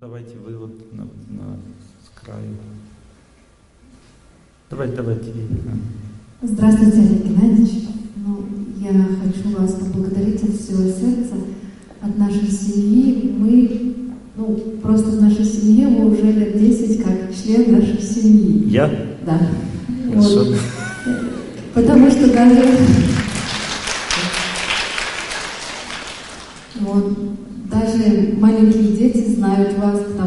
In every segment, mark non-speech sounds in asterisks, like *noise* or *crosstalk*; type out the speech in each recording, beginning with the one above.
Давайте вы вот на, на с краю. Давайте, давайте. Здравствуйте, Олег Геннадьевич. Ну, я хочу вас поблагодарить от всего сердца, от нашей семьи. Мы, ну, просто в нашей семье мы уже лет 10 как член нашей семьи. Я? Да. Хорошо. Вот. Потому что даже... Вот, даже маленькие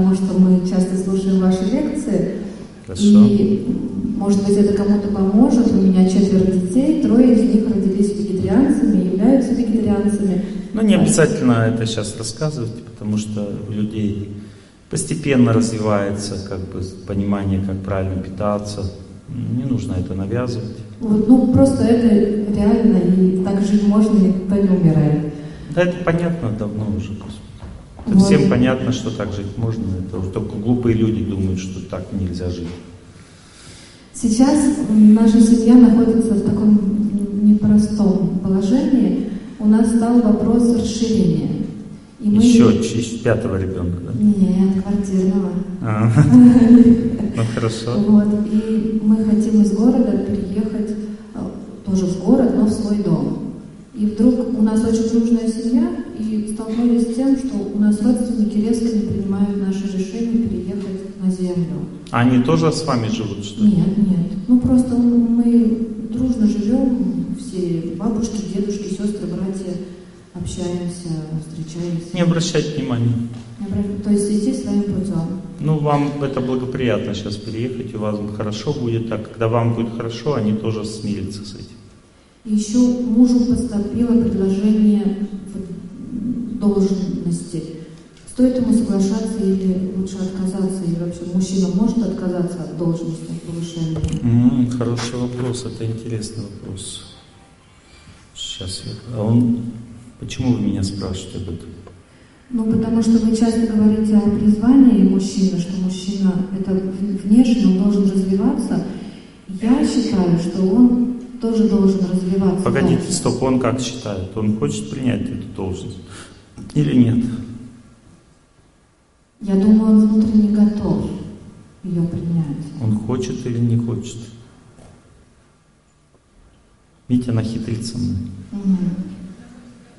потому что мы часто слушаем ваши лекции. Хорошо. И, может быть, это кому-то поможет. У меня четверо детей, трое из них родились вегетарианцами, являются вегетарианцами. Ну, не обязательно это сейчас рассказывать, потому что у людей постепенно развивается как бы понимание, как правильно питаться. Не нужно это навязывать. Вот, ну, просто это реально, и так жить можно, и никто не умирает. Да это понятно давно уже, Господи. Вот. Всем понятно, что так жить можно. Это только глупые люди думают, что так нельзя жить. Сейчас наша семья находится в таком непростом положении. У нас стал вопрос расширения. И мы... Еще пятого ребенка, да? Нет, квартирного. А, *laughs* Ну хорошо. Вот, и мы хотим из города переехать э, тоже в город, но в свой дом. И вдруг у нас очень дружная семья, и столкнулись с тем, что у нас родственники резко не принимают наше решение переехать на землю. Они тоже с вами живут, что ли? Нет, нет. Ну просто мы дружно живем, все бабушки, дедушки, сестры, братья, общаемся, встречаемся. Не обращайте внимания. То есть идти своим путем. Ну, вам это благоприятно сейчас переехать, у вас хорошо будет, а когда вам будет хорошо, они тоже смирятся с этим. Еще мужу поступило предложение должности. Стоит ему соглашаться или лучше отказаться? Или вообще мужчина может отказаться от должности, от повышения? М, хороший вопрос, это интересный вопрос. Сейчас я... А он... Почему вы меня спрашиваете об этом? Ну, потому что вы часто говорите о призвании мужчины, что мужчина это внешне, он должен развиваться. Я считаю, что он тоже должен развиваться. Погодите, дальше. стоп, он как считает? Он хочет принять эту должность или нет? Я думаю, он внутренне готов ее принять. Он хочет или не хочет? Видите, она хитрит со мной. Мгм.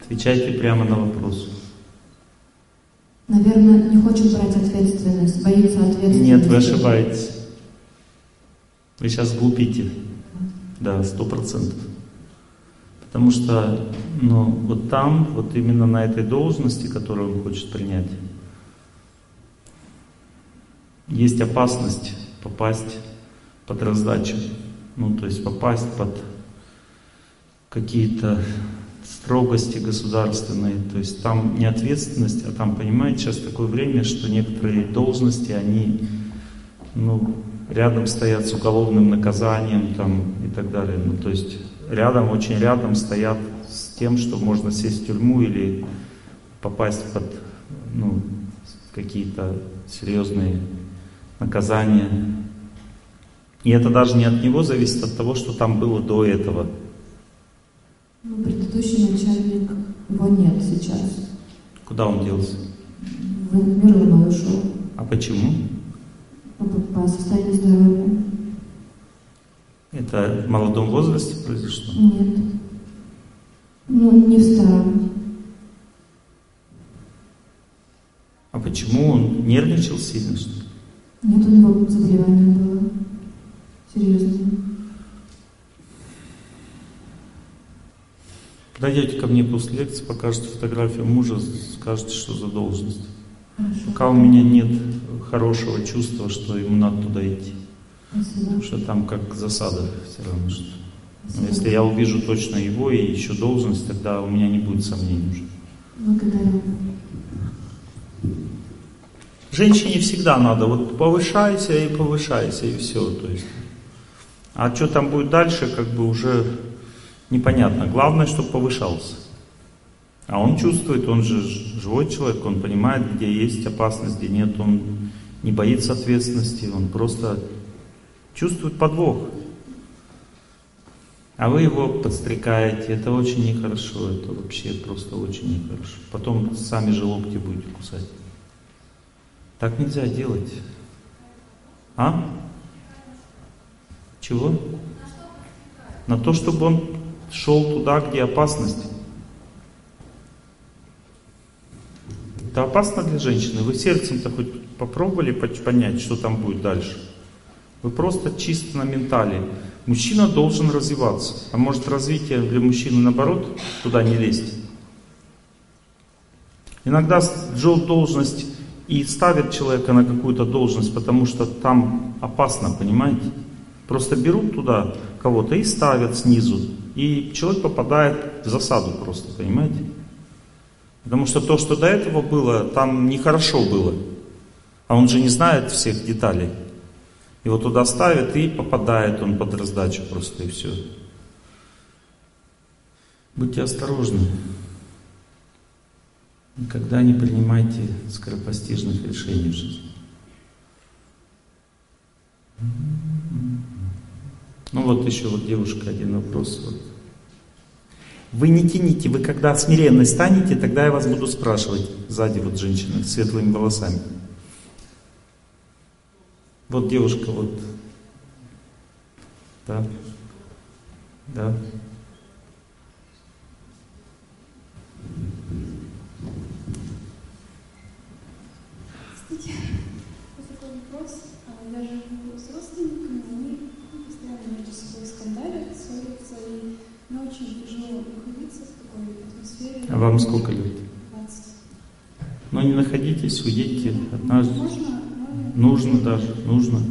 Отвечайте прямо на вопрос. Наверное, не хочет брать ответственность, боится ответственности. Нет, вы ошибаетесь. Вы сейчас глупите. Да, сто процентов. Потому что, ну, вот там, вот именно на этой должности, которую он хочет принять, есть опасность попасть под раздачу. Ну, то есть попасть под какие-то строгости государственные. То есть там не ответственность, а там, понимаете, сейчас такое время, что некоторые должности, они, ну, рядом стоят с уголовным наказанием там и так далее. Ну, то есть рядом, очень рядом стоят с тем, что можно сесть в тюрьму или попасть под, ну, какие-то серьезные наказания. И это даже не от него зависит, от того, что там было до этого. Ну, предыдущий начальник, его нет сейчас. Куда он делся? В мир иной ушел. А почему? По, состоянию здоровья. Это в молодом возрасте произошло? Нет. Ну, не в старом. А почему он нервничал сильно? Что ли? Нет, у него заболевание было. Серьезное. Подойдете ко мне после лекции, покажете фотографию мужа, скажете, что за должность. Пока у меня нет хорошего чувства, что ему надо туда идти. Потому что там как засада все равно. Что. Но если я увижу точно его и еще должность, тогда у меня не будет сомнений уже. Благодарю. Женщине всегда надо, вот повышайся и повышайся, и все. То есть. А что там будет дальше, как бы уже непонятно. Главное, чтобы повышался. А он чувствует, он же живой человек, он понимает, где есть опасность, где нет, он не боится ответственности, он просто чувствует подвох. А вы его подстрекаете, это очень нехорошо, это вообще просто очень нехорошо. Потом сами же локти будете кусать. Так нельзя делать. А? Чего? На то, чтобы он шел туда, где опасность. Это опасно для женщины. Вы сердцем-то хоть попробовали понять, что там будет дальше? Вы просто чисто на ментале. Мужчина должен развиваться. А может развитие для мужчины наоборот туда не лезть? Иногда должность и ставят человека на какую-то должность, потому что там опасно, понимаете? Просто берут туда кого-то и ставят снизу. И человек попадает в засаду просто, понимаете? Потому что то, что до этого было, там нехорошо было. А он же не знает всех деталей. Его туда ставят и попадает он под раздачу просто и все. Будьте осторожны. Никогда не принимайте скоропостижных решений в жизни. Ну вот еще вот девушка один вопрос. Вот. Вы не тяните, вы когда смиренной станете, тогда я вас буду спрашивать. Сзади вот женщина с светлыми волосами. Вот девушка вот. Да. Да. Здравствуйте. Вот такой вопрос. А, живу с родственниками, они постоянно между собой скандалят, ссорятся, и мне очень тяжело находиться в такой атмосфере. А вам сколько лет? 20. Ну не находитесь, уедьте однажды. Можно? Нужно даже, нужно.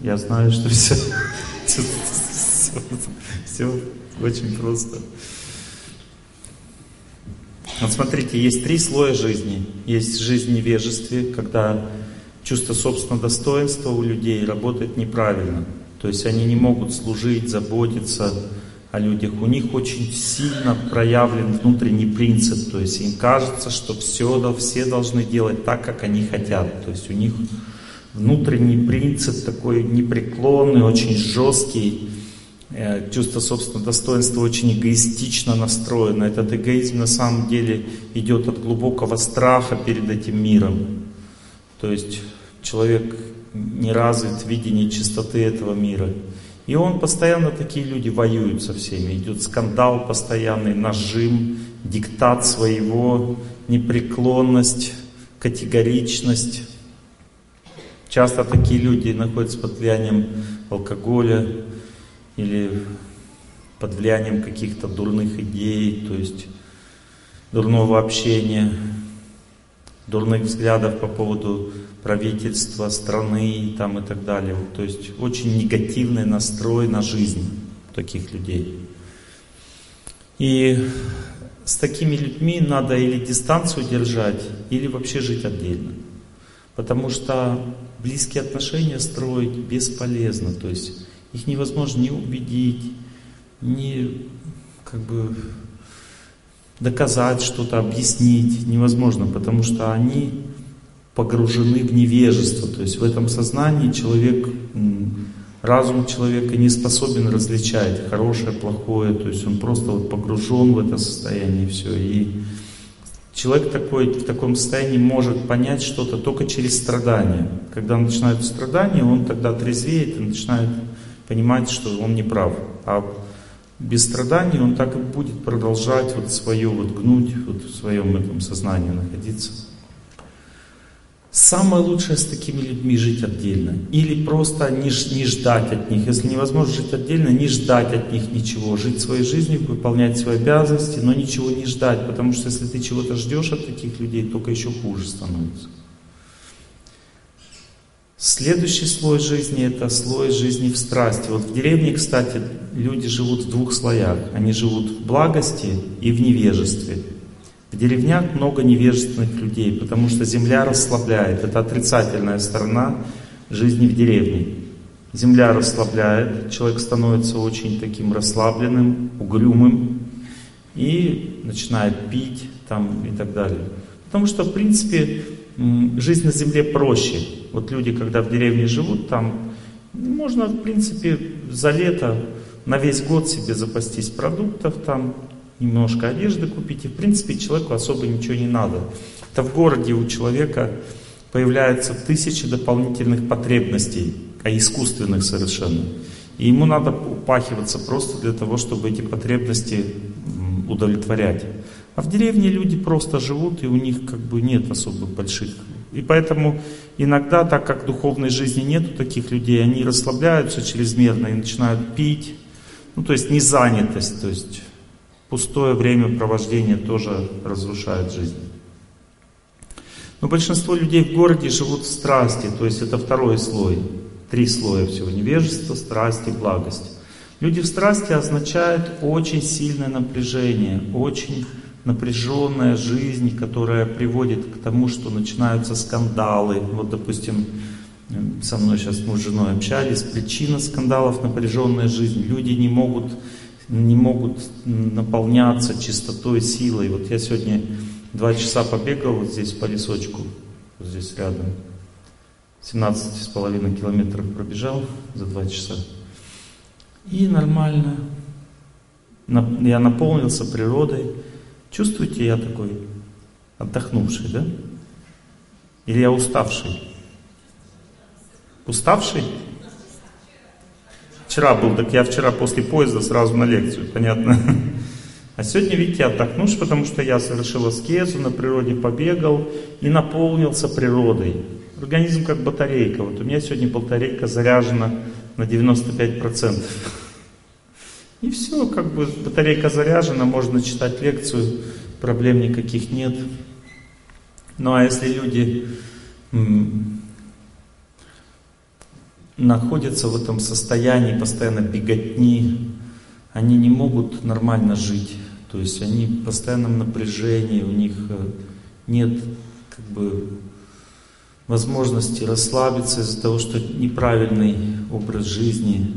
Я знаю, что все, все, все, все очень просто. Вот смотрите, есть три слоя жизни. Есть жизнь невежестве, когда чувство собственного достоинства у людей работает неправильно. То есть они не могут служить, заботиться о людях. У них очень сильно проявлен внутренний принцип. То есть им кажется, что все, все должны делать так, как они хотят. То есть у них внутренний принцип такой непреклонный, очень жесткий. Э, чувство собственного достоинства очень эгоистично настроено. Этот эгоизм на самом деле идет от глубокого страха перед этим миром. То есть человек не развит в видении чистоты этого мира. И он постоянно, такие люди воюют со всеми. Идет скандал постоянный, нажим, диктат своего, непреклонность, категоричность. Часто такие люди находятся под влиянием алкоголя, или под влиянием каких-то дурных идей, то есть дурного общения, дурных взглядов по поводу правительства, страны там, и так далее. То есть очень негативный настрой на жизнь таких людей. И с такими людьми надо или дистанцию держать, или вообще жить отдельно. Потому что близкие отношения строить бесполезно. То есть их невозможно ни убедить, ни как бы доказать что-то, объяснить невозможно, потому что они погружены в невежество. То есть в этом сознании человек, разум человека не способен различать хорошее, плохое. То есть он просто вот погружен в это состояние и все. И человек такой, в таком состоянии может понять что-то только через страдания. Когда начинают страдания, он тогда трезвеет и начинает понимать, что он не прав. А без страданий он так и будет продолжать вот свое вот гнуть, вот в своем этом сознании находиться. Самое лучшее с такими людьми жить отдельно. Или просто не, не ждать от них. Если невозможно жить отдельно, не ждать от них ничего. Жить своей жизнью, выполнять свои обязанности, но ничего не ждать. Потому что если ты чего-то ждешь от таких людей, только еще хуже становится. Следующий слой жизни это слой жизни в страсти. Вот в деревне, кстати, люди живут в двух слоях. Они живут в благости и в невежестве. В деревнях много невежественных людей, потому что земля расслабляет. Это отрицательная сторона жизни в деревне. Земля расслабляет, человек становится очень таким расслабленным, угрюмым и начинает пить там и так далее. Потому что, в принципе, жизнь на земле проще. Вот люди, когда в деревне живут, там можно, в принципе, за лето на весь год себе запастись продуктов, там немножко одежды купить, и, в принципе, человеку особо ничего не надо. Это в городе у человека появляются тысячи дополнительных потребностей, а искусственных совершенно. И ему надо упахиваться просто для того, чтобы эти потребности удовлетворять. А в деревне люди просто живут, и у них как бы нет особо больших. И поэтому иногда, так как духовной жизни нет у таких людей, они расслабляются чрезмерно и начинают пить. Ну, то есть не занятость, то есть пустое времяпровождение тоже разрушает жизнь. Но большинство людей в городе живут в страсти, то есть это второй слой. Три слоя всего. Невежество, страсть и благость. Люди в страсти означают очень сильное напряжение, очень напряженная жизнь, которая приводит к тому, что начинаются скандалы. Вот, допустим, со мной сейчас мы с женой общались, причина скандалов напряженная жизнь. Люди не могут, не могут наполняться чистотой, силой. Вот я сегодня два часа побегал вот здесь по лесочку, вот здесь рядом. 17 с половиной километров пробежал за два часа. И нормально. Я наполнился природой. Чувствуете, я такой отдохнувший, да? Или я уставший? Уставший? Вчера был, так я вчера после поезда сразу на лекцию, понятно? *laughs* А сегодня, видите, отдохнувший, потому что я совершил аскезу, на природе побегал и наполнился природой. Организм как батарейка. Вот у меня сегодня батарейка заряжена на 95%. И все, как бы батарейка заряжена, можно читать лекцию, проблем никаких нет. Ну а если люди находятся в этом состоянии постоянно беготни, они не могут нормально жить. То есть они в постоянном напряжении, у них э, нет как бы возможности расслабиться из-за того, что неправильный образ жизни,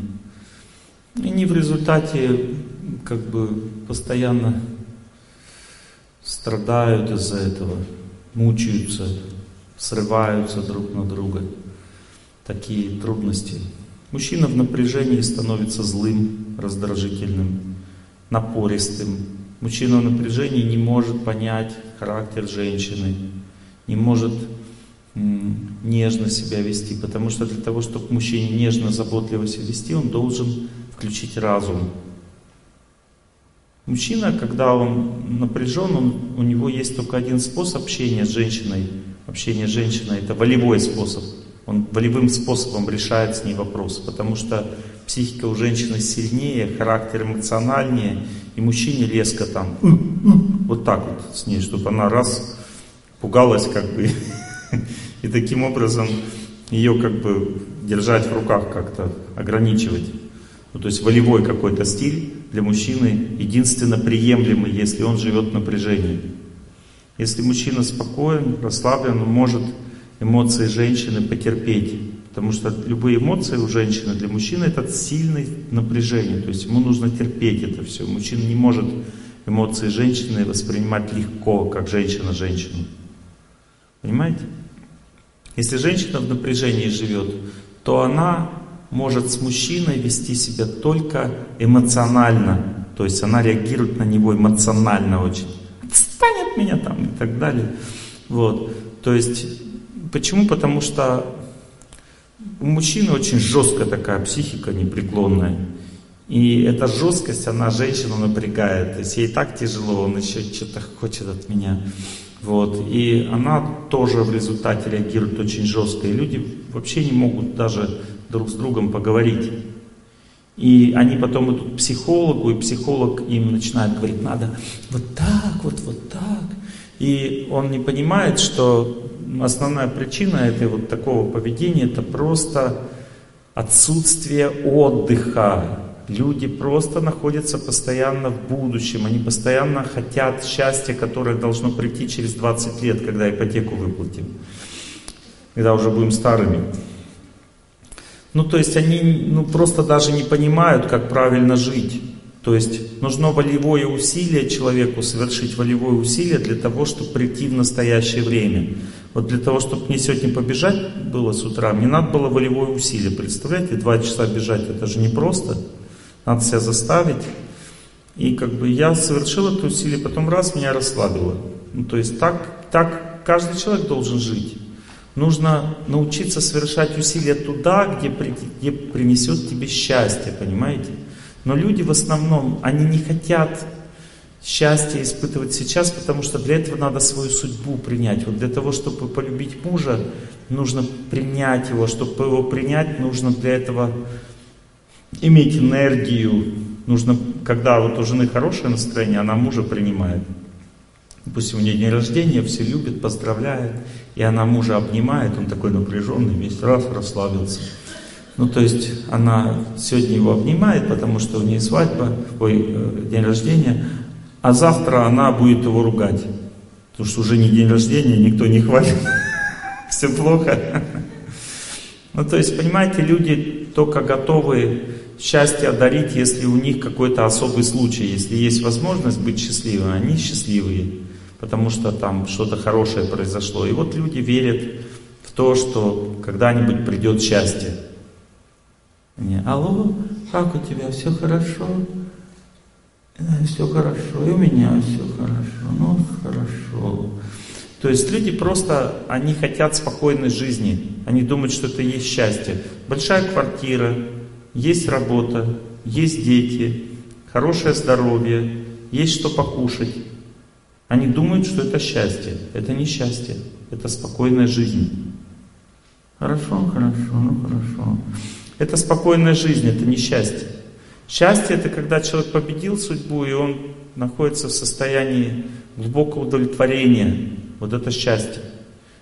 и они в результате как бы постоянно страдают из-за этого, мучаются, срываются друг на друга. Такие трудности. Мужчина в напряжении становится злым, раздражительным, напористым. Мужчина в напряжении не может понять характер женщины, не может нежно себя вести, потому что для того, чтобы мужчине нежно, заботливо себя вести, он должен включить разум. Мужчина, когда он напряжен, он, у него есть только один способ общения с женщиной. Общение с женщиной это волевой способ. Он волевым способом решает с ней вопрос, потому что психика у женщины сильнее, характер эмоциональнее, и мужчине резко там, вот так вот с ней, чтобы она раз пугалась как бы, *laughs* и таким образом ее как бы держать в руках как-то, ограничивать. Ну, то есть волевой какой-то стиль для мужчины единственно приемлемый, если он живет в напряжении. Если мужчина спокоен, расслаблен, он может эмоции женщины потерпеть. Потому что любые эмоции у женщины для мужчины это сильное напряжение. То есть ему нужно терпеть это все. Мужчина не может эмоции женщины воспринимать легко, как женщина женщину. Понимаете? Если женщина в напряжении живет, то она может с мужчиной вести себя только эмоционально. То есть она реагирует на него эмоционально очень. Отстань от меня там и так далее. Вот. То есть, почему? Потому что у мужчины очень жесткая такая психика непреклонная. И эта жесткость, она женщину напрягает. То есть ей так тяжело, он еще что-то хочет от меня. Вот. И она тоже в результате реагирует очень жестко. И люди вообще не могут даже друг с другом поговорить. И они потом идут к психологу, и психолог им начинает говорить, надо вот так, вот, вот так. И он не понимает, что основная причина этой вот такого поведения это просто отсутствие отдыха. Люди просто находятся постоянно в будущем, они постоянно хотят счастья, которое должно прийти через 20 лет, когда ипотеку выплатим, когда уже будем старыми. Ну, то есть они ну, просто даже не понимают, как правильно жить. То есть нужно волевое усилие человеку, совершить волевое усилие для того, чтобы прийти в настоящее время. Вот для того, чтобы мне сегодня побежать было с утра, мне надо было волевое усилие. Представляете, два часа бежать, это же не просто. Надо себя заставить. И как бы я совершил это усилие, потом раз меня расслабило. Ну, то есть так, так каждый человек должен жить. Нужно научиться совершать усилия туда, где, где принесет тебе счастье, понимаете? Но люди в основном, они не хотят счастье испытывать сейчас, потому что для этого надо свою судьбу принять. Вот для того, чтобы полюбить мужа, нужно принять его. Чтобы его принять, нужно для этого иметь энергию. Нужно, когда вот у жены хорошее настроение, она мужа принимает. Допустим, у нее день рождения, все любят, поздравляют, и она мужа обнимает, он такой напряженный, весь раз расслабился. Ну, то есть она сегодня его обнимает, потому что у нее свадьба, ой, э, день рождения, а завтра она будет его ругать. Потому что уже не день рождения, никто не хвалит, *laughs* все плохо. Ну, то есть, понимаете, люди только готовы счастье одарить, если у них какой-то особый случай, если есть возможность быть счастливыми, они счастливые потому что там что-то хорошее произошло. И вот люди верят в то, что когда-нибудь придет счастье. Они, алло, как у тебя, все хорошо? все хорошо, и у меня все хорошо, ну хорошо. То есть люди просто, они хотят спокойной жизни, они думают, что это есть счастье. Большая квартира, есть работа, есть дети, хорошее здоровье, есть что покушать. Они думают, что это счастье. Это не счастье, это спокойная жизнь. Хорошо, хорошо, ну хорошо. Это спокойная жизнь, это не счастье. Счастье это когда человек победил судьбу, и он находится в состоянии глубокого удовлетворения. Вот это счастье.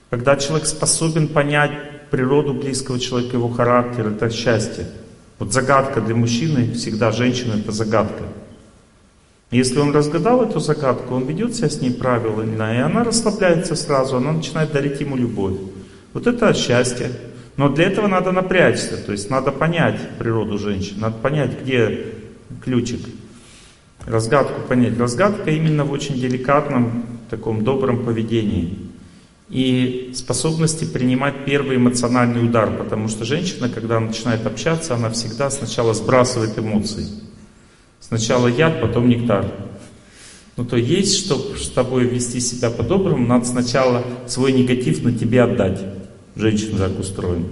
Когда человек способен понять природу близкого человека, его характер, это счастье. Вот загадка для мужчины, всегда женщина это загадка. Если он разгадал эту загадку, он ведет себя с ней правильно, и она расслабляется сразу, она начинает дарить ему любовь. Вот это счастье. Но для этого надо напрячься, то есть надо понять природу женщин, надо понять, где ключик. Разгадку понять. Разгадка именно в очень деликатном, таком добром поведении. И способности принимать первый эмоциональный удар, потому что женщина, когда начинает общаться, она всегда сначала сбрасывает эмоции. Сначала яд, потом нектар. Ну то есть, чтобы с тобой вести себя по-доброму, надо сначала свой негатив на тебе отдать. Женщина так устроена.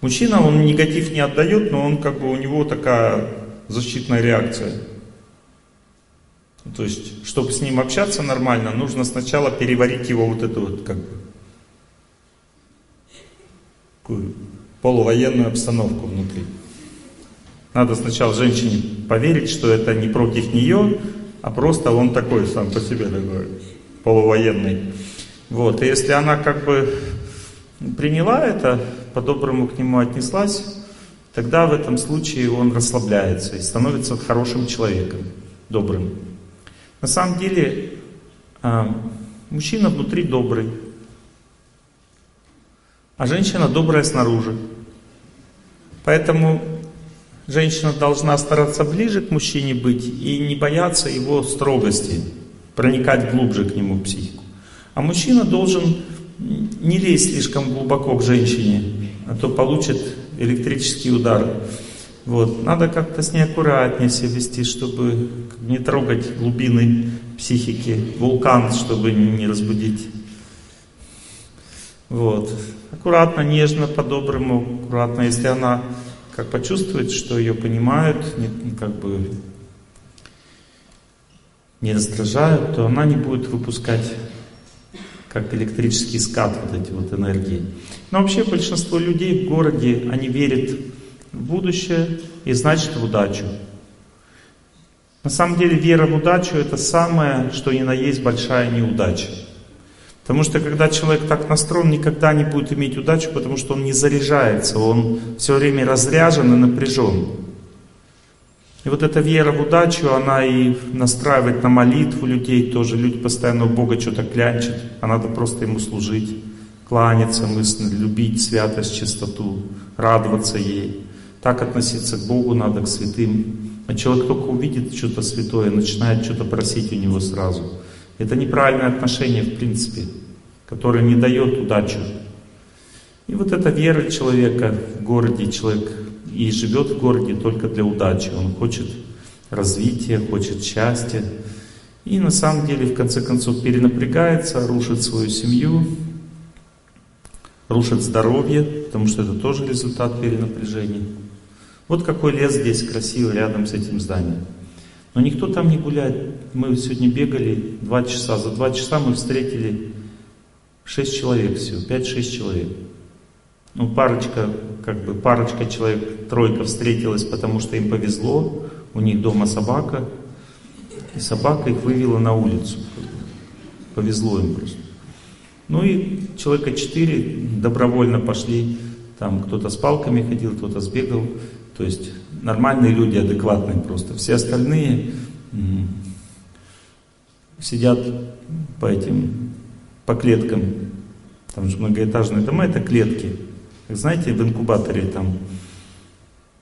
Мужчина, он негатив не отдает, но он как бы у него такая защитная реакция. То есть, чтобы с ним общаться нормально, нужно сначала переварить его вот эту вот как бы полувоенную обстановку внутри. Надо сначала женщине поверить, что это не против нее, а просто он такой сам по себе такой полувоенный. Вот. И если она как бы приняла это, по-доброму к нему отнеслась, тогда в этом случае он расслабляется и становится хорошим человеком, добрым. На самом деле, а, мужчина внутри добрый, а женщина добрая снаружи. Поэтому Женщина должна стараться ближе к мужчине быть и не бояться его строгости, проникать глубже к нему в психику. А мужчина должен не лезть слишком глубоко к женщине, а то получит электрический удар. Вот. Надо как-то с ней аккуратнее себя вести, чтобы не трогать глубины психики, вулкан, чтобы не разбудить. Вот. Аккуратно, нежно, по-доброму, аккуратно. Если она как почувствует, что ее понимают, не, как бы не раздражают, то она не будет выпускать как электрический скат вот эти вот энергии. Но вообще большинство людей в городе, они верят в будущее и значит в удачу. На самом деле вера в удачу это самое, что ни на есть большая неудача. Потому что когда человек так настроен, никогда не будет иметь удачу, потому что он не заряжается, он все время разряжен и напряжен. И вот эта вера в удачу, она и настраивает на молитву людей тоже. Люди постоянно у Бога что-то клянчат, а надо просто Ему служить, кланяться мысленно, любить святость, чистоту, радоваться ей. Так относиться к Богу надо, к святым. А человек только увидит что-то святое, начинает что-то просить у него сразу. Это неправильное отношение в принципе, которое не дает удачу. И вот эта вера человека в городе, человек и живет в городе только для удачи. Он хочет развития, хочет счастья. И на самом деле, в конце концов, перенапрягается, рушит свою семью, рушит здоровье, потому что это тоже результат перенапряжения. Вот какой лес здесь красивый рядом с этим зданием. Но никто там не гуляет. Мы сегодня бегали два часа. За два часа мы встретили шесть человек всего, пять-шесть человек. Ну, парочка, как бы, парочка человек, тройка встретилась, потому что им повезло. У них дома собака. И собака их вывела на улицу. Повезло им просто. Ну и человека четыре добровольно пошли. Там кто-то с палками ходил, кто-то сбегал. То есть нормальные люди, адекватные просто. Все остальные сидят по этим, по клеткам. Там же многоэтажные дома, это клетки. Знаете, в инкубаторе там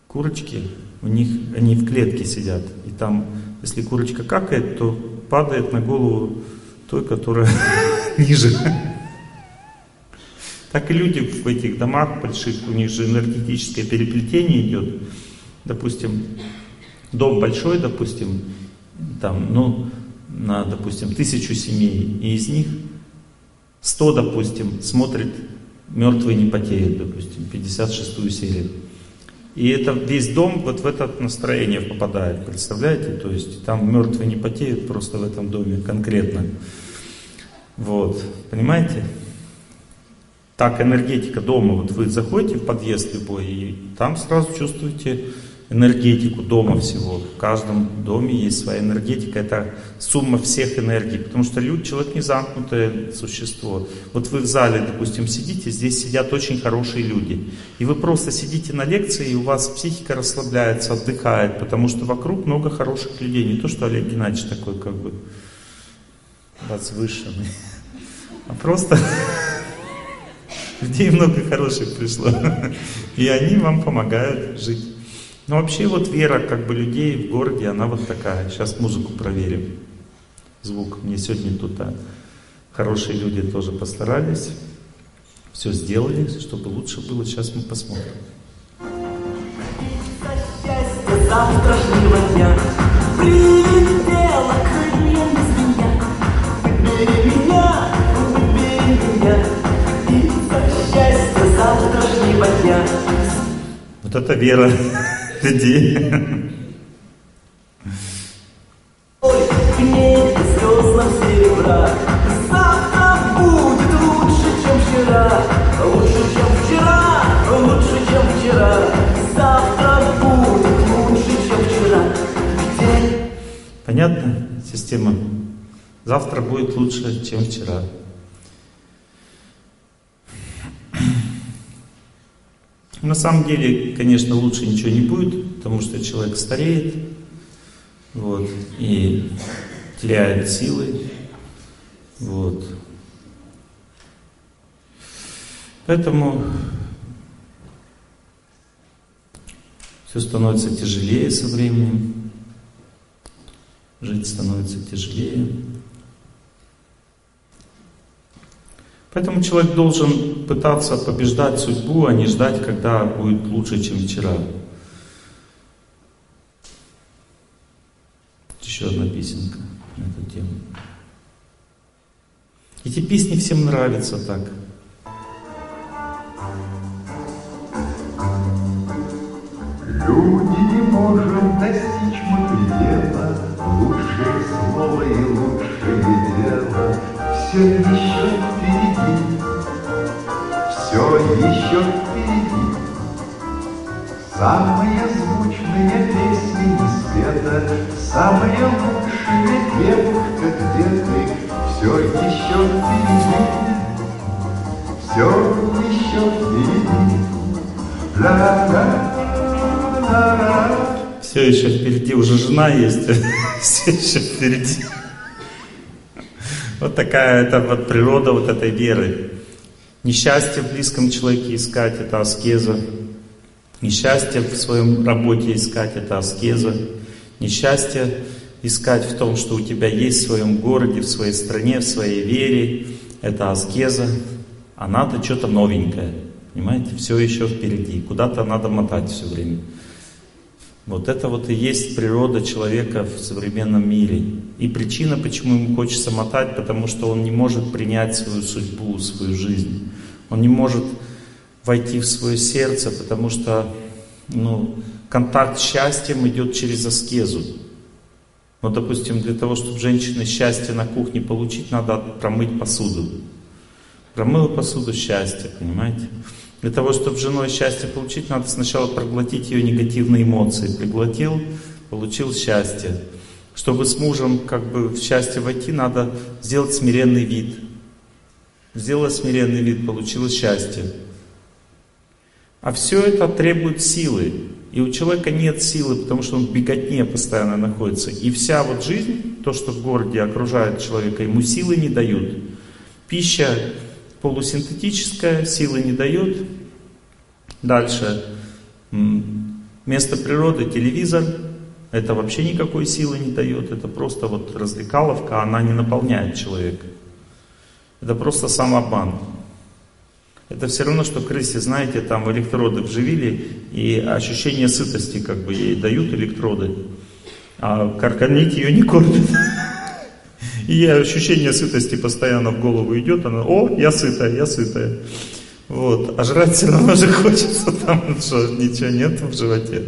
курочки, у них, они в клетке сидят. И там, если курочка какает, то падает на голову той, которая *laughs* ниже. Так и люди в этих домах больших, у них же энергетическое переплетение идет. Допустим, дом большой, допустим, там, ну, на, допустим, тысячу семей, и из них сто, допустим, смотрит «Мертвые не потеют», допустим, 56-ю серию. И это весь дом вот в это настроение попадает, представляете? То есть там мертвые не потеют просто в этом доме конкретно. Вот, понимаете? Так энергетика дома, вот вы заходите в подъезд любой, и там сразу чувствуете энергетику дома всего. В каждом доме есть своя энергетика, это сумма всех энергий, потому что люд, человек не замкнутое существо. Вот вы в зале, допустим, сидите, здесь сидят очень хорошие люди, и вы просто сидите на лекции, и у вас психика расслабляется, отдыхает, потому что вокруг много хороших людей, не то, что Олег Геннадьевич такой как бы возвышенный, а просто *laughs* людей много хороших пришло, *laughs* и они вам помогают жить. Но вообще вот вера как бы людей в городе, она вот такая. Сейчас музыку проверим. Звук. Мне сегодня тут а, хорошие люди тоже постарались. Все сделали, чтобы лучше было. Сейчас мы посмотрим. завтрашнего дня прилетела крыльями змея. Выбери меня, выбери меня, и за счастье завтрашнего дня. Вот это вера людей. Понятно система? Завтра будет лучше, чем вчера. На самом деле, конечно, лучше ничего не будет, потому что человек стареет вот, и теряет силы. Вот. Поэтому все становится тяжелее со временем. Жить становится тяжелее. Поэтому человек должен пытаться побеждать судьбу, а не ждать, когда будет лучше, чем вчера. Еще одна песенка на эту тему. Эти песни всем нравятся так. Люди не можем достичь мы предела, Лучшее слово и лучшее дело, Все еще Самые звучные песни света, Самые лучшие девушка, где ты, Все еще впереди, все еще впереди. Все еще впереди, уже жена есть, *laughs* все еще впереди. Вот такая это вот природа вот этой веры. Несчастье в близком человеке искать – это аскеза. Несчастье в своем работе искать – это аскеза. Несчастье искать в том, что у тебя есть в своем городе, в своей стране, в своей вере – это аскеза. Надо что-то новенькое. Понимаете, все еще впереди. Куда-то надо мотать все время. Вот это вот и есть природа человека в современном мире. И причина, почему ему хочется мотать, потому что он не может принять свою судьбу, свою жизнь. Он не может войти в свое сердце, потому что ну, контакт с счастьем идет через аскезу. Вот, допустим, для того, чтобы женщине счастье на кухне получить, надо промыть посуду. Промыла посуду счастье, понимаете? Для того, чтобы женой счастье получить, надо сначала проглотить ее негативные эмоции. Приглотил, получил счастье. Чтобы с мужем как бы в счастье войти, надо сделать смиренный вид. Сделала смиренный вид, получила счастье. А все это требует силы. И у человека нет силы, потому что он в беготне постоянно находится. И вся вот жизнь, то, что в городе окружает человека, ему силы не дают. Пища полусинтетическая, силы не дает. Дальше. Место природы, телевизор. Это вообще никакой силы не дает. Это просто вот развлекаловка, она не наполняет человека. Это просто самообман. Это все равно, что крысе, знаете, там электроды вживили, и ощущение сытости как бы ей дают электроды, а кормить ее не кормят. *laughs* И ощущение сытости постоянно в голову идет, она, о, я сытая, я сытая. Вот. А жрать все равно же *laughs* хочется, там что, ничего нет в животе.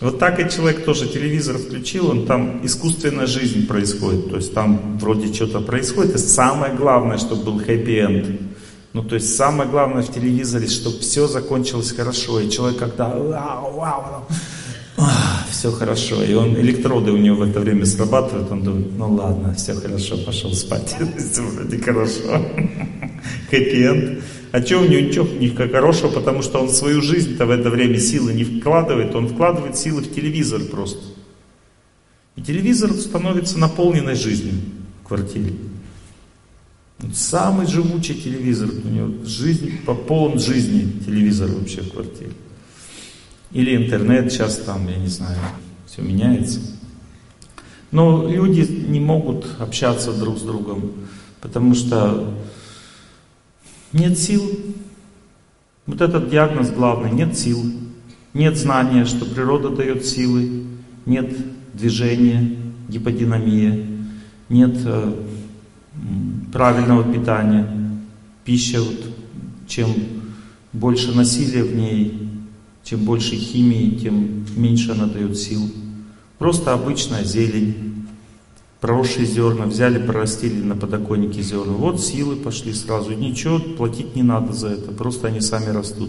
Вот так и человек тоже телевизор включил, он там искусственная жизнь происходит, то есть там вроде что-то происходит, и самое главное, чтобы был хэппи-энд. Ну, то есть самое главное в телевизоре, чтобы все закончилось хорошо, и человек когда все хорошо. И он, электроды у него в это время срабатывают, он думает, ну ладно, все хорошо, пошел спать. *laughs* Вроде хорошо. Хэппи-энд. А что у него ничего не хорошего, потому что он свою жизнь-то в это время силы не вкладывает, он вкладывает силы в телевизор просто. И телевизор становится наполненной жизнью в квартире. Самый живучий телевизор у него, жизнь, полон жизни телевизор вообще в квартире. Или интернет сейчас там, я не знаю, все меняется. Но люди не могут общаться друг с другом, потому что нет сил. Вот этот диагноз главный, нет сил. Нет знания, что природа дает силы, нет движения, гиподинамия, нет э, правильного питания. Пища, вот, чем больше насилия в ней, чем больше химии, тем меньше она дает сил. Просто обычная зелень, проросшие зерна, взяли, прорастили на подоконнике зерна. Вот силы пошли сразу. Ничего платить не надо за это, просто они сами растут.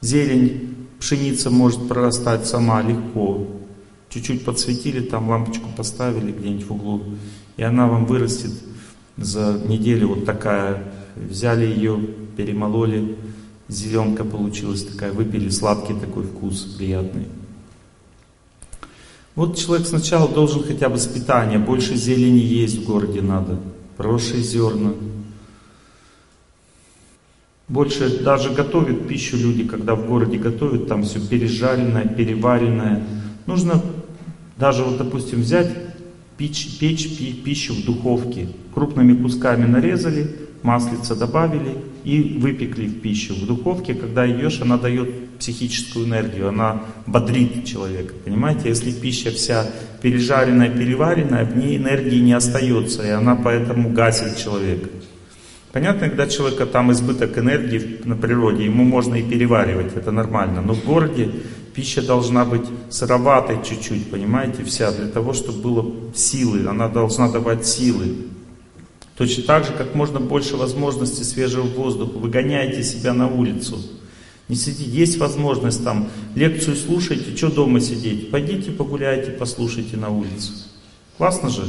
Зелень, пшеница может прорастать сама легко. Чуть-чуть подсветили, там лампочку поставили где-нибудь в углу, и она вам вырастет за неделю вот такая. Взяли ее, перемололи, Зеленка получилась такая, выпили сладкий такой вкус, приятный. Вот человек сначала должен хотя бы с питания, больше зелени есть в городе надо, проросшие зерна. Больше даже готовят пищу люди, когда в городе готовят, там все пережаренное, переваренное. Нужно даже вот, допустим, взять, печь, пищу в духовке, крупными кусками нарезали, маслица добавили и выпекли в пищу. В духовке, когда едешь, она дает психическую энергию, она бодрит человека. Понимаете, если пища вся пережаренная, переваренная, в ней энергии не остается, и она поэтому гасит человека. Понятно, когда человека там избыток энергии на природе, ему можно и переваривать, это нормально. Но в городе пища должна быть сыроватой чуть-чуть, понимаете, вся, для того, чтобы было силы, она должна давать силы. Точно так же, как можно больше возможностей свежего воздуха. Выгоняйте себя на улицу. Не сидите, есть возможность там, лекцию слушайте, что дома сидеть? Пойдите погуляйте, послушайте на улице. Классно же.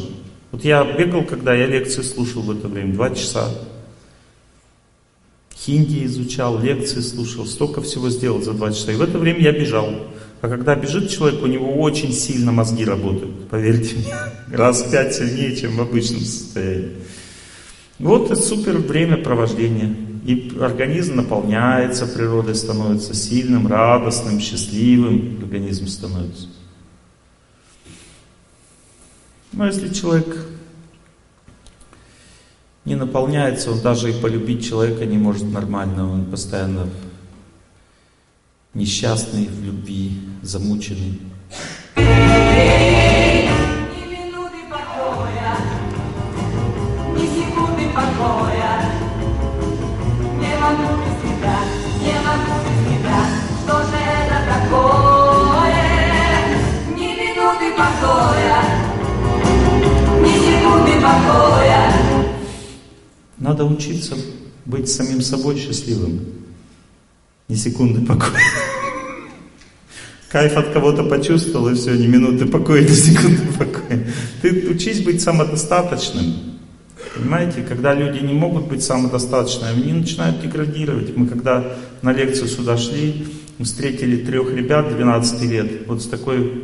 Вот я бегал, когда я лекции слушал в это время, два часа. Хинди изучал, лекции слушал, столько всего сделал за два часа. И в это время я бежал. А когда бежит человек, у него очень сильно мозги работают, поверьте мне. *laughs* Раз в пять сильнее, чем в обычном состоянии. Вот и супер время провождения. И организм наполняется природой, становится сильным, радостным, счастливым. Организм становится. Но если человек не наполняется, он даже и полюбить человека не может нормально, он постоянно несчастный в любви, замученный. Надо учиться быть самим собой счастливым. Ни секунды покоя. Кайф от кого-то почувствовал, и все, ни минуты покоя, ни секунды покоя. Ты учись быть самодостаточным. Понимаете, когда люди не могут быть самодостаточными, они начинают деградировать. Мы когда на лекцию сюда шли, мы встретили трех ребят 12 лет, вот с такой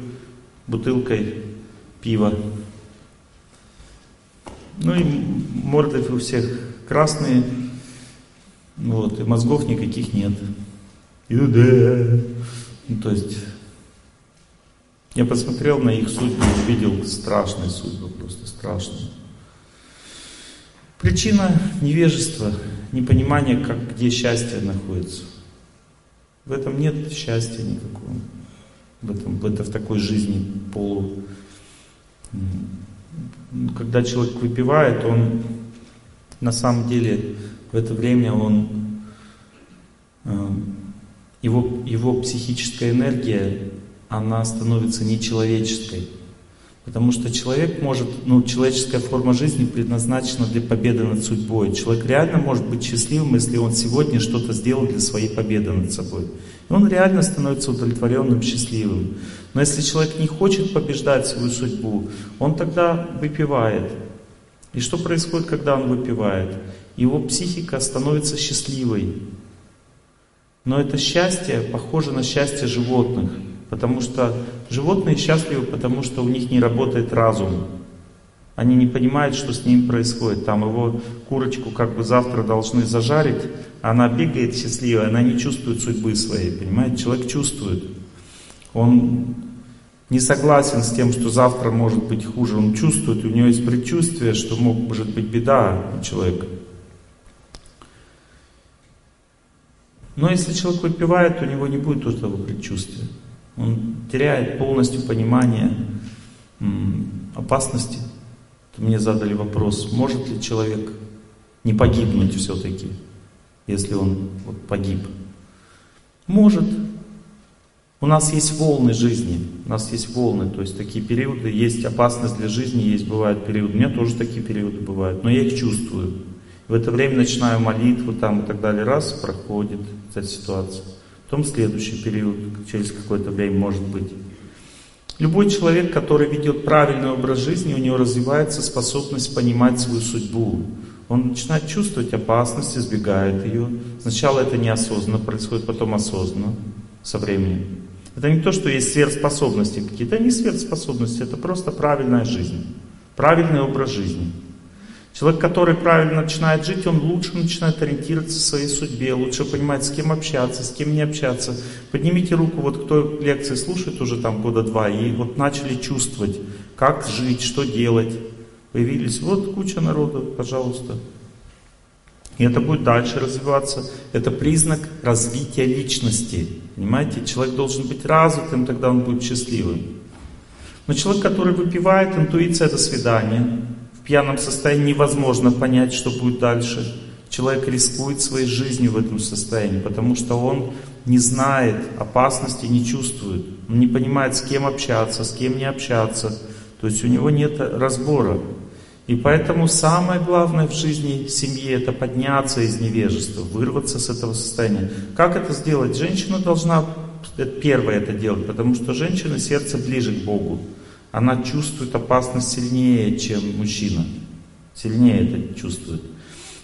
бутылкой пива. Ну и морды у всех красные, вот, и мозгов никаких нет. И ну то есть, я посмотрел на их судьбу, увидел страшные судьбы, просто страшные. Причина невежества, непонимания, как, где счастье находится. В этом нет счастья никакого. В этом, это в такой жизни полу. Когда человек выпивает, он на самом деле в это время он, э, его, его психическая энергия, она становится нечеловеческой. Потому что человек может, ну, человеческая форма жизни предназначена для победы над судьбой. Человек реально может быть счастливым, если он сегодня что-то сделал для своей победы над собой. И он реально становится удовлетворенным, счастливым. Но если человек не хочет побеждать свою судьбу, он тогда выпивает. И что происходит, когда он выпивает? Его психика становится счастливой. Но это счастье похоже на счастье животных. Потому что животные счастливы, потому что у них не работает разум. Они не понимают, что с ним происходит. Там его курочку как бы завтра должны зажарить, она бегает счастливая, она не чувствует судьбы своей, понимаете? Человек чувствует. Он не согласен с тем, что завтра может быть хуже. Он чувствует, у него есть предчувствие, что может быть беда у человека. Но если человек выпивает, у него не будет этого предчувствия. Он теряет полностью понимание опасности. Мне задали вопрос, может ли человек не погибнуть все-таки, если он вот погиб. Может, у нас есть волны жизни, у нас есть волны, то есть такие периоды, есть опасность для жизни, есть бывают периоды. У меня тоже такие периоды бывают, но я их чувствую. В это время начинаю молитву там и так далее, раз, проходит эта ситуация. Потом следующий период, через какое-то время может быть. Любой человек, который ведет правильный образ жизни, у него развивается способность понимать свою судьбу. Он начинает чувствовать опасность, избегает ее. Сначала это неосознанно происходит, потом осознанно со временем. Это не то, что есть сверхспособности какие-то, это не сверхспособности, это просто правильная жизнь, правильный образ жизни. Человек, который правильно начинает жить, он лучше начинает ориентироваться в своей судьбе, лучше понимать, с кем общаться, с кем не общаться. Поднимите руку, вот кто лекции слушает уже там года два, и вот начали чувствовать, как жить, что делать. Появились, вот куча народу, пожалуйста. И это будет дальше развиваться. Это признак развития личности. Понимаете, человек должен быть развитым, тогда он будет счастливым. Но человек, который выпивает, интуиция до свидания. В пьяном состоянии невозможно понять, что будет дальше. Человек рискует своей жизнью в этом состоянии, потому что он не знает опасности, не чувствует. Он не понимает, с кем общаться, с кем не общаться. То есть у него нет разбора. И поэтому самое главное в жизни семьи это подняться из невежества, вырваться с этого состояния. Как это сделать? Женщина должна первое это делать, потому что женщина сердце ближе к Богу. Она чувствует опасность сильнее, чем мужчина. Сильнее это чувствует.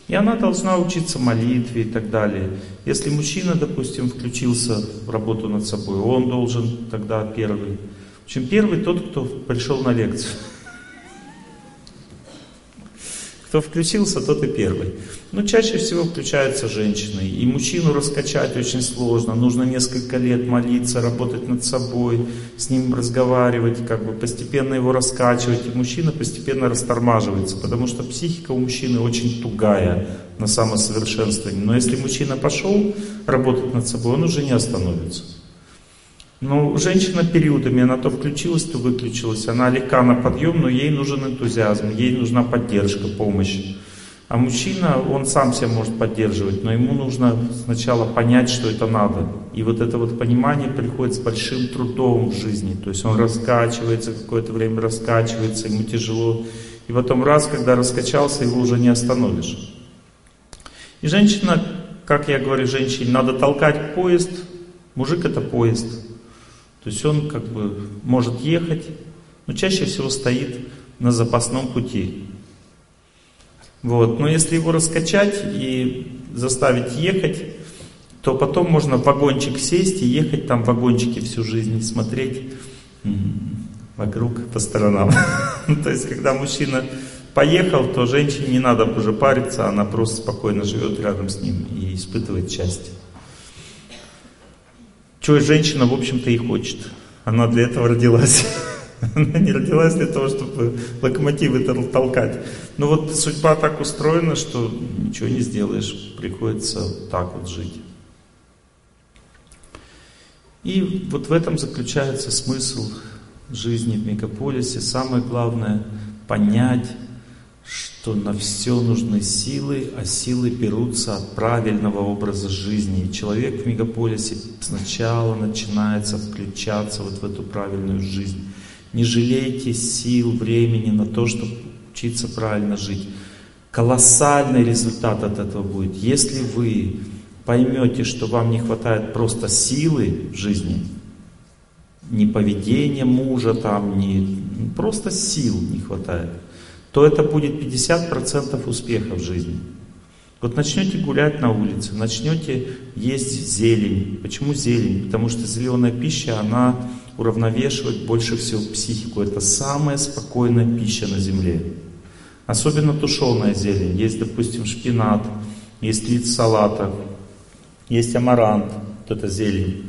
И она должна учиться молитве и так далее. Если мужчина, допустим, включился в работу над собой, он должен тогда первый. В общем, первый тот, кто пришел на лекцию. Кто включился, тот и первый. Но чаще всего включаются женщины. И мужчину раскачать очень сложно. Нужно несколько лет молиться, работать над собой, с ним разговаривать, как бы постепенно его раскачивать. И мужчина постепенно растормаживается, потому что психика у мужчины очень тугая на самосовершенствовании. Но если мужчина пошел работать над собой, он уже не остановится. Ну, женщина периодами, она то включилась, то выключилась. Она легка на подъем, но ей нужен энтузиазм, ей нужна поддержка, помощь. А мужчина, он сам себя может поддерживать, но ему нужно сначала понять, что это надо. И вот это вот понимание приходит с большим трудом в жизни. То есть он раскачивается, какое-то время раскачивается, ему тяжело. И потом раз, когда раскачался, его уже не остановишь. И женщина, как я говорю женщине, надо толкать поезд. Мужик это поезд. То есть он как бы может ехать, но чаще всего стоит на запасном пути. Вот. Но если его раскачать и заставить ехать, то потом можно в вагончик сесть и ехать там в вагончике всю жизнь, смотреть вокруг по сторонам. *laughs* То есть, когда мужчина поехал, то женщине не надо уже париться, она просто спокойно живет рядом с ним и испытывает счастье. Чего женщина, в общем-то, и хочет. Она для этого родилась. *laughs* Она не родилась для того, чтобы локомотивы толкать. Но вот судьба так устроена, что ничего не сделаешь. Приходится так вот жить. И вот в этом заключается смысл жизни в мегаполисе. Самое главное понять, что на все нужны силы, а силы берутся от правильного образа жизни. И человек в мегаполисе сначала начинается включаться вот в эту правильную жизнь. Не жалейте сил, времени на то, чтобы учиться правильно жить. Колоссальный результат от этого будет. Если вы поймете, что вам не хватает просто силы в жизни, не поведения мужа там, не просто сил не хватает, то это будет 50% успеха в жизни. Вот начнете гулять на улице, начнете есть зелень. Почему зелень? Потому что зеленая пища, она уравновешивает больше всего психику. Это самая спокойная пища на земле. Особенно тушеная зелень. Есть, допустим, шпинат, есть лист салата, есть амарант, вот это зелень.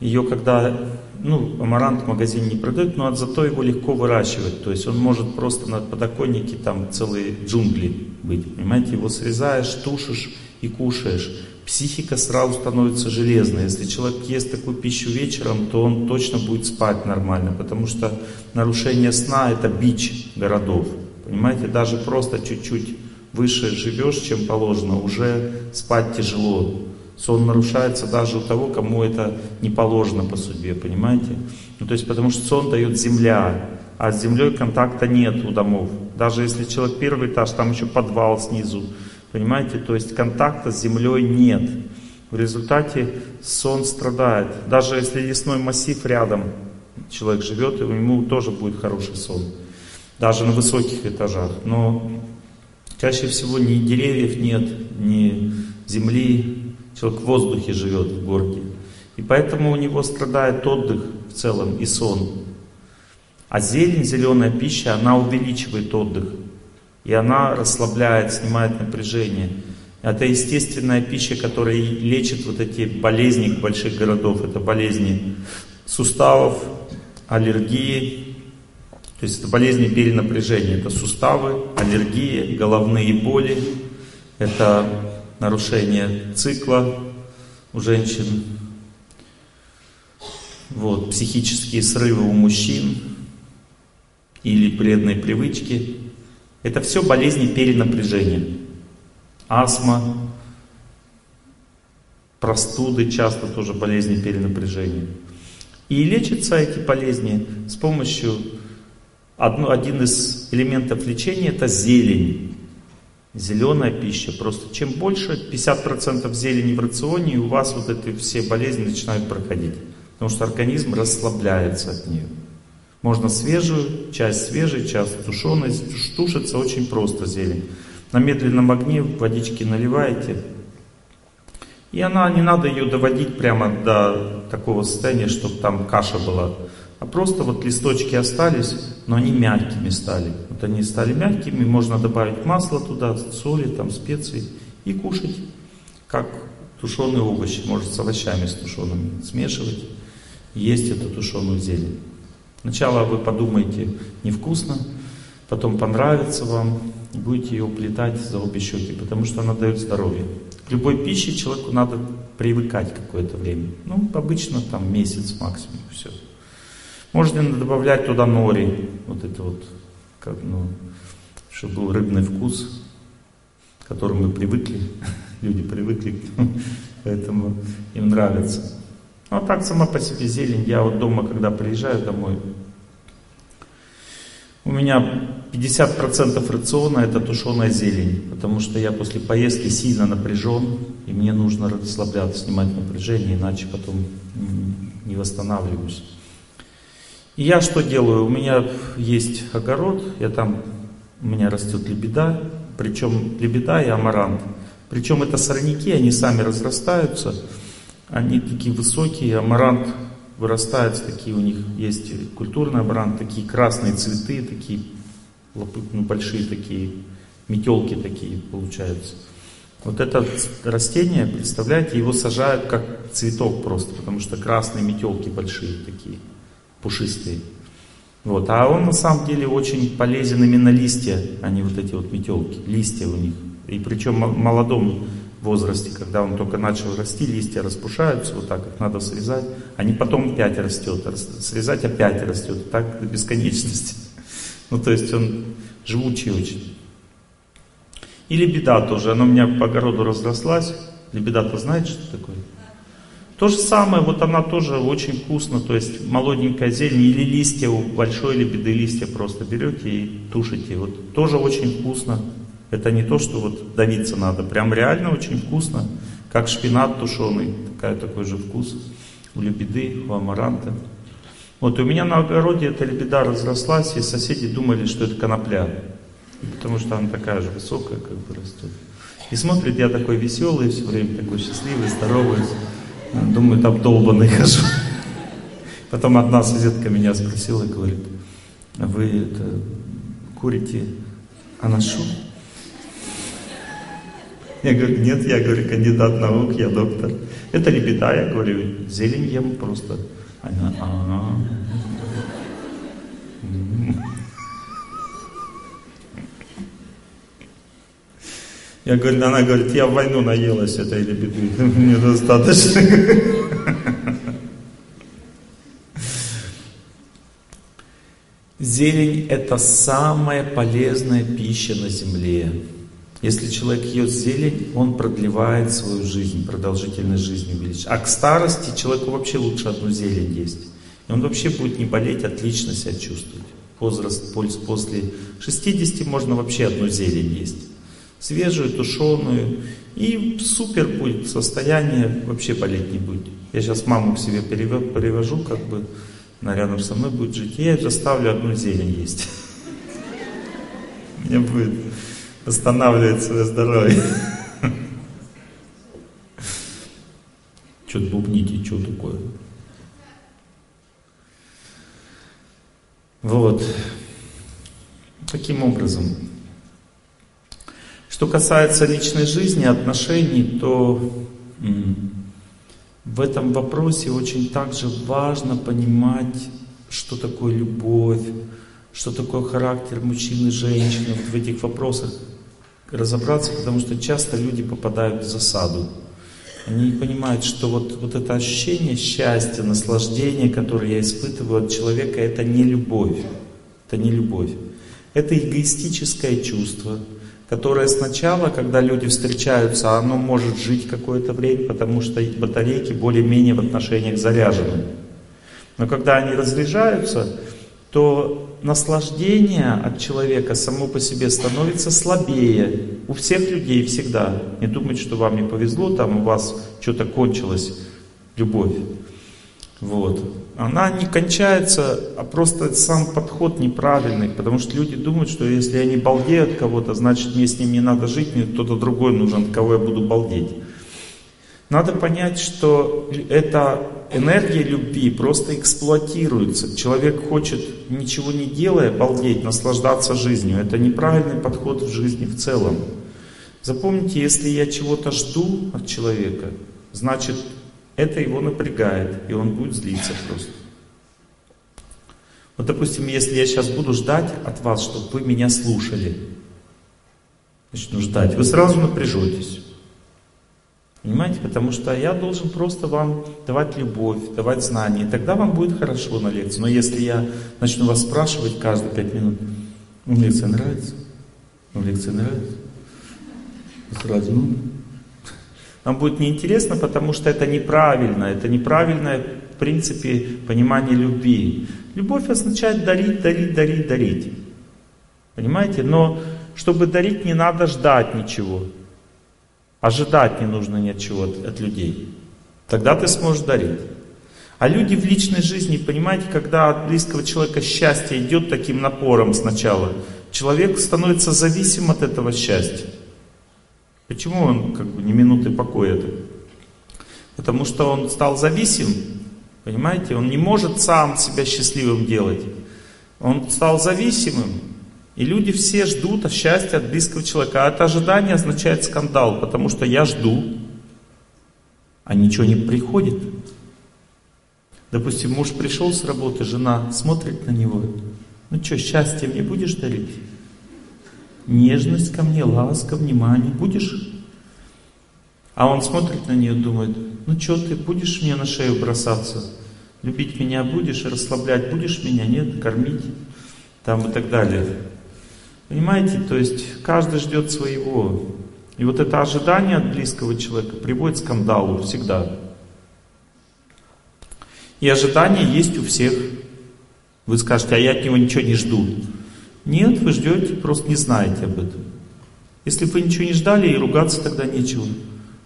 Ее когда, ну, амарант в магазине не продают, но зато его легко выращивать. То есть он может просто на подоконнике там целые джунгли быть. Понимаете, его срезаешь, тушишь и кушаешь психика сразу становится железной. Если человек ест такую пищу вечером, то он точно будет спать нормально, потому что нарушение сна это бич городов. Понимаете, даже просто чуть-чуть выше живешь, чем положено, уже спать тяжело. Сон нарушается даже у того, кому это не положено по судьбе, понимаете? Ну, то есть, потому что сон дает земля, а с землей контакта нет у домов. Даже если человек первый этаж, там еще подвал снизу, Понимаете, то есть контакта с землей нет. В результате сон страдает. Даже если лесной массив рядом, человек живет, и у него тоже будет хороший сон. Даже на высоких этажах. Но чаще всего ни деревьев нет, ни земли. Человек в воздухе живет в горке. И поэтому у него страдает отдых в целом и сон. А зелень, зеленая пища, она увеличивает отдых и она расслабляет, снимает напряжение. Это естественная пища, которая лечит вот эти болезни больших городов. Это болезни суставов, аллергии, то есть это болезни перенапряжения. Это суставы, аллергии, головные боли, это нарушение цикла у женщин, вот, психические срывы у мужчин или вредные привычки. Это все болезни перенапряжения. Астма, простуды часто тоже болезни перенапряжения. И лечатся эти болезни с помощью, одно, один из элементов лечения это зелень. Зеленая пища. Просто чем больше, 50% зелени в рационе, и у вас вот эти все болезни начинают проходить. Потому что организм расслабляется от нее. Можно свежую, часть свежей, часть тушеной. Тушится очень просто зелень. На медленном огне водички наливаете. И она, не надо ее доводить прямо до такого состояния, чтобы там каша была. А просто вот листочки остались, но они мягкими стали. Вот они стали мягкими, можно добавить масло туда, соли, там специи и кушать, как тушеные овощи, может с овощами с тушеными смешивать, есть эту тушеную зелень. Сначала вы подумаете, невкусно, потом понравится вам, и будете ее уплетать за обе щеки, потому что она дает здоровье. К любой пище человеку надо привыкать какое-то время. Ну, обычно там месяц максимум, все. Можно добавлять туда нори, вот это вот, как, ну, чтобы был рыбный вкус, к которому мы привыкли, *laughs* люди привыкли к *laughs* нему, поэтому им нравится. Ну, а так сама по себе зелень. Я вот дома, когда приезжаю домой, у меня 50% рациона это тушеная зелень, потому что я после поездки сильно напряжен, и мне нужно расслабляться, снимать напряжение, иначе потом не восстанавливаюсь. И я что делаю? У меня есть огород, я там, у меня растет лебеда, причем лебеда и амарант. Причем это сорняки, они сами разрастаются, они такие высокие, амарант вырастает, такие у них есть культурный амарант, такие красные цветы, такие ну, большие такие, метелки такие получаются. Вот это растение, представляете, его сажают как цветок просто, потому что красные метелки большие такие, пушистые. Вот. А он на самом деле очень полезен именно листья, а не вот эти вот метелки, листья у них. И причем в молодом возрасте, когда он только начал расти, листья распушаются, вот так их надо срезать, они потом опять растет, срезать опять растет, так до бесконечности. *laughs* Ну, то есть он живучий очень. И лебеда тоже, она у меня по огороду разрослась. Лебеда-то знаете, что такое? То же самое, вот она тоже очень вкусно, то есть молоденькая зелень или листья у большой лебеды, листья просто берете и тушите. Вот тоже очень вкусно. Это не то, что вот давиться надо, прям реально очень вкусно, как шпинат тушеный, такая, такой же вкус у лебеды, у амаранта. Вот у меня на огороде эта лебеда разрослась, и соседи думали, что это конопля. Потому что она такая же высокая, как бы растет. И смотрит, я такой веселый, все время такой счастливый, здоровый. Думаю, там долбанный хожу. Потом одна соседка меня спросила и говорит, «А вы это, курите анашу? Я говорю, нет, я говорю, кандидат наук, я доктор. Это лебеда, я говорю, зелень ем просто. Она, а, Я говорю, она говорит, я в войну наелась этой лебеды, *laughs* мне достаточно. Зелень – это самая полезная пища на земле. Если человек ест зелень, он продлевает свою жизнь, продолжительность жизни увеличивает. А к старости человеку вообще лучше одну зелень есть. И он вообще будет не болеть, отлично себя чувствовать. Возраст после 60 можно вообще одну зелень есть. Свежую, тушеную. И супер будет состояние, вообще болеть не будет. Я сейчас маму к себе перевожу, как бы, она рядом со мной будет жить. Я ее заставлю одну зелень есть. Мне будет восстанавливать свое здоровье. Что-то бубните, что такое? Вот. Таким образом. Что касается личной жизни, отношений, то в этом вопросе очень также важно понимать, что такое любовь, что такое характер мужчины и женщины вот в этих вопросах разобраться, потому что часто люди попадают в засаду. Они не понимают, что вот, вот это ощущение счастья, наслаждения, которое я испытываю от человека, это не любовь. Это не любовь. Это эгоистическое чувство, которое сначала, когда люди встречаются, оно может жить какое-то время, потому что батарейки более-менее в отношениях заряжены. Но когда они разряжаются, то наслаждение от человека само по себе становится слабее. У всех людей всегда. Не думайте, что вам не повезло, там у вас что-то кончилось, любовь. Вот. Она не кончается, а просто сам подход неправильный, потому что люди думают, что если они балдеют кого-то, значит мне с ним не надо жить, мне кто-то другой нужен, кого я буду балдеть. Надо понять, что эта энергия любви просто эксплуатируется. Человек хочет, ничего не делая, балдеть, наслаждаться жизнью. Это неправильный подход в жизни в целом. Запомните, если я чего-то жду от человека, значит, это его напрягает, и он будет злиться просто. Вот, допустим, если я сейчас буду ждать от вас, чтобы вы меня слушали, начну ждать, вы сразу напряжетесь. Понимаете? Потому что я должен просто вам давать любовь, давать знания. И тогда вам будет хорошо на лекции. Но если я начну вас спрашивать каждые пять минут, вам лекция нравится? Вам лекция нравится? Сразу, ну, вам будет неинтересно, потому что это неправильно. Это неправильное, в принципе, понимание любви. Любовь означает дарить, дарить, дарить, дарить. Понимаете? Но чтобы дарить, не надо ждать ничего. Ожидать не нужно ни от чего от людей. Тогда ты сможешь дарить. А люди в личной жизни, понимаете, когда от близкого человека счастье идет таким напором сначала, человек становится зависим от этого счастья. Почему он как бы не минуты покоя? -то? Потому что он стал зависим, понимаете, он не может сам себя счастливым делать. Он стал зависимым, и люди все ждут счастья от близкого человека. А это ожидание означает скандал, потому что я жду, а ничего не приходит. Допустим, муж пришел с работы, жена смотрит на него. Ну что, счастье мне будешь дарить? Нежность ко мне, ласка, внимание будешь? А он смотрит на нее и думает, ну что ты будешь мне на шею бросаться? Любить меня будешь, расслаблять будешь меня? Нет, кормить? Там и так далее. Понимаете, то есть каждый ждет своего. И вот это ожидание от близкого человека приводит к скандалу всегда. И ожидание есть у всех. Вы скажете, а я от него ничего не жду. Нет, вы ждете, просто не знаете об этом. Если вы ничего не ждали, и ругаться тогда нечего.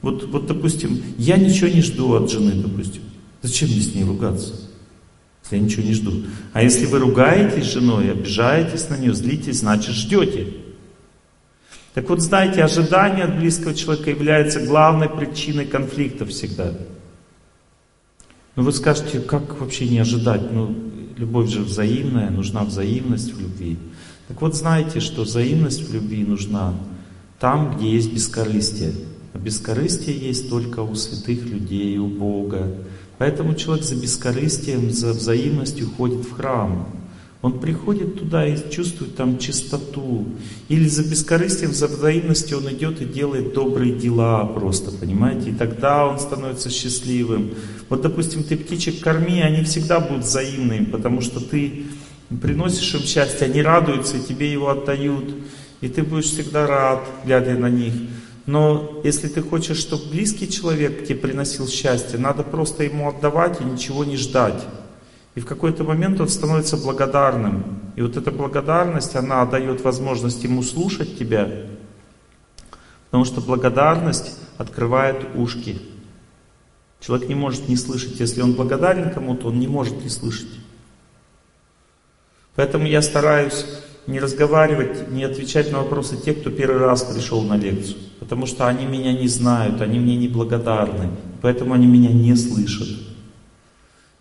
Вот, вот допустим, я ничего не жду от жены, допустим. Зачем мне с ней ругаться? если я ничего не жду. А если вы ругаетесь с женой, обижаетесь на нее, злитесь, значит ждете. Так вот, знаете, ожидание от близкого человека является главной причиной конфликта всегда. Ну вы скажете, как вообще не ожидать? Ну, любовь же взаимная, нужна взаимность в любви. Так вот, знаете, что взаимность в любви нужна там, где есть бескорыстие. А бескорыстие есть только у святых людей, у Бога. Поэтому человек за бескорыстием, за взаимностью ходит в храм. Он приходит туда и чувствует там чистоту. Или за бескорыстием, за взаимностью он идет и делает добрые дела просто, понимаете? И тогда он становится счастливым. Вот, допустим, ты птичек корми, они всегда будут взаимными, потому что ты приносишь им счастье, они радуются и тебе его отдают. И ты будешь всегда рад, глядя на них. Но если ты хочешь, чтобы близкий человек тебе приносил счастье, надо просто ему отдавать и ничего не ждать. И в какой-то момент он становится благодарным. И вот эта благодарность, она дает возможность ему слушать тебя. Потому что благодарность открывает ушки. Человек не может не слышать. Если он благодарен кому-то, он не может не слышать. Поэтому я стараюсь не разговаривать, не отвечать на вопросы тех, кто первый раз пришел на лекцию. Потому что они меня не знают, они мне не благодарны. Поэтому они меня не слышат.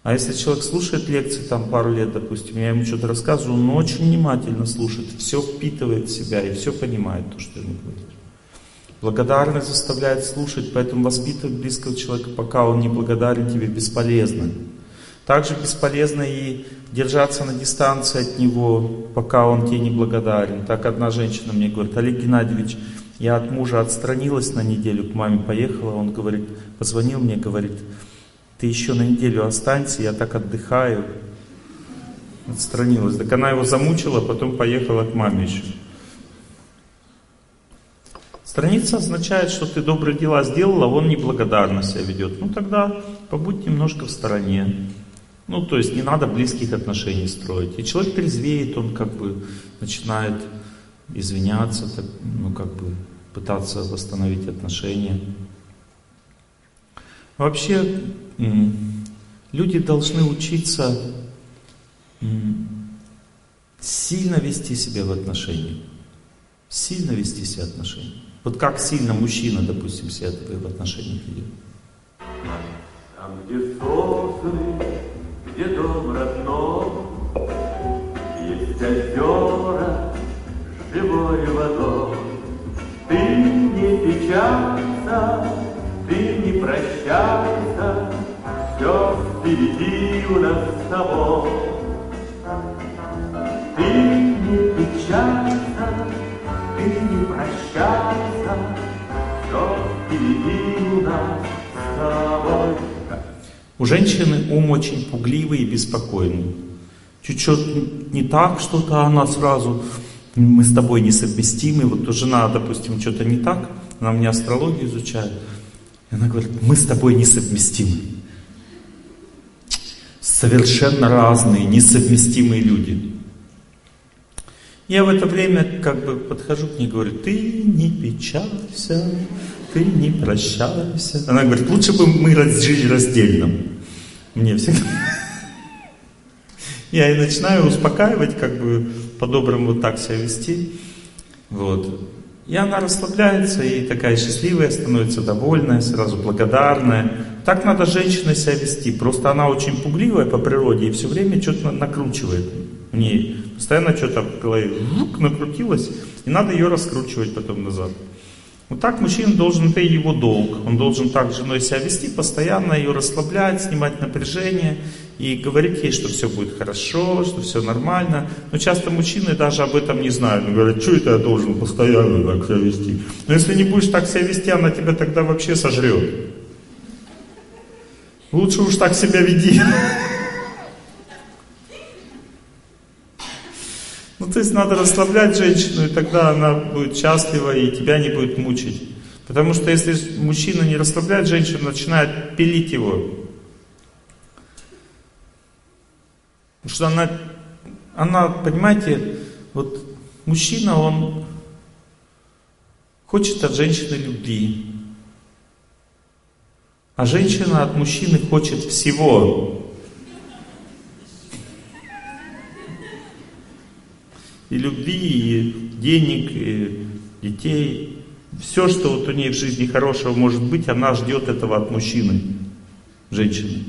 А если человек слушает лекции там пару лет, допустим, я ему что-то рассказываю, он очень внимательно слушает, все впитывает в себя и все понимает, то, что ему говорит. Благодарность заставляет слушать, поэтому воспитывать близкого человека, пока он не благодарен тебе, бесполезно. Также бесполезно и держаться на дистанции от него, пока он тебе не благодарен. Так одна женщина мне говорит, Олег Геннадьевич, я от мужа отстранилась на неделю, к маме поехала, он говорит, позвонил мне, говорит, ты еще на неделю останься, я так отдыхаю. Отстранилась. Так она его замучила, потом поехала к маме еще. Страница означает, что ты добрые дела сделала, а он неблагодарно себя ведет. Ну тогда побудь немножко в стороне. Ну, то есть не надо близких отношений строить. И человек трезвеет, он как бы начинает извиняться, так, ну, как бы пытаться восстановить отношения. Вообще, люди должны учиться сильно вести себя в отношениях. Сильно вести себя в отношениях. Вот как сильно мужчина, допустим, себя в отношениях ведет. Там, где сосны где дом родной, Есть озера живой водой. Ты не печалься, ты не прощайся, Все впереди у нас с тобой. Ты не печалься, ты не прощайся, все впереди у нас с тобой. У женщины ум очень пугливый и беспокойный. Чуть-чуть не так что-то, она сразу, мы с тобой несовместимы. Вот то жена, допустим, что-то не так, она мне астрологию изучает. И она говорит, мы с тобой несовместимы. Совершенно разные, несовместимые люди. Я в это время как бы подхожу к ней и говорю, ты не печалься, ты не прощайся. Она говорит, лучше бы мы жили раздельно. Мне всегда... Я и начинаю успокаивать, как бы по-доброму вот так себя вести. Вот. И она расслабляется, и такая счастливая становится, довольная, сразу благодарная. Так надо женщиной себя вести. Просто она очень пугливая по природе и все время что-то накручивает в ней. Постоянно что-то в голове накрутилось, и надо ее раскручивать потом назад. Вот так мужчина должен, это его долг. Он должен так с женой себя вести, постоянно ее расслаблять, снимать напряжение и говорить ей, что все будет хорошо, что все нормально. Но часто мужчины даже об этом не знают. Он говорит, что это я должен постоянно так себя вести? Но если не будешь так себя вести, она тебя тогда вообще сожрет. Лучше уж так себя веди. *laughs* то есть надо расслаблять женщину, и тогда она будет счастлива, и тебя не будет мучить. Потому что если мужчина не расслабляет женщину, начинает пилить его. Потому что она, она, понимаете, вот мужчина, он хочет от женщины любви. А женщина от мужчины хочет всего. И любви, и денег, и детей. Все, что вот у нее в жизни хорошего может быть, она ждет этого от мужчины, женщины.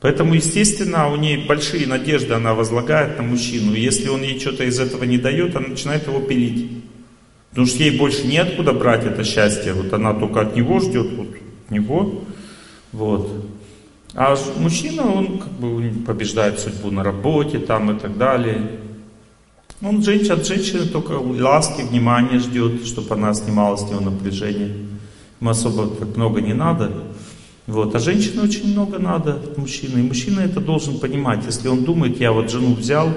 Поэтому, естественно, у нее большие надежды она возлагает на мужчину. И если он ей что-то из этого не дает, она начинает его пилить. Потому что ей больше неоткуда брать это счастье. Вот она только от него ждет, вот от него. Вот. А мужчина, он как бы побеждает судьбу на работе там и так далее. Он женщина, от женщины только ласки, внимания ждет, чтобы она снимала с него напряжение. Ему особо так много не надо. Вот. А женщине очень много надо от мужчины. И мужчина это должен понимать. Если он думает, я вот жену взял,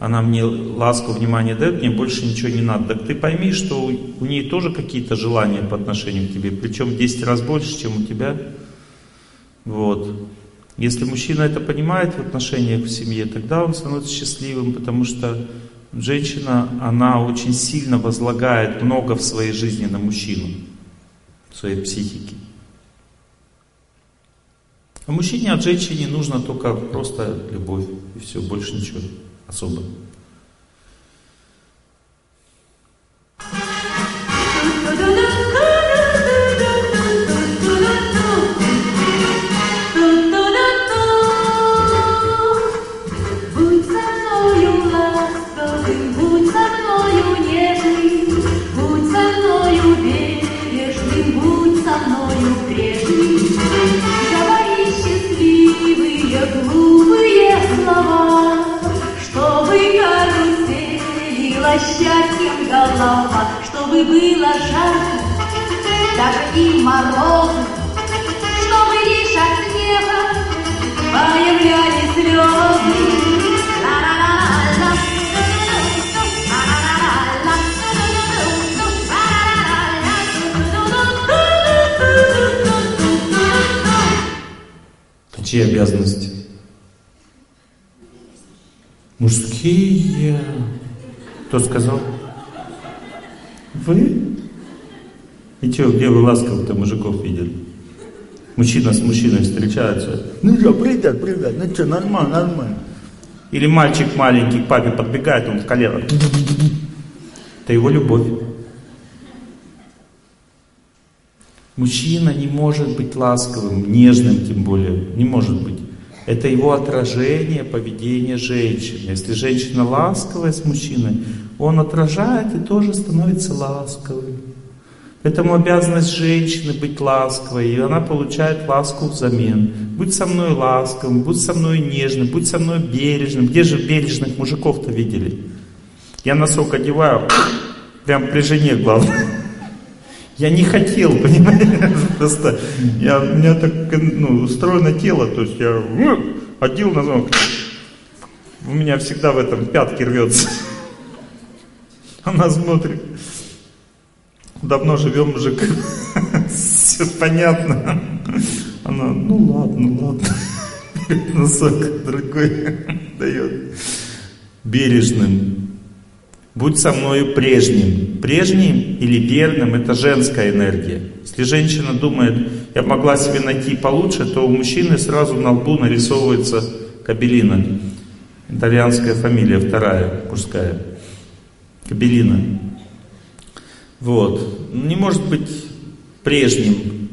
она мне ласку, внимание дает, мне больше ничего не надо. Так ты пойми, что у нее тоже какие-то желания по отношению к тебе, причем в 10 раз больше, чем у тебя. Вот. Если мужчина это понимает в отношениях в семье, тогда он становится счастливым, потому что женщина, она очень сильно возлагает много в своей жизни на мужчину, в своей психике. А мужчине от женщины нужно только просто любовь, и все, больше ничего особо. Чтобы было жарко, даже и чтобы лишь от смеха появлялись слезы. Чьи обязанности? Мужские. Кто сказал? Вы? И что, где вы ласково-то мужиков видели? Мужчина с мужчиной встречаются. Ну что, привет, привет, ну что, нормально, нормально. Или мальчик маленький к папе подбегает, он в колено. Это его любовь. Мужчина не может быть ласковым, нежным тем более. Не может быть. Это его отражение поведения женщины. Если женщина ласковая с мужчиной, он отражает и тоже становится ласковым. Поэтому обязанность женщины быть ласковой, и она получает ласку взамен. Будь со мной ласковым, будь со мной нежным, будь со мной бережным. Где же бережных мужиков-то видели? Я носок одеваю, Прям при жене главное. Я не хотел, понимаете? Просто я, у меня так ну, устроено тело, то есть я ну, одел на. У меня всегда в этом пятки рвется. Она смотрит. Давно живем, мужик. Все понятно. Она, ну ладно, ладно. Носок другой дает. Бережным. Будь со мною прежним. Прежним или верным – это женская энергия. Если женщина думает, я могла себе найти получше, то у мужчины сразу на лбу нарисовывается кабелина. Итальянская фамилия, вторая, мужская. Кабелина. Вот. Не может быть прежним.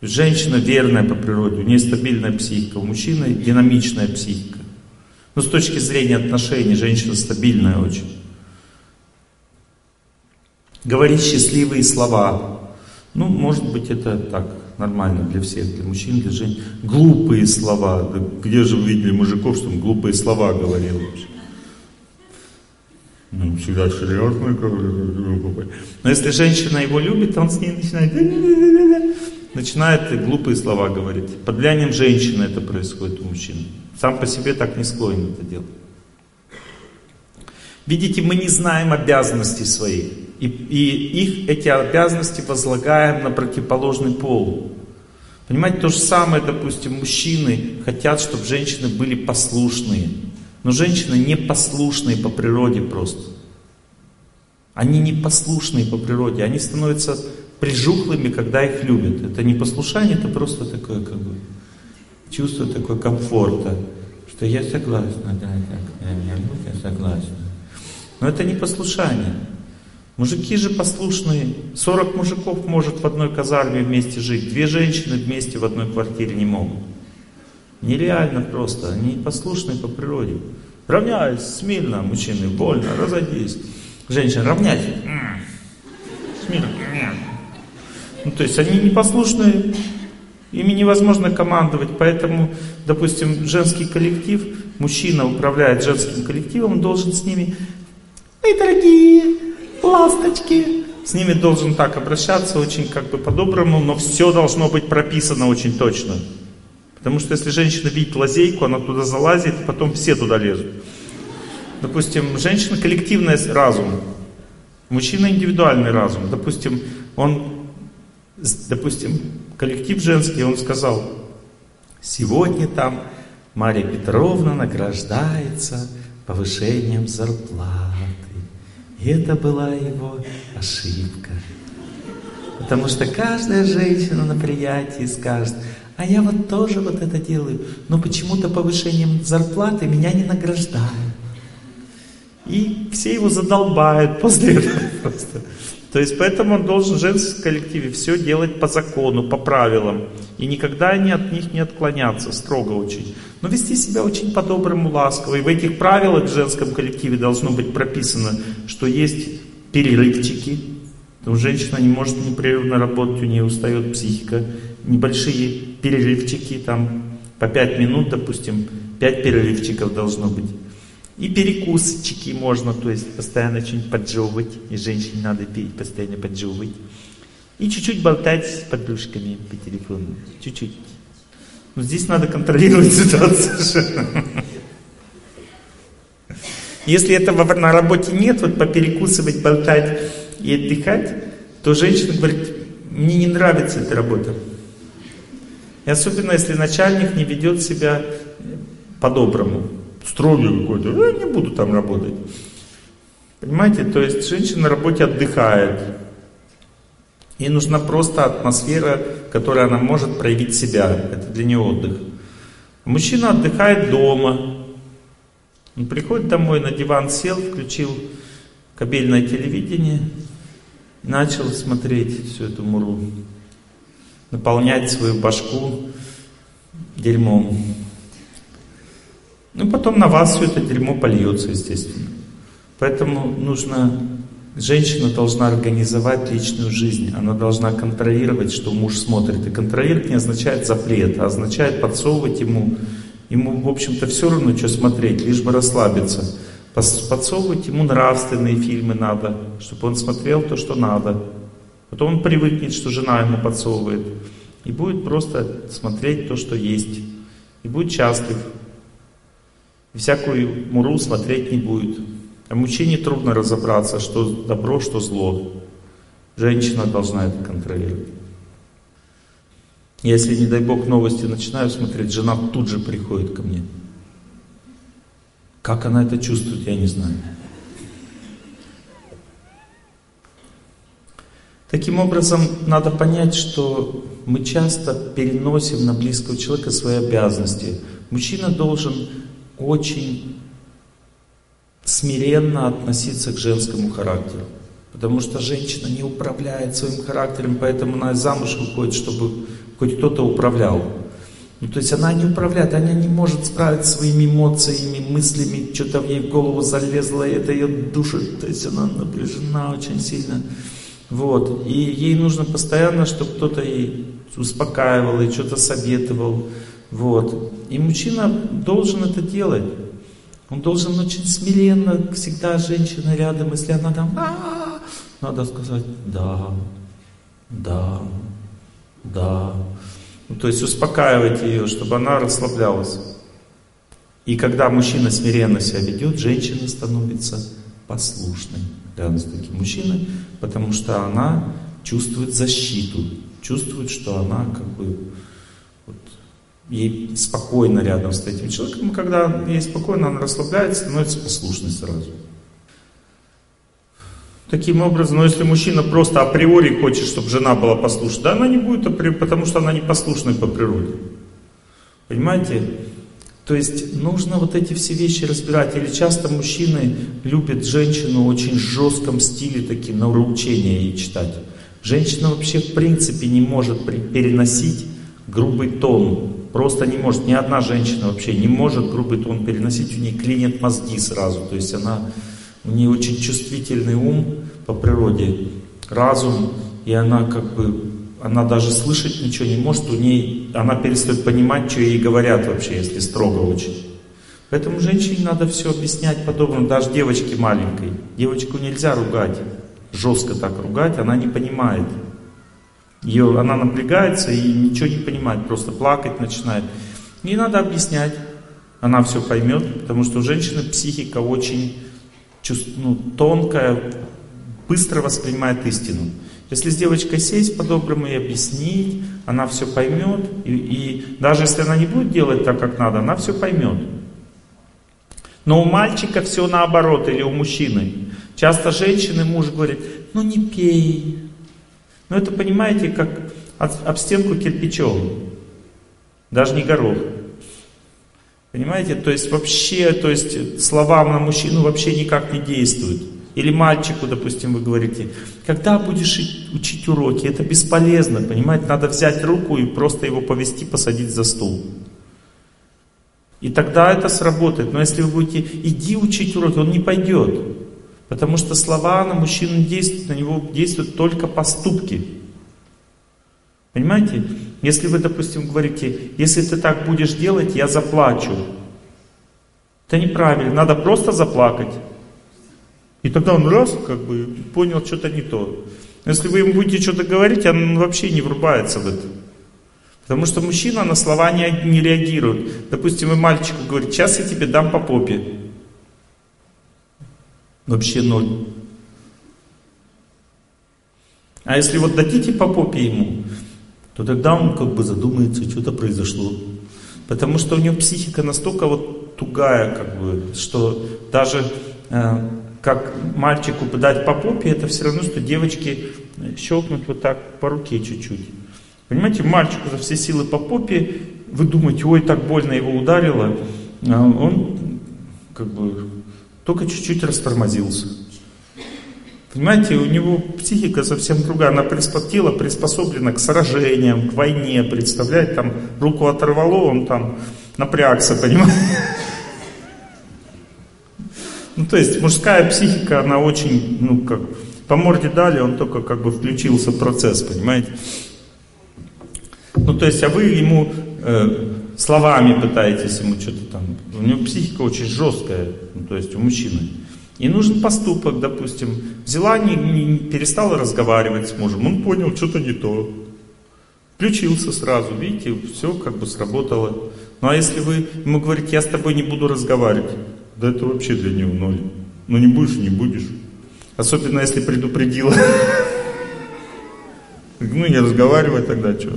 Женщина верная по природе, у нее стабильная психика, у мужчины динамичная психика. Но с точки зрения отношений женщина стабильная очень. Говорить счастливые слова. Ну, может быть, это так, нормально для всех, для мужчин, для женщин. Глупые слова. Да где же вы видели мужиков, что он глупые слова говорил вообще? Ну, всегда серьезно. Но если женщина его любит, он с ней начинает начинает глупые слова говорить. Под влиянием женщины это происходит у мужчин. Сам по себе так не склонен это делать. Видите, мы не знаем обязанностей своих. И, и их, эти обязанности возлагаем на противоположный пол. Понимаете, то же самое, допустим, мужчины хотят, чтобы женщины были послушные. Но женщины непослушные по природе просто. Они непослушные по природе. Они становятся прижухлыми, когда их любят. Это не послушание, это просто такое как бы чувство такой комфорта, что я согласна, да, так, меня любят, я согласна. Но это не послушание. Мужики же послушные. 40 мужиков может в одной казарме вместе жить. Две женщины вместе в одной квартире не могут. Нереально просто. Они послушные по природе. Равняйся, смирно, мужчины, больно, разойдись. Женщина, равняйся. Смирно. Ну, то есть они непослушные, ими невозможно командовать, поэтому, допустим, женский коллектив, мужчина управляет женским коллективом, должен с ними, эй, дорогие, ласточки, с ними должен так обращаться очень как бы по-доброму, но все должно быть прописано очень точно. Потому что если женщина видит лазейку, она туда залазит, и потом все туда лезут. Допустим, женщина коллективный разум, мужчина индивидуальный разум. Допустим, он допустим, коллектив женский, он сказал, сегодня там Мария Петровна награждается повышением зарплаты. И это была его ошибка. Потому что каждая женщина на приятии скажет, а я вот тоже вот это делаю, но почему-то повышением зарплаты меня не награждают. И все его задолбают после этого просто. То есть поэтому он должен в женском коллективе все делать по закону, по правилам. И никогда они от них не отклоняться, строго очень. Но вести себя очень по-доброму, ласково. И в этих правилах в женском коллективе должно быть прописано, что есть перерывчики. Что женщина не может непрерывно работать, у нее устает психика. Небольшие перерывчики, там по 5 минут, допустим, 5 перерывчиков должно быть. И перекусчики можно, то есть постоянно что-нибудь поджевывать. И женщине надо пить, постоянно поджевывать. И чуть-чуть болтать с подружками по телефону. Чуть-чуть. Но здесь надо контролировать *laughs* ситуацию. Если этого на работе нет, вот поперекусывать, болтать и отдыхать, то женщина говорит, мне не нравится эта работа. И особенно, если начальник не ведет себя по-доброму строгий какой-то, я не буду там работать. Понимаете, то есть женщина на работе отдыхает. Ей нужна просто атмосфера, которой она может проявить себя. Это для нее отдых. Мужчина отдыхает дома. Он приходит домой, на диван сел, включил кабельное телевидение, начал смотреть всю эту муру, наполнять свою башку дерьмом. Ну, потом на вас все это дерьмо польется, естественно. Поэтому нужно, женщина должна организовать личную жизнь. Она должна контролировать, что муж смотрит. И контролировать не означает запрет, а означает подсовывать ему, ему, в общем-то, все равно, что смотреть, лишь бы расслабиться. Подсовывать ему нравственные фильмы надо, чтобы он смотрел то, что надо. Потом он привыкнет, что жена ему подсовывает. И будет просто смотреть то, что есть. И будет счастлив. И всякую муру смотреть не будет. А мужчине трудно разобраться, что добро, что зло. Женщина должна это контролировать. Если, не дай бог, новости начинаю смотреть, жена тут же приходит ко мне. Как она это чувствует, я не знаю. Таким образом, надо понять, что мы часто переносим на близкого человека свои обязанности. Мужчина должен очень смиренно относиться к женскому характеру. Потому что женщина не управляет своим характером, поэтому она замуж выходит, чтобы хоть кто-то управлял. Ну, то есть она не управляет, она не может справиться своими эмоциями, мыслями, что-то в ней в голову залезло, и это ее душит, то есть она напряжена очень сильно. Вот. И ей нужно постоянно, чтобы кто-то ей успокаивал и что-то советовал. Вот. И мужчина должен это делать. Он должен очень смиренно, всегда женщина рядом, если она там, «А, надо сказать, да, да, да. Ну, то есть успокаивать ее, чтобы она расслаблялась. И когда мужчина смиренно себя ведет, женщина становится послушной рядом с таким мужчиной, потому что она чувствует защиту, чувствует, что она как бы вот, ей спокойно рядом с этим человеком. И когда ей спокойно, она расслабляется, становится послушной сразу. Таким образом, но если мужчина просто априори хочет, чтобы жена была послушна, да она не будет потому что она не послушная по природе. Понимаете? То есть нужно вот эти все вещи разбирать. Или часто мужчины любят женщину в очень жестком стиле, такие научения ей читать. Женщина вообще в принципе не может переносить грубый тон. Просто не может. Ни одна женщина вообще не может грубый тон переносить. У нее клинят мозги сразу. То есть она у нее очень чувствительный ум по природе, разум, и она как бы, она даже слышать ничего не может, у ней, она перестает понимать, что ей говорят вообще, если строго очень. Поэтому женщине надо все объяснять по-доброму, даже девочке маленькой. Девочку нельзя ругать, жестко так ругать, она не понимает. Ее, она напрягается и ничего не понимает, просто плакать начинает. Не надо объяснять, она все поймет, потому что у женщины психика очень ну, тонкая, быстро воспринимает истину. Если с девочкой сесть по-доброму и объяснить, она все поймет, и, и даже если она не будет делать так, как надо, она все поймет. Но у мальчика все наоборот, или у мужчины. Часто женщины, муж говорит, ну не пей. Ну это, понимаете, как об стенку кирпичом. Даже не горох. Понимаете? То есть вообще, то есть слова на мужчину вообще никак не действуют. Или мальчику, допустим, вы говорите, когда будешь учить уроки, это бесполезно, понимаете, надо взять руку и просто его повести, посадить за стол. И тогда это сработает. Но если вы будете, иди учить уроки, он не пойдет. Потому что слова на мужчину действуют, на него действуют только поступки. Понимаете? Если вы, допустим, говорите, если ты так будешь делать, я заплачу. Это неправильно, надо просто заплакать. И тогда он раз, как бы, понял, что-то не то. Если вы ему будете что-то говорить, он вообще не врубается в это. Потому что мужчина на слова не, не реагирует. Допустим, вы мальчику говорите, сейчас я тебе дам по попе. Вообще ноль. А если вот дадите по попе ему, то тогда он как бы задумается, что-то произошло. Потому что у него психика настолько вот тугая, как бы, что даже э, как мальчику подать по попе, это все равно, что девочке щелкнуть вот так по руке чуть-чуть. Понимаете, мальчику за все силы по попе, вы думаете, ой, так больно его ударило, а он как бы только чуть-чуть растормозился. Понимаете, у него психика совсем другая, она приспособлена, приспособлена к сражениям, к войне, представляете, там руку оторвало, он там напрягся, понимаете. Ну, то есть мужская психика, она очень, ну, как, по морде дали, он только как бы включился в процесс, понимаете. Ну, то есть, а вы ему э, словами пытаетесь ему что-то там. У него психика очень жесткая, ну, то есть у мужчины. И нужен поступок, допустим. Взяла, не, не перестала разговаривать с мужем, он понял, что-то не то. Включился сразу, видите, все как бы сработало. Ну а если вы ему говорите, я с тобой не буду разговаривать, да это вообще для него ноль. Ну не будешь, не будешь. Особенно если предупредила. Ну не разговаривай тогда, что.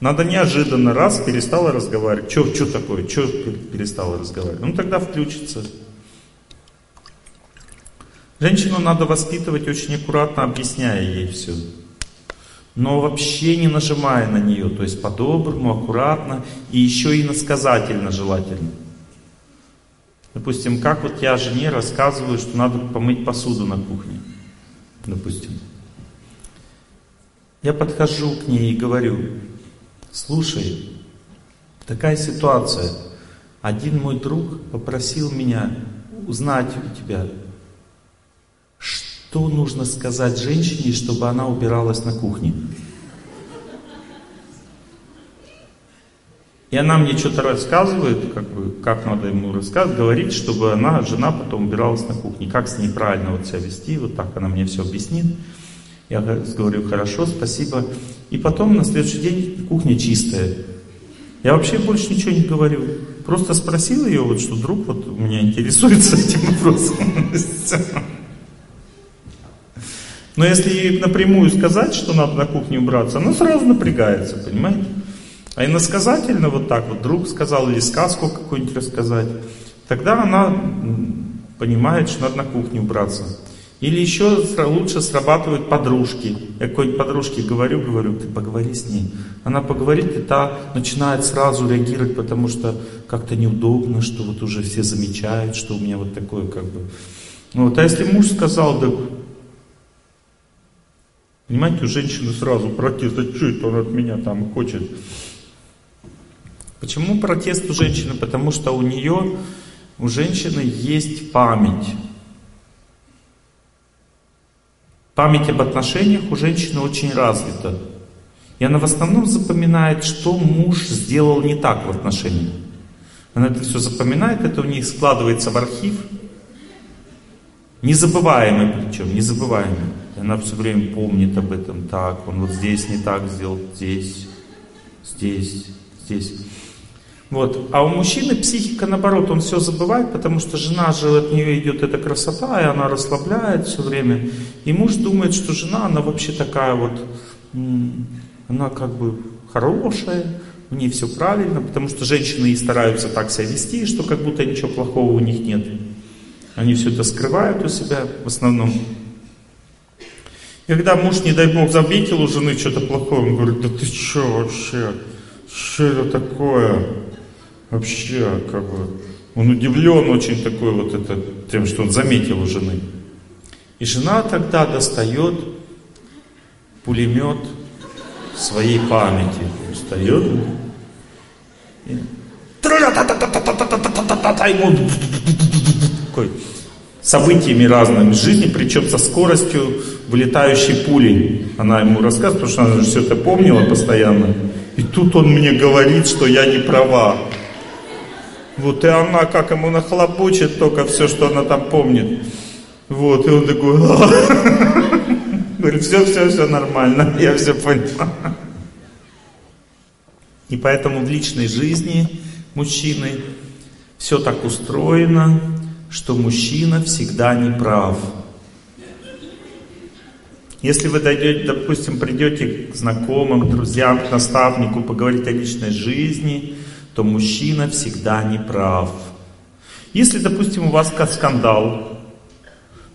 Надо неожиданно раз перестала разговаривать. Что, что такое? Что перестала разговаривать? Ну тогда включится. Женщину надо воспитывать очень аккуратно, объясняя ей все. Но вообще не нажимая на нее, то есть по-доброму, аккуратно и еще и насказательно желательно. Допустим, как вот я жене рассказываю, что надо помыть посуду на кухне. Допустим. Я подхожу к ней и говорю, слушай, такая ситуация. Один мой друг попросил меня узнать у тебя, что нужно сказать женщине, чтобы она убиралась на кухне. И она мне что-то рассказывает, как, бы, как надо ему рассказывать, говорит, чтобы она, жена, потом убиралась на кухне. Как с ней правильно вот себя вести, вот так она мне все объяснит. Я говорю, хорошо, спасибо. И потом на следующий день кухня чистая. Я вообще больше ничего не говорю. Просто спросил ее, вот, что друг вот у меня интересуется этим вопросом. *laughs* Но если ей напрямую сказать, что надо на кухне убраться, она сразу напрягается, понимаете? А иносказательно вот так вот, друг сказал или сказку какую-нибудь рассказать, тогда она понимает, что надо на кухне убраться. Или еще лучше срабатывают подружки. Я какой-нибудь подружке говорю, говорю, ты поговори с ней. Она поговорит, и та начинает сразу реагировать, потому что как-то неудобно, что вот уже все замечают, что у меня вот такое как бы... Вот, а если муж сказал, да Понимаете, у женщины сразу протест, а что это он от меня там хочет? Почему протест у женщины? Потому что у нее, у женщины есть память. Память об отношениях у женщины очень развита. И она в основном запоминает, что муж сделал не так в отношениях. Она это все запоминает, это у них складывается в архив. Незабываемый причем, незабываемый. И она все время помнит об этом. Так, он вот здесь не так сделал, здесь, здесь, здесь. Вот. А у мужчины психика наоборот, он все забывает, потому что жена же от нее идет эта красота, и она расслабляет все время. И муж думает, что жена, она вообще такая вот, она как бы хорошая, у нее все правильно, потому что женщины и стараются так себя вести, что как будто ничего плохого у них нет. Они все это скрывают у себя в основном. Когда муж, не дай бог, заметил у жены что-то плохое, он говорит, да ты что вообще, что это такое? Вообще, как бы, он удивлен очень такой вот это, тем, что он заметил у жены. И жена тогда достает пулемет своей памяти. Встает и ему такой событиями разными жизни, причем со скоростью вылетающей пули. Она ему рассказывает, потому что она же все это помнила постоянно. И тут он мне говорит, что я не права. Вот, и она как ему нахлобучит только все, что она там помнит. Вот, и он такой, *laughs* говорит, все, все, все нормально, *laughs* я все понял. И поэтому в личной жизни мужчины все так устроено, что мужчина всегда не прав. Если вы дойдете, допустим, придете к знакомым, друзьям, к наставнику, поговорить о личной жизни – то мужчина всегда не прав. Если, допустим, у вас скандал,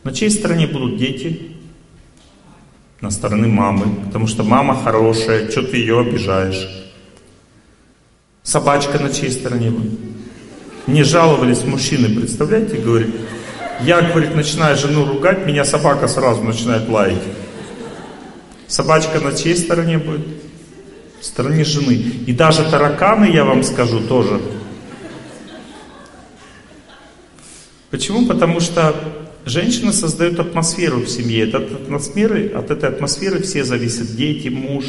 на чьей стороне будут дети? На стороны мамы, потому что мама хорошая, что ты ее обижаешь? Собачка на чьей стороне будет? Мне жаловались мужчины, представляете, говорит, я, говорит, начинаю жену ругать, меня собака сразу начинает лаять. Собачка на чьей стороне будет? в стороне жены. И даже тараканы, я вам скажу, тоже. Почему? Потому что женщина создает атмосферу в семье. От, атмосферы, от этой атмосферы все зависят. Дети, муж,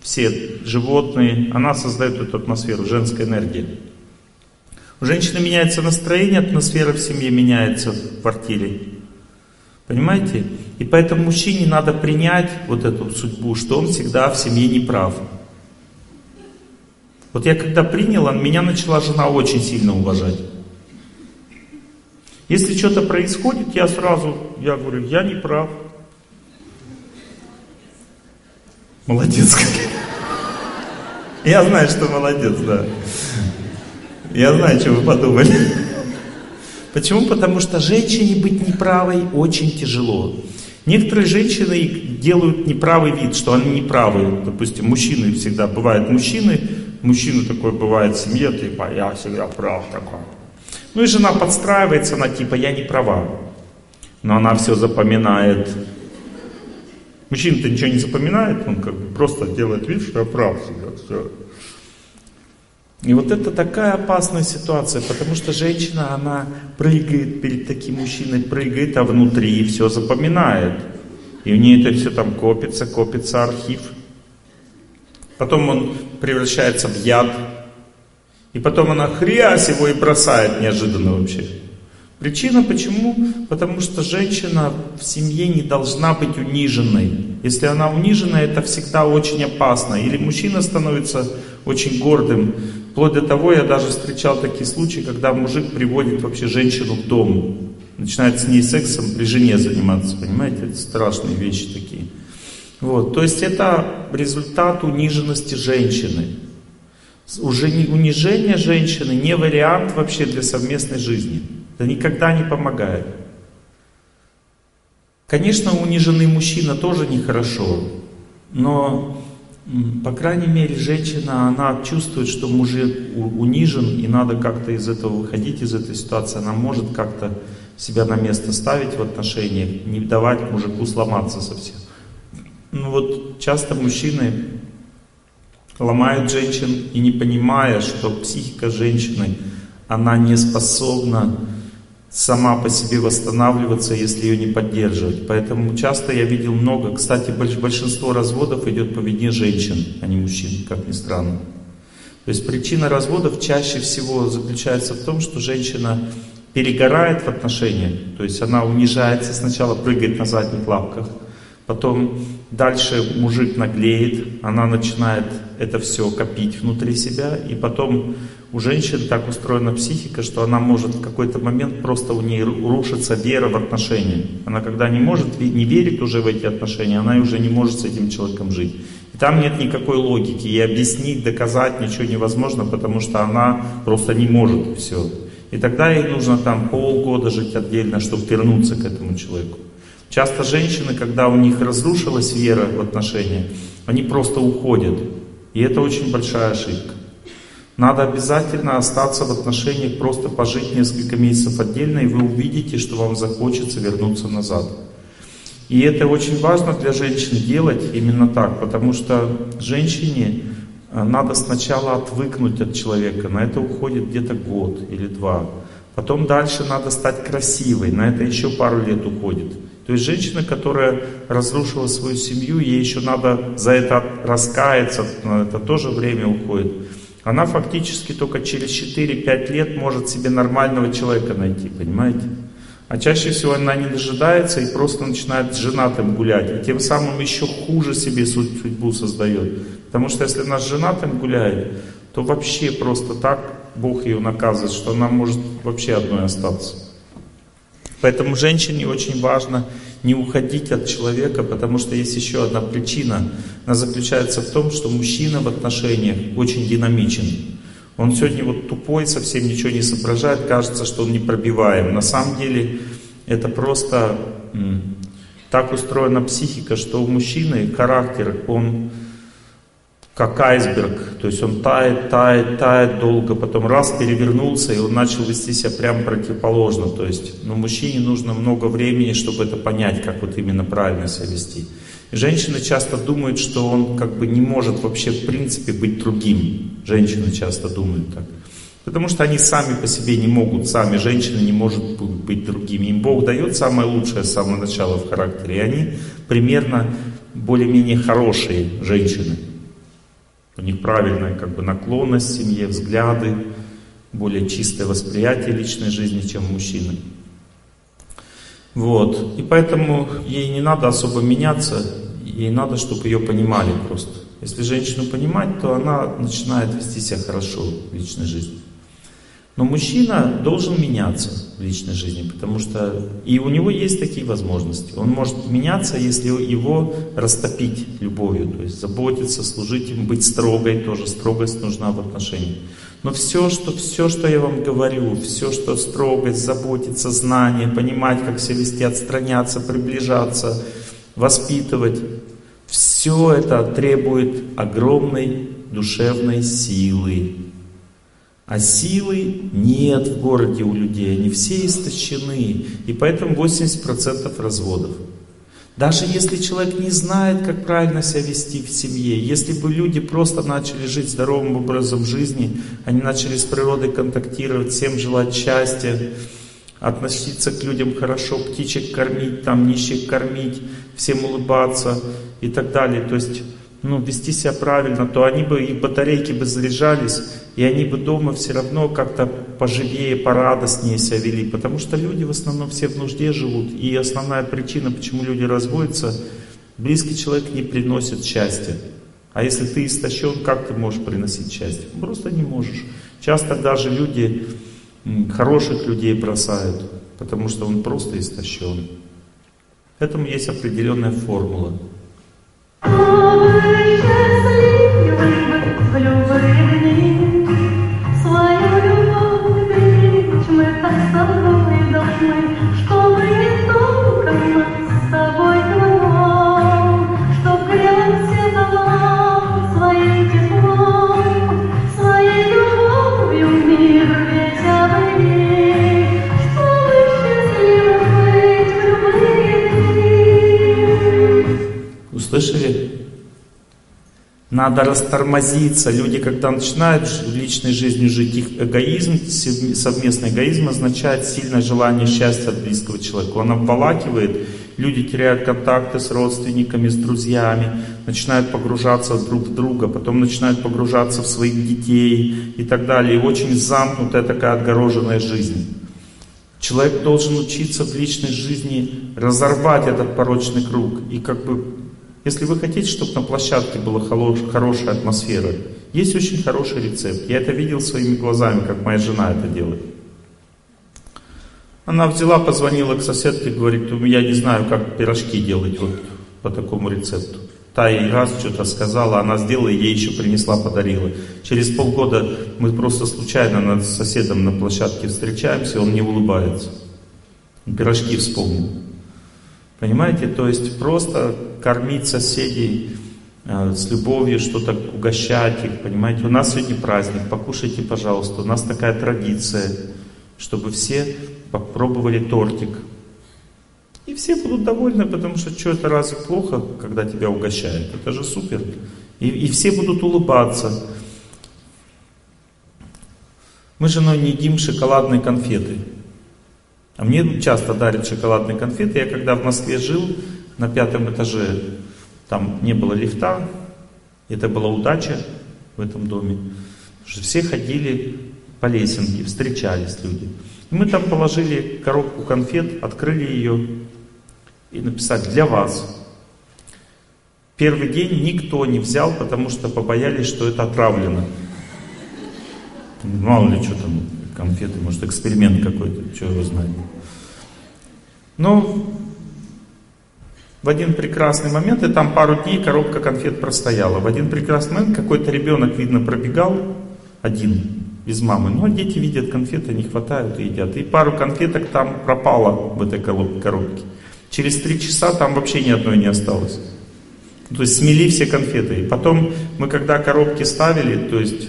все животные. Она создает эту атмосферу, женская энергия. У женщины меняется настроение, атмосфера в семье меняется в квартире. Понимаете? И поэтому мужчине надо принять вот эту судьбу, что он всегда в семье не прав. Вот я когда принял, меня начала жена очень сильно уважать. Если что-то происходит, я сразу, я говорю, я не прав. Молодец. Я знаю, что молодец, да. Я знаю, что вы подумали. Почему? Потому что женщине быть неправой очень тяжело. Некоторые женщины делают неправый вид, что они неправы. Допустим, мужчины всегда бывают мужчины, мужчина такой бывает в семье, типа, я всегда прав такой. Ну и жена подстраивается, она типа, я не права. Но она все запоминает. Мужчина-то ничего не запоминает, он как бы просто делает вид, что я прав всегда. Все. И вот это такая опасная ситуация, потому что женщина, она прыгает перед таким мужчиной, прыгает, а внутри все запоминает. И у нее это все там копится, копится архив. Потом он превращается в яд. И потом она хрясь его и бросает неожиданно вообще. Причина почему? Потому что женщина в семье не должна быть униженной. Если она унижена, это всегда очень опасно. Или мужчина становится очень гордым, Вплоть до того, я даже встречал такие случаи, когда мужик приводит вообще женщину в дом, начинает с ней сексом при жене заниматься, понимаете, это страшные вещи такие. Вот, то есть это результат униженности женщины. Уже унижение женщины не вариант вообще для совместной жизни. Это никогда не помогает. Конечно, униженный мужчина тоже нехорошо, но по крайней мере, женщина, она чувствует, что мужик унижен, и надо как-то из этого выходить, из этой ситуации. Она может как-то себя на место ставить в отношениях, не давать мужику сломаться совсем. Ну вот часто мужчины ломают женщин и не понимая, что психика женщины, она не способна сама по себе восстанавливаться, если ее не поддерживать. Поэтому часто я видел много, кстати, большинство разводов идет по вине женщин, а не мужчин, как ни странно. То есть причина разводов чаще всего заключается в том, что женщина перегорает в отношениях, то есть она унижается, сначала прыгает на задних лапках, потом дальше мужик наглеет, она начинает это все копить внутри себя, и потом у женщин так устроена психика, что она может в какой-то момент просто у нее рушится вера в отношения. Она когда не может, не верит уже в эти отношения, она уже не может с этим человеком жить. И там нет никакой логики, и объяснить, доказать ничего невозможно, потому что она просто не может все. И тогда ей нужно там полгода жить отдельно, чтобы вернуться к этому человеку. Часто женщины, когда у них разрушилась вера в отношения, они просто уходят. И это очень большая ошибка. Надо обязательно остаться в отношениях, просто пожить несколько месяцев отдельно, и вы увидите, что вам захочется вернуться назад. И это очень важно для женщин делать именно так, потому что женщине э, надо сначала отвыкнуть от человека, на это уходит где-то год или два. Потом дальше надо стать красивой, на это еще пару лет уходит. То есть женщина, которая разрушила свою семью, ей еще надо за это раскаяться, на это тоже время уходит. Она фактически только через 4-5 лет может себе нормального человека найти, понимаете? А чаще всего она не дожидается и просто начинает с женатым гулять. И тем самым еще хуже себе судьбу создает. Потому что если она с женатым гуляет, то вообще просто так Бог ее наказывает, что она может вообще одной остаться. Поэтому женщине очень важно не уходить от человека, потому что есть еще одна причина. Она заключается в том, что мужчина в отношениях очень динамичен. Он сегодня вот тупой, совсем ничего не соображает, кажется, что он непробиваем. На самом деле это просто так устроена психика, что у мужчины характер, он как айсберг, то есть он тает, тает, тает долго, потом раз перевернулся, и он начал вести себя прямо противоположно, то есть, ну, мужчине нужно много времени, чтобы это понять, как вот именно правильно себя вести. Женщины часто думают, что он как бы не может вообще в принципе быть другим. Женщины часто думают так. Потому что они сами по себе не могут, сами женщины не может быть другими. Им Бог дает самое лучшее с самого начала в характере. И они примерно более-менее хорошие женщины. У них правильная как бы наклонность в семье, взгляды, более чистое восприятие личной жизни, чем мужчины. Вот. И поэтому ей не надо особо меняться, ей надо, чтобы ее понимали просто. Если женщину понимать, то она начинает вести себя хорошо в личной жизни. Но мужчина должен меняться в личной жизни, потому что и у него есть такие возможности. Он может меняться, если его растопить любовью, то есть заботиться, служить им, быть строгой, тоже строгость нужна в отношениях. Но все, что, все, что я вам говорю, все, что строгость, заботиться, знание, понимать, как себя вести, отстраняться, приближаться, воспитывать, все это требует огромной душевной силы. А силы нет в городе у людей, они все истощены. И поэтому 80% разводов. Даже если человек не знает, как правильно себя вести в семье, если бы люди просто начали жить здоровым образом жизни, они начали с природой контактировать, всем желать счастья, относиться к людям хорошо, птичек кормить, там нищих кормить, всем улыбаться и так далее. То есть ну, вести себя правильно, то они бы, их батарейки бы заряжались, и они бы дома все равно как-то поживее, порадостнее себя вели. Потому что люди в основном все в нужде живут. И основная причина, почему люди разводятся, близкий человек не приносит счастья. А если ты истощен, как ты можешь приносить счастье? Просто не можешь. Часто даже люди, хороших людей бросают, потому что он просто истощен. Этому есть определенная формула. Свою любовь беречь мы так должны. Услышали? Надо растормозиться. Люди, когда начинают личной жизнью жить, их эгоизм, совместный эгоизм означает сильное желание счастья от близкого человека. Он обволакивает, люди теряют контакты с родственниками, с друзьями, начинают погружаться друг в друга, потом начинают погружаться в своих детей и так далее. И очень замкнутая такая отгороженная жизнь. Человек должен учиться в личной жизни разорвать этот порочный круг и как бы если вы хотите, чтобы на площадке была хорошая атмосфера, есть очень хороший рецепт. Я это видел своими глазами, как моя жена это делает. Она взяла, позвонила к соседке, говорит, я не знаю, как пирожки делать вот по такому рецепту. Та ей раз что-то сказала, она сделала, ей еще принесла, подарила. Через полгода мы просто случайно с соседом на площадке встречаемся, он не улыбается. Пирожки вспомнил. Понимаете, то есть просто кормить соседей э, с любовью, что-то угощать их, понимаете. У нас сегодня праздник, покушайте, пожалуйста. У нас такая традиция, чтобы все попробовали тортик. И все будут довольны, потому что что это разве плохо, когда тебя угощают? Это же супер. И, и все будут улыбаться. Мы с женой не едим шоколадные конфеты. А мне часто дарят шоколадные конфеты. Я когда в Москве жил, на пятом этаже, там не было лифта. Это была удача в этом доме. Все ходили по лесенке, встречались люди. И мы там положили коробку конфет, открыли ее и написали «Для вас». Первый день никто не взял, потому что побоялись, что это отравлено. Мало ли что там, конфеты, может эксперимент какой-то, что его знает. Но в один прекрасный момент, и там пару дней коробка конфет простояла. В один прекрасный момент какой-то ребенок, видно, пробегал один, без мамы. Ну, а дети видят конфеты, не хватают и едят. И пару конфеток там пропало в этой коробке. Через три часа там вообще ни одной не осталось. То есть смели все конфеты. И потом мы когда коробки ставили, то есть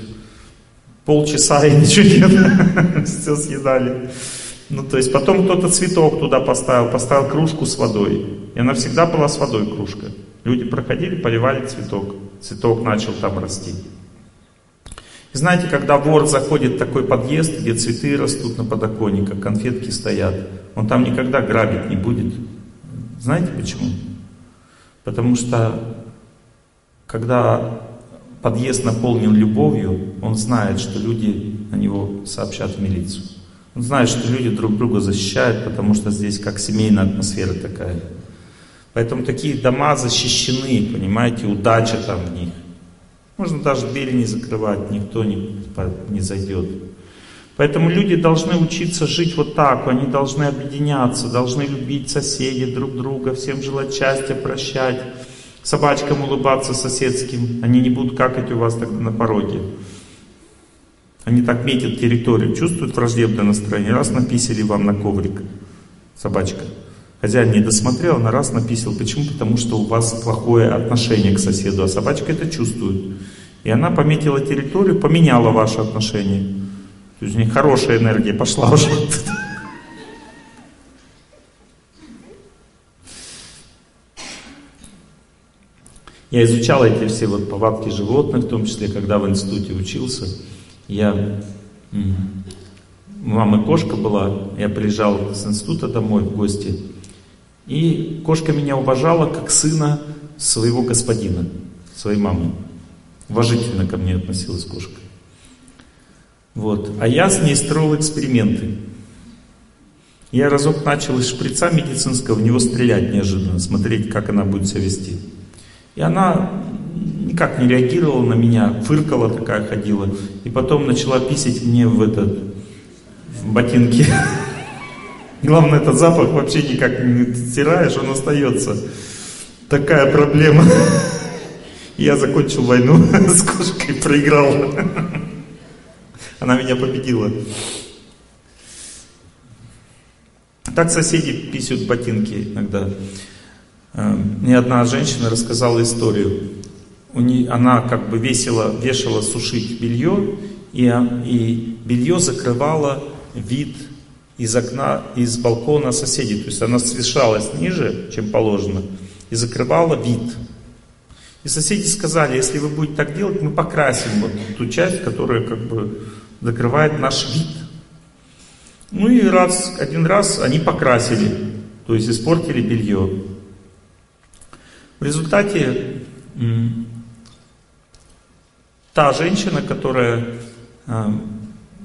полчаса и ничего нет, *laughs* все съедали. Ну, то есть потом кто-то цветок туда поставил, поставил кружку с водой. И она всегда была с водой кружка. Люди проходили, поливали цветок. Цветок начал там расти. И знаете, когда вор заходит в такой подъезд, где цветы растут на подоконниках, конфетки стоят, он там никогда грабить не будет. Знаете почему? Потому что когда подъезд наполнен любовью, он знает, что люди на него сообщат в милицию. Он знает, что люди друг друга защищают, потому что здесь как семейная атмосфера такая. Поэтому такие дома защищены, понимаете, удача там в них. Можно даже двери не закрывать, никто не, не зайдет. Поэтому люди должны учиться жить вот так, они должны объединяться, должны любить соседей друг друга, всем желать счастья, прощать, собачкам улыбаться соседским, они не будут какать у вас тогда на пороге. Они так метят территорию, чувствуют враждебное настроение, раз написали вам на коврик собачка. Хозяин не досмотрел, она раз написал. Почему? Потому что у вас плохое отношение к соседу, а собачка это чувствует. И она пометила территорию, поменяла ваше отношение. То есть у них хорошая энергия пошла уже. Я изучал эти все вот повадки животных, в том числе, когда в институте учился. Я... У мамы кошка была, я приезжал с института домой в гости, и кошка меня уважала как сына своего господина, своей мамы. Уважительно ко мне относилась кошка. Вот. А я с ней строил эксперименты. Я разок начал из шприца медицинского в него стрелять неожиданно, смотреть, как она будет себя вести. И она никак не реагировала на меня, фыркала такая ходила. И потом начала писать мне в этот, в ботинки. *laughs* Главное, этот запах вообще никак не стираешь, он остается. Такая проблема. *laughs* Я закончил войну *laughs* с кошкой, проиграл. Она меня победила. Так соседи писают ботинки иногда. Э, мне одна женщина рассказала историю. У нее, она как бы весила, вешала сушить белье, и, и белье закрывало вид из окна, из балкона соседей. То есть она свешалась ниже, чем положено, и закрывала вид. И соседи сказали, если вы будете так делать, мы покрасим вот ту часть, которая как бы закрывает наш вид. Ну и раз, один раз они покрасили, то есть испортили белье. В результате та женщина, которая а,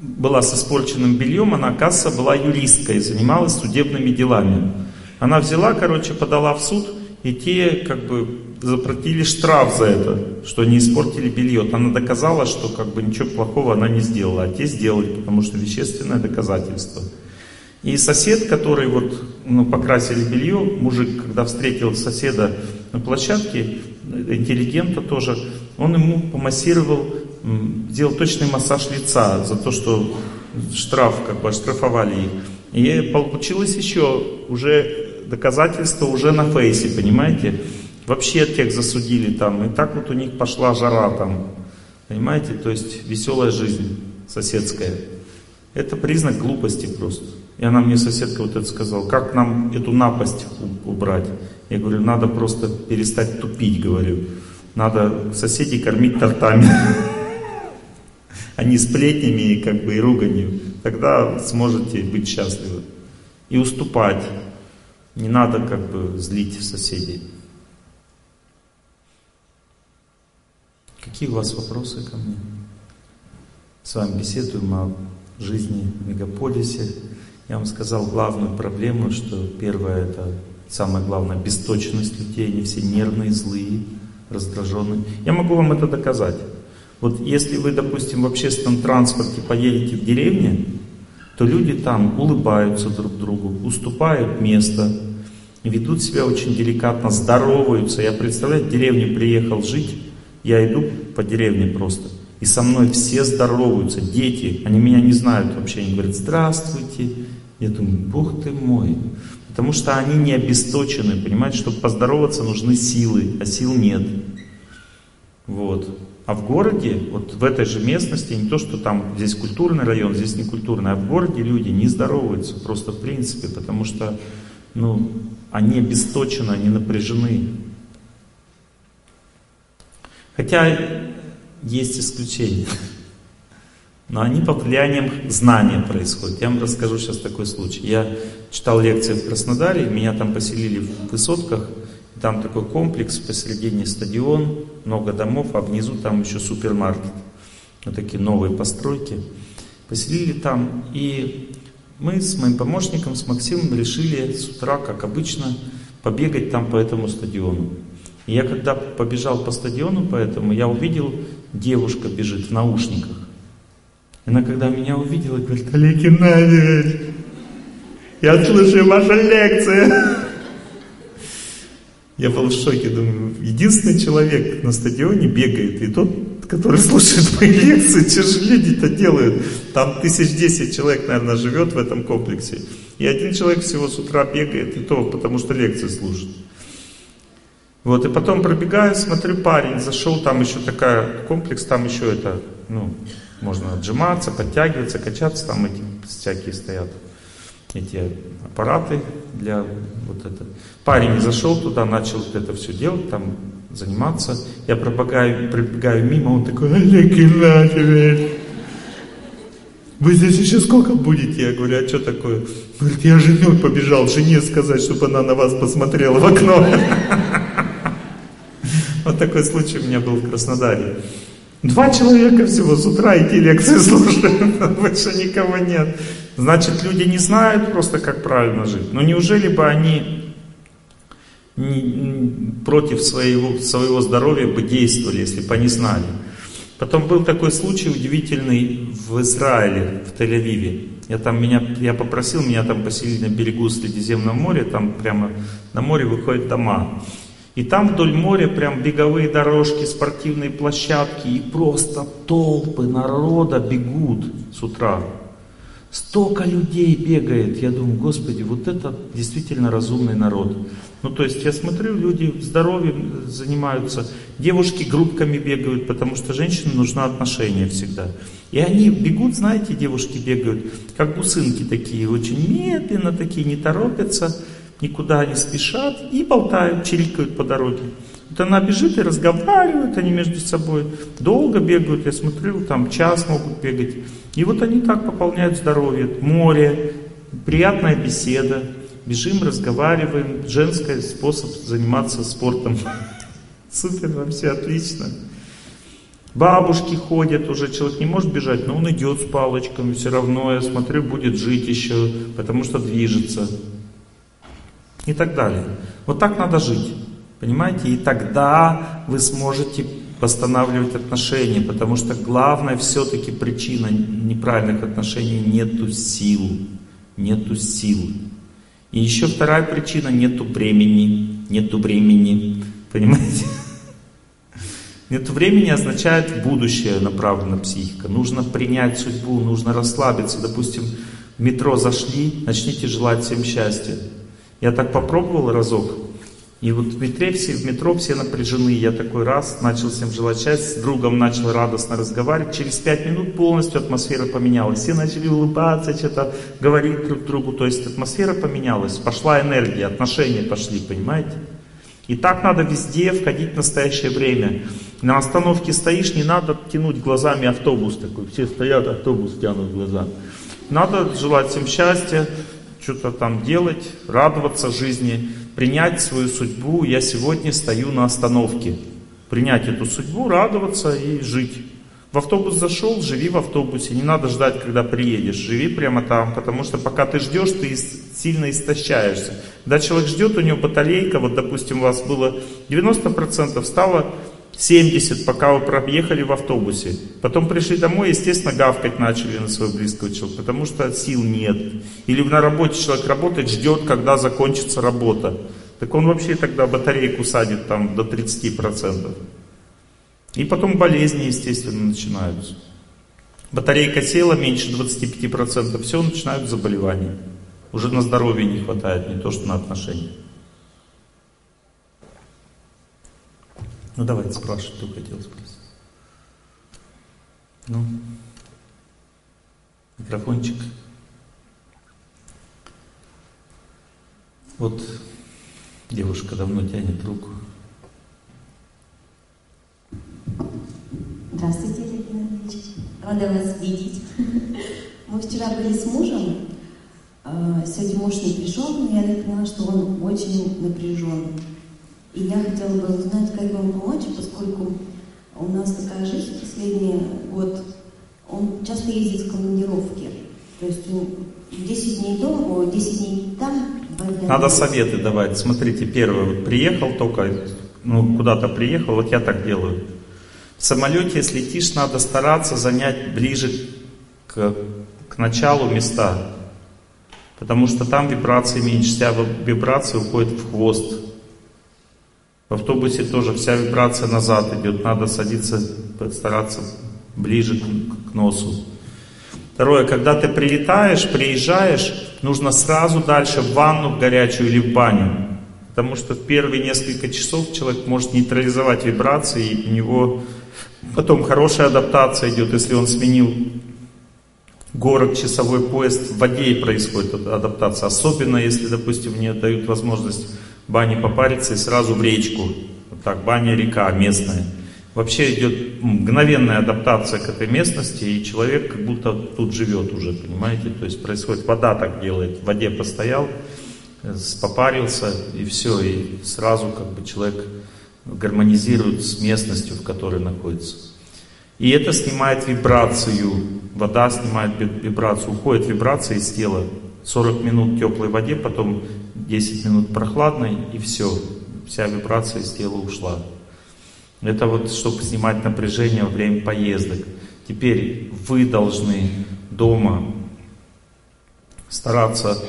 была с испорченным бельем, она, оказывается, была юристкой, занималась судебными делами. Она взяла, короче, подала в суд, и те как бы заплатили штраф за это, что они испортили белье. Она доказала, что как бы ничего плохого она не сделала, а те сделали, потому что вещественное доказательство. И сосед, который вот ну, покрасили белье, мужик, когда встретил соседа на площадке, интеллигента тоже, он ему помассировал, сделал точный массаж лица за то, что штраф, как бы оштрафовали их. И получилось еще уже доказательство уже на фейсе, понимаете? Вообще тех засудили там. И так вот у них пошла жара там. Понимаете? То есть веселая жизнь соседская. Это признак глупости просто. И она мне, соседка, вот это сказала, как нам эту напасть убрать? Я говорю, надо просто перестать тупить, говорю. Надо соседей кормить тортами. А не сплетнями как бы, и руганью. Тогда сможете быть счастливы. И уступать. Не надо как бы злить соседей. Какие у вас вопросы ко мне? С вами беседуем о жизни в мегаполисе. Я вам сказал главную проблему, что первое это самое главное бесточность людей, они все нервные, злые, раздраженные. Я могу вам это доказать. Вот если вы, допустим, в общественном транспорте поедете в деревне, то люди там улыбаются друг другу, уступают место, ведут себя очень деликатно, здороваются. Я представляю, в деревню приехал жить, я иду по деревне просто, и со мной все здороваются, дети, они меня не знают вообще, они говорят, здравствуйте. Я думаю, Бог ты мой. Потому что они не обесточены, понимаете, чтобы поздороваться нужны силы, а сил нет. Вот. А в городе, вот в этой же местности, не то, что там здесь культурный район, здесь не культурный, а в городе люди не здороваются просто в принципе, потому что ну, они обесточены, они напряжены. Хотя есть исключения. Но они под влиянием знания происходят. Я вам расскажу сейчас такой случай. Я читал лекции в Краснодаре, меня там поселили в высотках, там такой комплекс, посередине стадион, много домов, а внизу там еще супермаркет. Вот такие новые постройки. Поселили там, и мы с моим помощником, с Максимом решили с утра, как обычно, побегать там по этому стадиону. И я когда побежал по стадиону, поэтому я увидел, девушка бежит в наушниках. Она когда меня увидела, говорит, Олег Геннадьевич, я слушаю ваши лекции. Я был в шоке, думаю, единственный человек на стадионе бегает, и тот, который слушает мои лекции, же люди-то делают? Там тысяч десять человек, наверное, живет в этом комплексе. И один человек всего с утра бегает, и то потому что лекции слушает. Вот, и потом пробегаю, смотрю, парень зашел, там еще такая комплекс, там еще это, ну, можно отжиматься, подтягиваться, качаться, там эти всякие стоят эти аппараты для вот это. Парень зашел туда, начал это все делать, там заниматься. Я пробегаю, пробегаю мимо, он такой, Олег Геннадьевич, вы здесь еще сколько будете? Я говорю, а что такое? Говорит, я женой побежал, жене сказать, чтобы она на вас посмотрела в окно. *laughs* Вот такой случай у меня был в Краснодаре. Два человека всего с утра эти лекции *laughs* слушают, больше никого нет. Значит, люди не знают просто, как правильно жить. Но неужели бы они против своего, своего здоровья бы действовали, если бы они знали? Потом был такой случай удивительный в Израиле, в Тель-Авиве. Я там меня, я попросил, меня там поселили на берегу Средиземного моря, там прямо на море выходят дома. И там вдоль моря прям беговые дорожки, спортивные площадки, и просто толпы народа бегут с утра. Столько людей бегает. Я думаю, Господи, вот это действительно разумный народ. Ну, то есть я смотрю, люди здоровьем занимаются, девушки группками бегают, потому что женщинам нужно отношение всегда. И они бегут, знаете, девушки бегают, как гусынки такие, очень медленно такие, не торопятся никуда не спешат и болтают, чирикают по дороге. Вот она бежит и разговаривают они между собой, долго бегают, я смотрю, там час могут бегать. И вот они так пополняют здоровье, море, приятная беседа, бежим, разговариваем, женский способ заниматься спортом. *laughs* Супер, вообще отлично. Бабушки ходят, уже человек не может бежать, но он идет с палочками, все равно, я смотрю, будет жить еще, потому что движется и так далее. Вот так надо жить, понимаете? И тогда вы сможете восстанавливать отношения, потому что главная все-таки причина неправильных отношений нету сил, нету сил. И еще вторая причина нету времени, нету времени, понимаете? *laughs* Нету времени означает будущее направлена психика. Нужно принять судьбу, нужно расслабиться. Допустим, в метро зашли, начните желать всем счастья. Я так попробовал разок, и вот в метро все, в метро все напряжены. Я такой раз начал всем желать счастья, с другом начал радостно разговаривать. Через пять минут полностью атмосфера поменялась. Все начали улыбаться, что-то говорить друг другу. То есть атмосфера поменялась, пошла энергия, отношения пошли, понимаете? И так надо везде входить в настоящее время. На остановке стоишь, не надо тянуть глазами автобус такой. Все стоят, автобус тянут глаза. Надо желать всем счастья, что-то там делать, радоваться жизни, принять свою судьбу. Я сегодня стою на остановке. Принять эту судьбу, радоваться и жить. В автобус зашел, живи в автобусе. Не надо ждать, когда приедешь. Живи прямо там, потому что пока ты ждешь, ты сильно истощаешься. Когда человек ждет, у него батарейка, вот допустим у вас было 90%, стало 70, пока вы проехали в автобусе. Потом пришли домой, естественно, гавкать начали на своего близкого человека, потому что сил нет. Или на работе человек работает, ждет, когда закончится работа. Так он вообще тогда батарейку садит там до 30%. И потом болезни, естественно, начинаются. Батарейка села меньше 25%, все, начинают заболевания. Уже на здоровье не хватает, не то что на отношения. Ну давайте спрашивать, кто хотел спросить. Ну, микрофончик. Вот девушка давно тянет руку. Здравствуйте, Олег Иванович. Рада вас видеть. Мы вчера были с мужем. а, Сегодня муж не пришел, но я так поняла, что он очень напряжен. И я хотела бы узнать, как вам помочь, поскольку у нас такая жизнь последний год. Он часто ездит в командировки. То есть он 10 дней дома, о, 10 дней там, Надо советы давать. Смотрите, первое, вот приехал только, ну, куда-то приехал, вот я так делаю. В самолете, если летишь, надо стараться занять ближе к, к началу места. Потому что там вибрации меньше, вся вибрация уходит в хвост. В автобусе тоже вся вибрация назад идет, надо садиться, стараться ближе к, носу. Второе, когда ты прилетаешь, приезжаешь, нужно сразу дальше в ванну горячую или в баню. Потому что в первые несколько часов человек может нейтрализовать вибрации, и у него потом хорошая адаптация идет, если он сменил город, часовой поезд, в воде происходит адаптация. Особенно если, допустим, мне дают возможность бане попариться и сразу в речку. Вот так, баня, река местная. Вообще идет мгновенная адаптация к этой местности, и человек как будто тут живет уже, понимаете? То есть происходит, вода так делает, в воде постоял, попарился, и все, и сразу как бы человек гармонизирует с местностью, в которой находится. И это снимает вибрацию, вода снимает ви- вибрацию, уходит вибрация из тела. 40 минут теплой воде, потом 10 минут прохладной, и все, вся вибрация из тела ушла. Это вот, чтобы снимать напряжение во время поездок. Теперь вы должны дома стараться,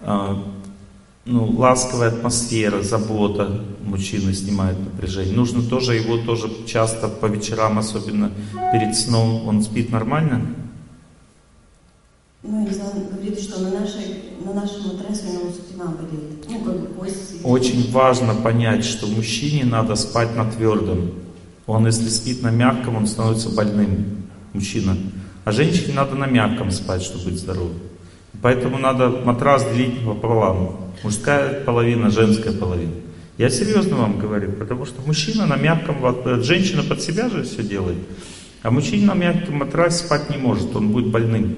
а, ну, ласковая атмосфера, забота мужчины снимает напряжение. Нужно тоже его тоже часто по вечерам, особенно перед сном, он спит нормально? Ну, не знаю, говорит, что на, нашей, на нашем матрасе у него спина болит. Ну, как бы кость. Очень важно понять, что мужчине надо спать на твердом. Он, если спит на мягком, он становится больным, мужчина. А женщине надо на мягком спать, чтобы быть здоровым. Поэтому надо матрас делить пополам. Мужская половина, женская половина. Я серьезно вам говорю, потому что мужчина на мягком, э, женщина под себя же все делает. А мужчина на мягком матрасе спать не может, он будет больным.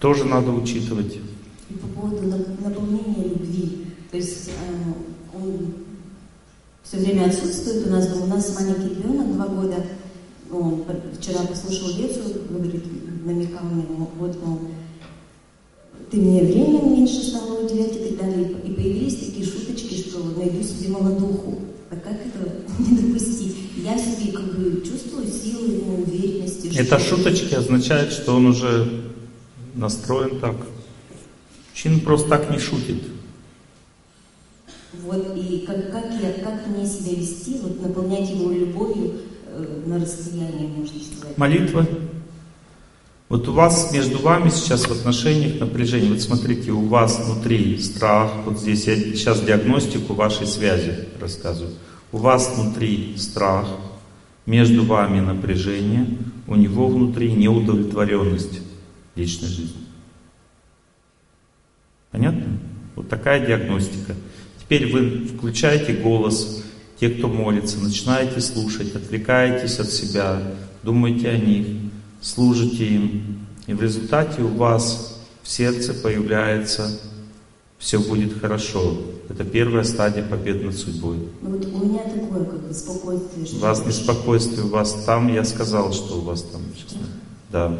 Тоже надо учитывать. И по поводу нап- наполнения любви. То есть э, он все время отсутствует у нас. У нас маленький ребенок, два года. Он вчера послушал лекцию, говорит, намекал мне, вот, мол, ты мне время меньше стала уделять и так далее. И появились такие шуточки, что найду себе молодуху. А как это *laughs* не допустить? Я в себе как бы чувствую силы, ну, уверенности. Это шуточки означают, что он уже настроен так. Мужчина просто так не шутит. Вот, и как, как, я, как мне себя вести, вот наполнять его любовью э, на расстоянии, можно сказать. Молитва. Вот у вас, между вами сейчас в отношениях напряжение. Вот смотрите, у вас внутри страх, вот здесь я сейчас диагностику вашей связи рассказываю. У вас внутри страх, между вами напряжение, у него внутри неудовлетворенность личной жизни. Понятно? Вот такая диагностика. Теперь вы включаете голос, те, кто молится, начинаете слушать, отвлекаетесь от себя, думаете о них, служите им. И в результате у вас в сердце появляется «все будет хорошо». Это первая стадия победы над судьбой. Ну вот у меня такое как бы спокойствие. У вас беспокойствие, у вас там, я сказал, что у вас там, честно. Да.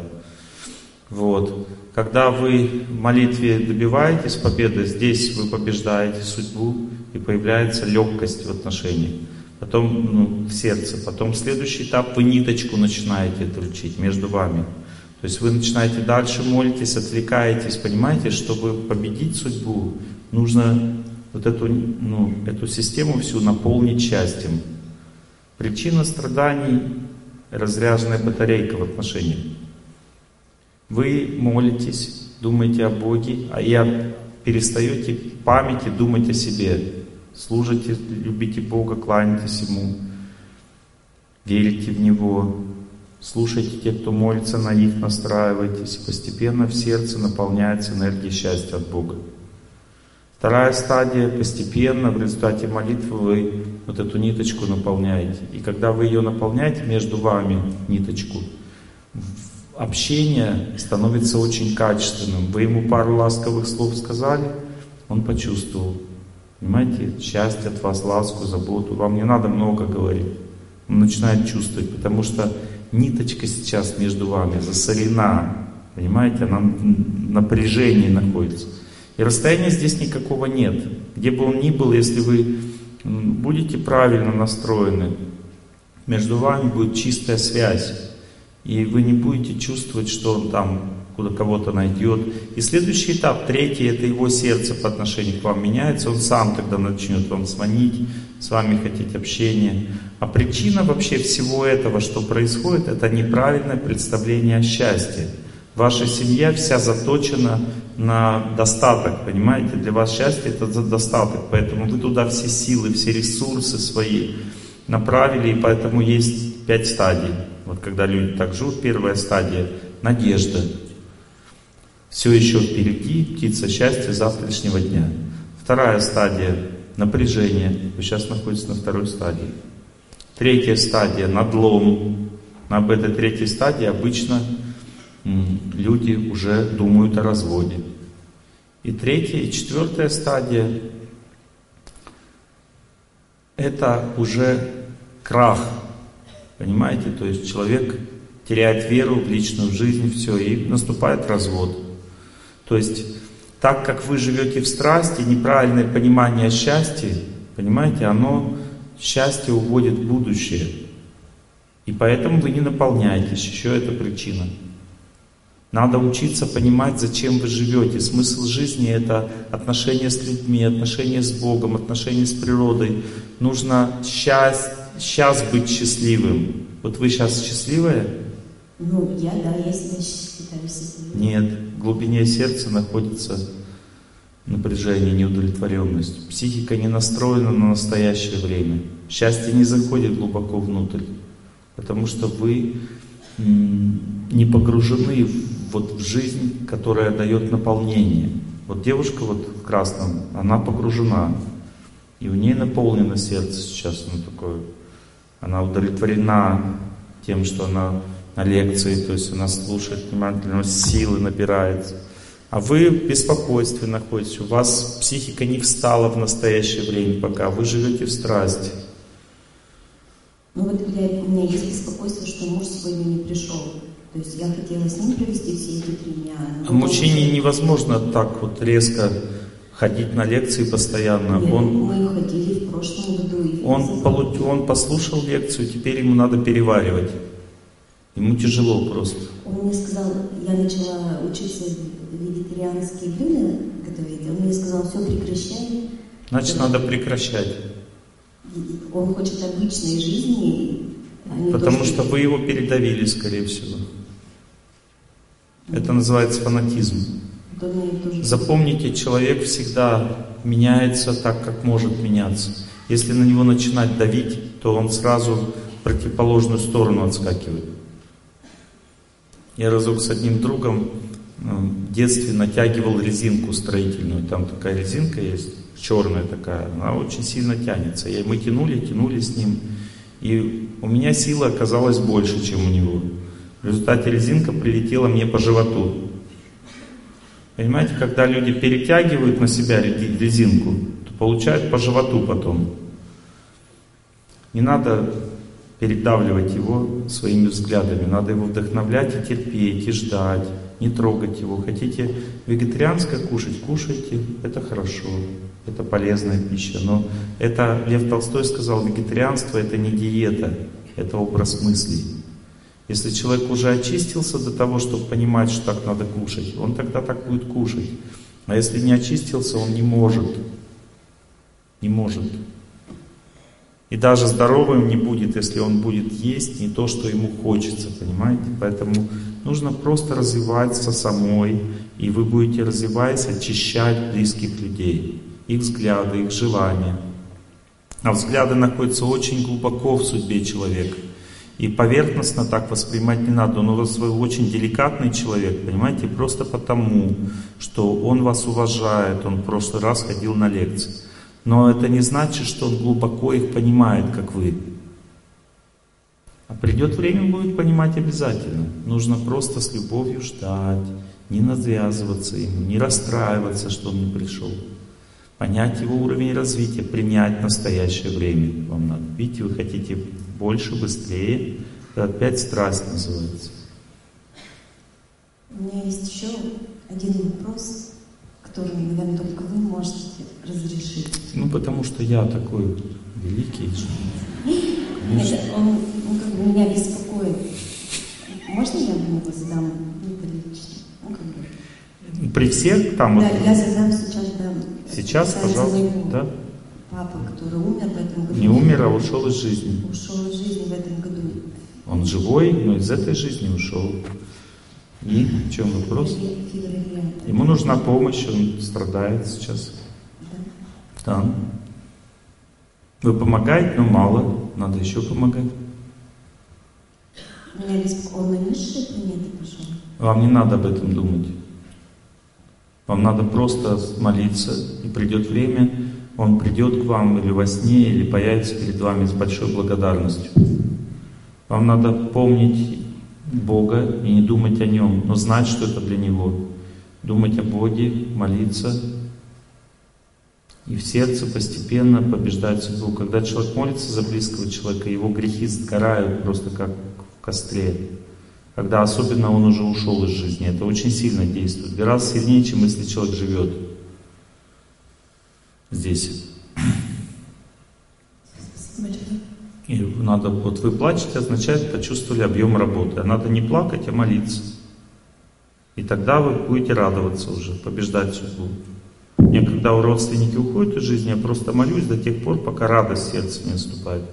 Вот. Когда вы в молитве добиваетесь победы, здесь вы побеждаете судьбу, и появляется легкость в отношениях. Потом ну, в сердце. Потом следующий этап, вы ниточку начинаете отручить между вами. То есть вы начинаете дальше молитесь, отвлекаетесь, понимаете, чтобы победить судьбу, нужно вот эту, ну, эту систему всю наполнить счастьем. Причина страданий – разряженная батарейка в отношениях. Вы молитесь, думаете о Боге, а я перестаете памяти думать о себе. Служите, любите Бога, кланяйтесь Ему, верите в Него, слушайте тех, кто молится, на них настраивайтесь. Постепенно в сердце наполняется энергия счастья от Бога. Вторая стадия, постепенно в результате молитвы вы вот эту ниточку наполняете. И когда вы ее наполняете между вами, ниточку, общение становится очень качественным. Вы ему пару ласковых слов сказали, он почувствовал. Понимаете, счастье от вас, ласку, заботу. Вам не надо много говорить. Он начинает чувствовать, потому что ниточка сейчас между вами засорена. Понимаете, она в напряжении находится. И расстояния здесь никакого нет. Где бы он ни был, если вы будете правильно настроены, между вами будет чистая связь. И вы не будете чувствовать, что он там куда кого-то найдет. И следующий этап, третий, это его сердце по отношению к вам меняется, он сам тогда начнет вам звонить, с вами хотеть общения. А причина вообще всего этого, что происходит, это неправильное представление о счастье. Ваша семья вся заточена на достаток, понимаете? Для вас счастье это достаток, поэтому вы туда все силы, все ресурсы свои направили, и поэтому есть пять стадий. Вот когда люди так живут, первая стадия – надежда. Все еще впереди птица счастья завтрашнего дня. Вторая стадия – напряжение. Вы сейчас находитесь на второй стадии. Третья стадия – надлом. Об этой третьей стадии обычно люди уже думают о разводе. И третья и четвертая стадия – это уже крах. Понимаете? То есть человек теряет веру в личную жизнь, все, и наступает развод. То есть, так как вы живете в страсти, неправильное понимание счастья, понимаете, оно счастье уводит в будущее. И поэтому вы не наполняетесь, еще это причина. Надо учиться понимать, зачем вы живете. Смысл жизни это отношения с людьми, отношения с Богом, отношения с природой. Нужно сейчас, сейчас быть счастливым. Вот вы сейчас счастливая? Ну, я, да, я себя считаю счастливой. Нет, в глубине сердца находится напряжение, неудовлетворенность. Психика не настроена на настоящее время. Счастье не заходит глубоко внутрь, потому что вы не погружены вот в жизнь, которая дает наполнение. Вот девушка вот в красном, она погружена, и в ней наполнено сердце сейчас, оно такое, она удовлетворена тем, что она на лекции, то есть она слушает внимательно, силы набирается. А вы в беспокойстве находитесь, у вас психика не встала в настоящее время пока, вы живете в страсти. Ну вот я, у меня есть беспокойство, что муж сегодня не пришел. То есть я хотела с ним провести все эти три дня. А мужчине невозможно так вот резко ходить на лекции постоянно. Нет, он, мы ходили в прошлом году. Он, полу, он послушал лекцию, теперь ему надо переваривать. Ему тяжело просто. Он мне сказал, я начала учиться вегетарианские блюда готовить. Он мне сказал, все прекращай. Значит, надо прекращать. Он хочет обычной жизни. А Потому что вы его передавили, скорее всего. Это называется фанатизм. Запомните, человек всегда меняется так, как может меняться. Если на него начинать давить, то он сразу в противоположную сторону отскакивает. Я разок с одним другом ну, в детстве натягивал резинку строительную. Там такая резинка есть, черная такая, она очень сильно тянется. И мы тянули, тянули с ним. И у меня сила оказалась больше, чем у него. В результате резинка прилетела мне по животу. Понимаете, когда люди перетягивают на себя резинку, то получают по животу потом. Не надо передавливать его своими взглядами. Надо его вдохновлять и терпеть, и ждать, не трогать его. Хотите вегетарианское кушать, кушайте, это хорошо, это полезная пища. Но это, Лев Толстой сказал, вегетарианство это не диета, это образ мыслей. Если человек уже очистился до того, чтобы понимать, что так надо кушать, он тогда так будет кушать. А если не очистился, он не может. Не может. И даже здоровым не будет, если он будет есть не то, что ему хочется, понимаете? Поэтому нужно просто развиваться самой, и вы будете, развиваясь, очищать близких людей, их взгляды, их желания. А взгляды находятся очень глубоко в судьбе человека. И поверхностно так воспринимать не надо. Он у вас очень деликатный человек, понимаете, просто потому, что он вас уважает, он в прошлый раз ходил на лекции. Но это не значит, что он глубоко их понимает, как вы. А придет время, будет понимать обязательно. Нужно просто с любовью ждать, не навязываться ему, не расстраиваться, что он не пришел. Понять его уровень развития, принять настоящее время вам надо. Видите, вы хотите больше, быстрее. Это опять страсть называется. У меня есть еще один вопрос, который, наверное, только вы можете разрешить. Ну, потому что я такой великий. Нет, он ну, как бы меня беспокоит. Можно я ему задам это лично? Ну, как бы. При всех там... Да, вот- я задам сейчас, да. Сейчас, пожалуйста, да? Папа, который умер в этом году. Не умер, а ушел из жизни. Ушел из жизни в этом году. Он живой, но из этой жизни ушел. И в чем вопрос? Ему нужна помощь, он страдает сейчас. Да. Да. Вы помогаете, но мало. Надо еще помогать. Меня беспокоит. Он на низшие планеты пошел. Вам не надо об этом думать. Вам надо просто молиться, и придет время, он придет к вам или во сне, или появится перед вами с большой благодарностью. Вам надо помнить Бога и не думать о Нем, но знать, что это для Него. Думать о Боге, молиться, и в сердце постепенно побеждать судьбу. Когда человек молится за близкого человека, его грехи сгорают просто как в костре. Когда особенно он уже ушел из жизни, это очень сильно действует. Гораздо сильнее, чем если человек живет здесь. И надо, вот вы плачете, означает, почувствовали объем работы. А надо не плакать, а молиться. И тогда вы будете радоваться уже, побеждать судьбу. Мне когда у родственники уходят из жизни, я просто молюсь до тех пор, пока радость в сердце не наступает.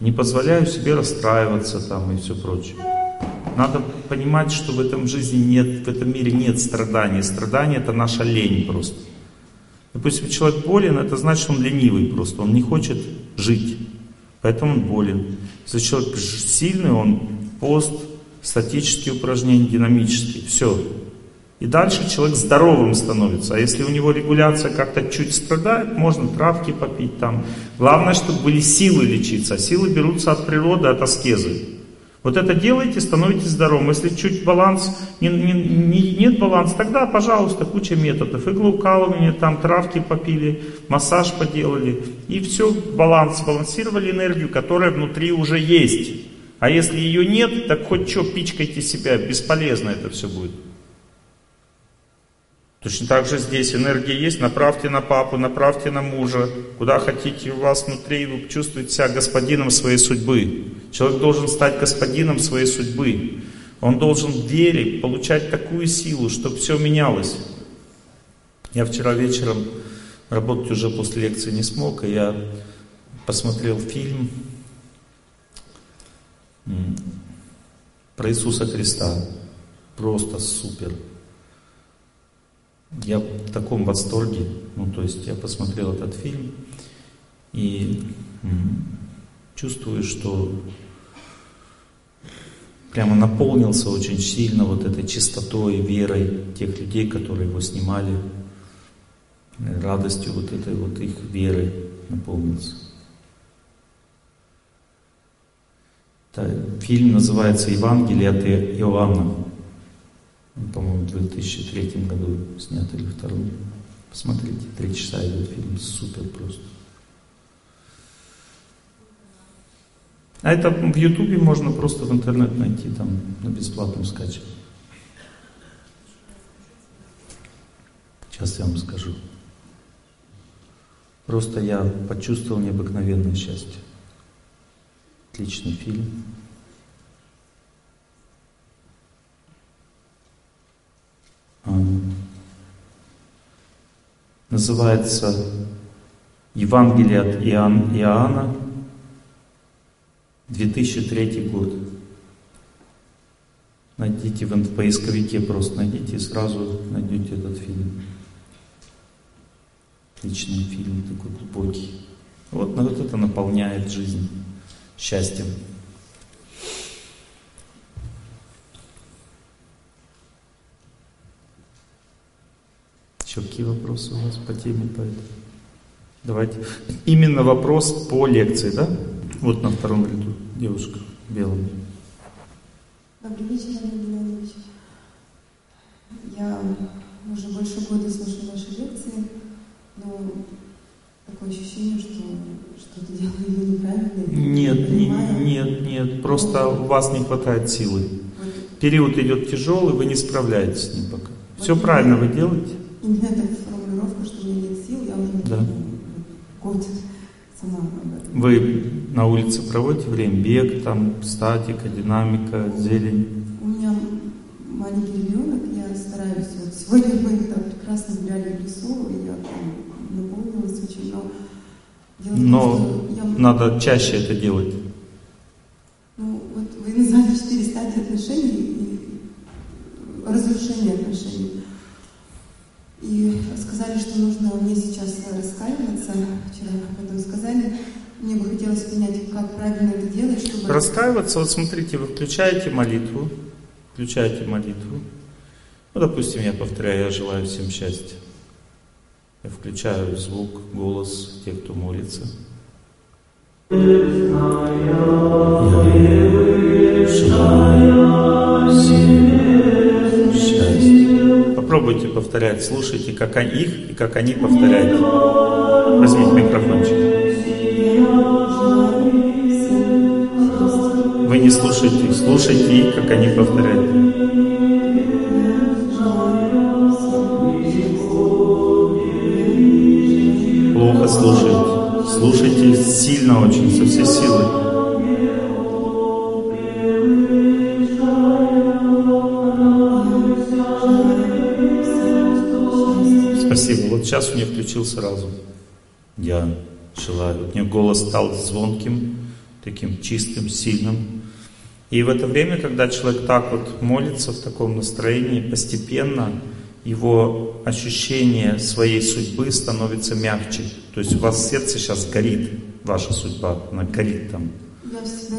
Не позволяю себе расстраиваться там и все прочее. Надо понимать, что в этом жизни нет, в этом мире нет страданий. Страдания это наша лень просто. Допустим, человек болен, это значит, он ленивый просто, он не хочет жить, поэтому он болен. Если человек сильный, он пост, статические упражнения, динамические, все. И дальше человек здоровым становится. А если у него регуляция как-то чуть страдает, можно травки попить там. Главное, чтобы были силы лечиться. А силы берутся от природы, от аскезы. Вот это делаете, становитесь здоровым. Если чуть баланс, не- не- не- нет баланса, тогда, пожалуйста, куча методов. Иглоукалывание, там травки попили, массаж поделали. И все, баланс, сбалансировали энергию, которая внутри уже есть. А если ее нет, так хоть что, пичкайте себя, бесполезно это все будет. Точно так же здесь энергия есть, направьте на папу, направьте на мужа, куда хотите у вас внутри, вы чувствуете себя господином своей судьбы. Человек должен стать господином своей судьбы. Он должен в вере получать такую силу, чтобы все менялось. Я вчера вечером работать уже после лекции не смог, и я посмотрел фильм про Иисуса Христа. Просто супер. Я в таком восторге, ну то есть я посмотрел этот фильм и чувствую, что прямо наполнился очень сильно вот этой чистотой, верой тех людей, которые его снимали, радостью вот этой вот их веры наполнился. Фильм называется «Евангелие от Иоанна». По-моему, в 2003 году снят или втором. Посмотрите, три часа идет фильм, супер просто. А это в Ютубе можно просто в интернет найти, там на бесплатном скачивании. Сейчас я вам скажу. Просто я почувствовал необыкновенное счастье. Отличный фильм. Называется Евангелие от Иоанн- Иоанна, 2003 год. Найдите в, поисковике, просто найдите и сразу найдете этот фильм. Отличный фильм, такой глубокий. Вот, вот это наполняет жизнь счастьем. Еще какие вопросы у вас по теме по этой? Давайте. Именно вопрос по лекции, да? Вот на втором ряду девушка. белом. Добрый вечер, Олег. Я уже больше года слушаю ваши лекции, но такое ощущение, что что-то делаю неправильно. Нет, не нет, нет, просто у вас не хватает силы. Вот Период идет тяжелый, вы не справляетесь с ним пока. Все правильно вы делаете. Именно так формулировка, что у меня нет сил, я уже Да. год сама об этом. Вы на улице проводите время, бег, там, статика, динамика, зелень. У меня маленький ребенок, я стараюсь. Вот сегодня мы так прекрасно гуляли в лесу, и я там наполнилась очень, но дело том, Но что я надо чаще это делать. Ну, вот вы назвали четыре стадии отношений и разрушения отношений. И сказали, что нужно мне сейчас раскаиваться. Вчера об этом сказали. Мне бы хотелось понять, как правильно это делать, чтобы... Раскаиваться, вот смотрите, вы включаете молитву, включаете молитву. Ну, допустим, я повторяю, я желаю всем счастья. Я включаю звук, голос тех, кто молится. счастья. Попробуйте повторять, слушайте, как они, их и как они повторяют. Возьмите микрофончик. Вы не слушаете их, слушайте их, как они повторяют. Плохо слушаете. Слушайте сильно очень, со всей силы. Сейчас у меня включился разум. Я желаю. У меня голос стал звонким, таким чистым, сильным. И в это время, когда человек так вот молится в таком настроении, постепенно его ощущение своей судьбы становится мягче. То есть у вас сердце сейчас горит ваша судьба, она горит там. Я всегда...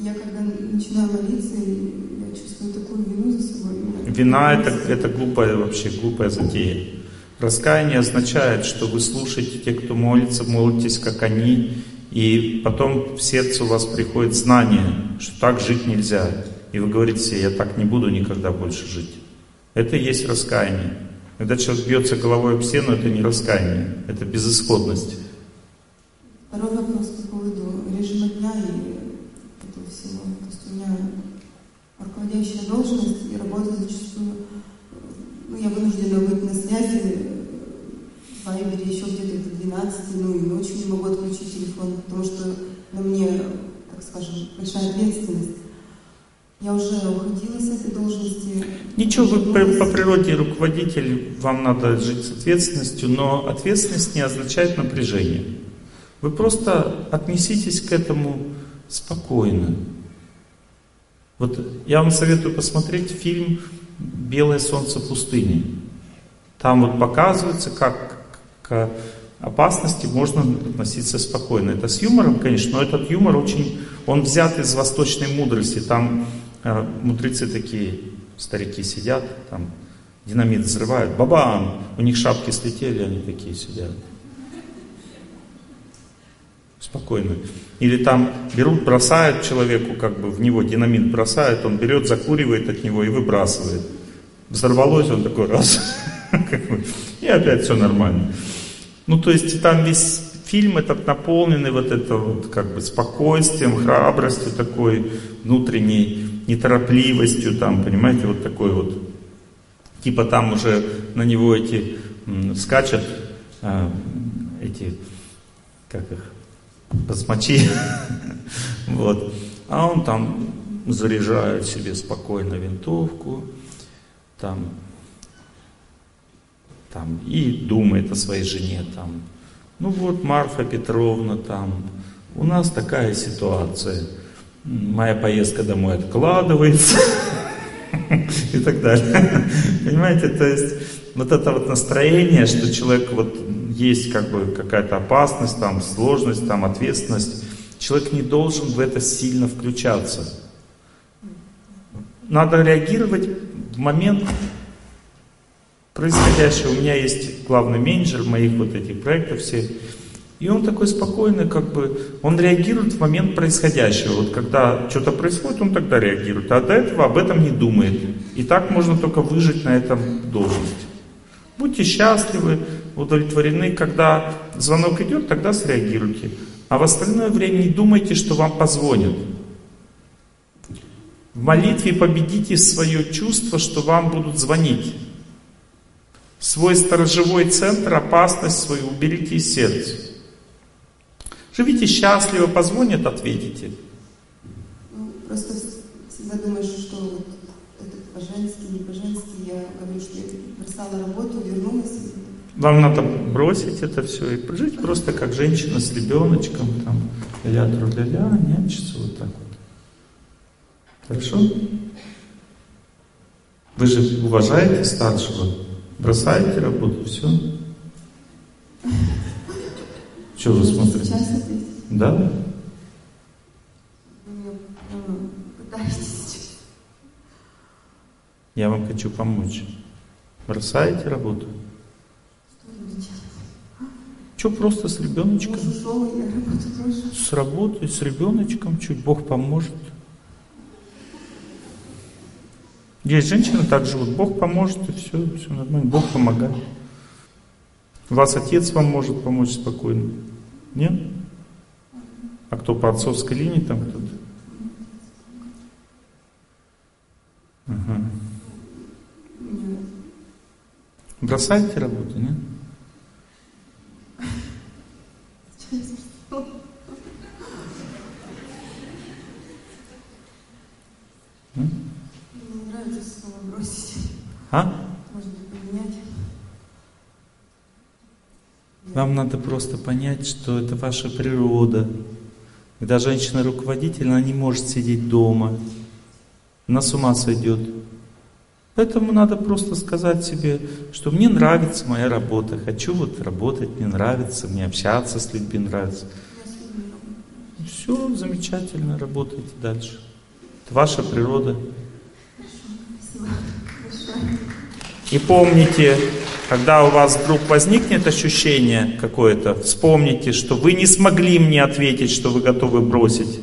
Я когда начинаю молиться, я чувствую такую вину за собой. Вина это, это глупая вообще, глупая затея. Раскаяние означает, что вы слушаете тех, кто молится, молитесь, как они, и потом в сердце у вас приходит знание, что так жить нельзя. И вы говорите себе, я так не буду никогда больше жить. Это и есть раскаяние. Когда человек бьется головой об стену, это не раскаяние, это безысходность. Второй вопрос по поводу режима дня и этого всего. То есть у меня руководящая должность и работа зачастую, ну, я вынуждена быть на связи Вайбере еще где-то до 12, ну и ночью не могу отключить телефон, потому что на мне, так скажем, большая ответственность. Я уже уходила с этой должности. Ничего, вы по, по природе руководитель, вам надо жить с ответственностью, но ответственность не означает напряжение. Вы просто отнеситесь к этому спокойно. Вот я вам советую посмотреть фильм «Белое солнце пустыни». Там вот показывается, как к опасности можно относиться спокойно. Это с юмором, конечно, но этот юмор очень, он взят из восточной мудрости. Там э, мудрецы такие, старики сидят, там динамит взрывают, бабам, у них шапки слетели, они такие сидят. Спокойно. Или там берут, бросают человеку, как бы в него динамит бросают, он берет, закуривает от него и выбрасывает. Взорвалось, он такой раз, *laughs* и опять все нормально. Ну, то есть там весь фильм этот наполненный вот это вот как бы спокойствием, храбростью такой внутренней, неторопливостью там, понимаете, вот такой вот. Типа там уже на него эти м, скачут а, эти, как их, басмачи, *laughs* вот. А он там заряжает себе спокойно винтовку, там, там и думает о своей жене, там, ну вот Марфа Петровна, там, у нас такая ситуация, моя поездка домой откладывается *laughs* и так далее. Понимаете, то есть вот это вот настроение, что человек вот есть как бы какая-то опасность, там сложность, там ответственность, человек не должен в это сильно включаться. Надо реагировать в момент происходящего. У меня есть главный менеджер моих вот этих проектов все. И он такой спокойный, как бы, он реагирует в момент происходящего. Вот когда что-то происходит, он тогда реагирует. А до этого об этом не думает. И так можно только выжить на этом должности. Будьте счастливы, удовлетворены. Когда звонок идет, тогда среагируйте. А в остальное время не думайте, что вам позвонят. В молитве победите свое чувство, что вам будут звонить. Свой сторожевой центр, опасность свою уберите из сердца. Живите счастливо, позвонят, ответите. Ну, просто всегда думаешь, что вот это по-женски, не по-женски. Я говорю, что я бросала работу, вернулась. Вам надо бросить это все и жить просто как женщина с ребеночком, там, ля ля ля нянчиться вот так вот. Хорошо? Вы же уважаете старшего, бросаете работу, все. Что вы смотрите? Сейчас ответить. Да? Я вам хочу помочь. Бросаете работу? Что просто с ребеночком? С работой, с ребеночком, чуть Бог поможет. Есть женщины так живут, Бог поможет, и все, все нормально, Бог помогает. Вас отец вам может помочь спокойно. Нет? А кто по отцовской линии там кто-то? Ага. Бросаете работу, нет? М? Нравится слово бросить. А? Может быть, поменять. Вам надо просто понять, что это ваша природа. Когда женщина руководитель, она не может сидеть дома. Она с ума сойдет. Поэтому надо просто сказать себе, что мне нравится моя работа, хочу вот работать, мне нравится, мне общаться с людьми нравится. Все замечательно, работайте дальше. Это ваша природа. Спасибо большое. И помните, когда у вас вдруг возникнет ощущение какое-то, вспомните, что вы не смогли мне ответить, что вы готовы бросить.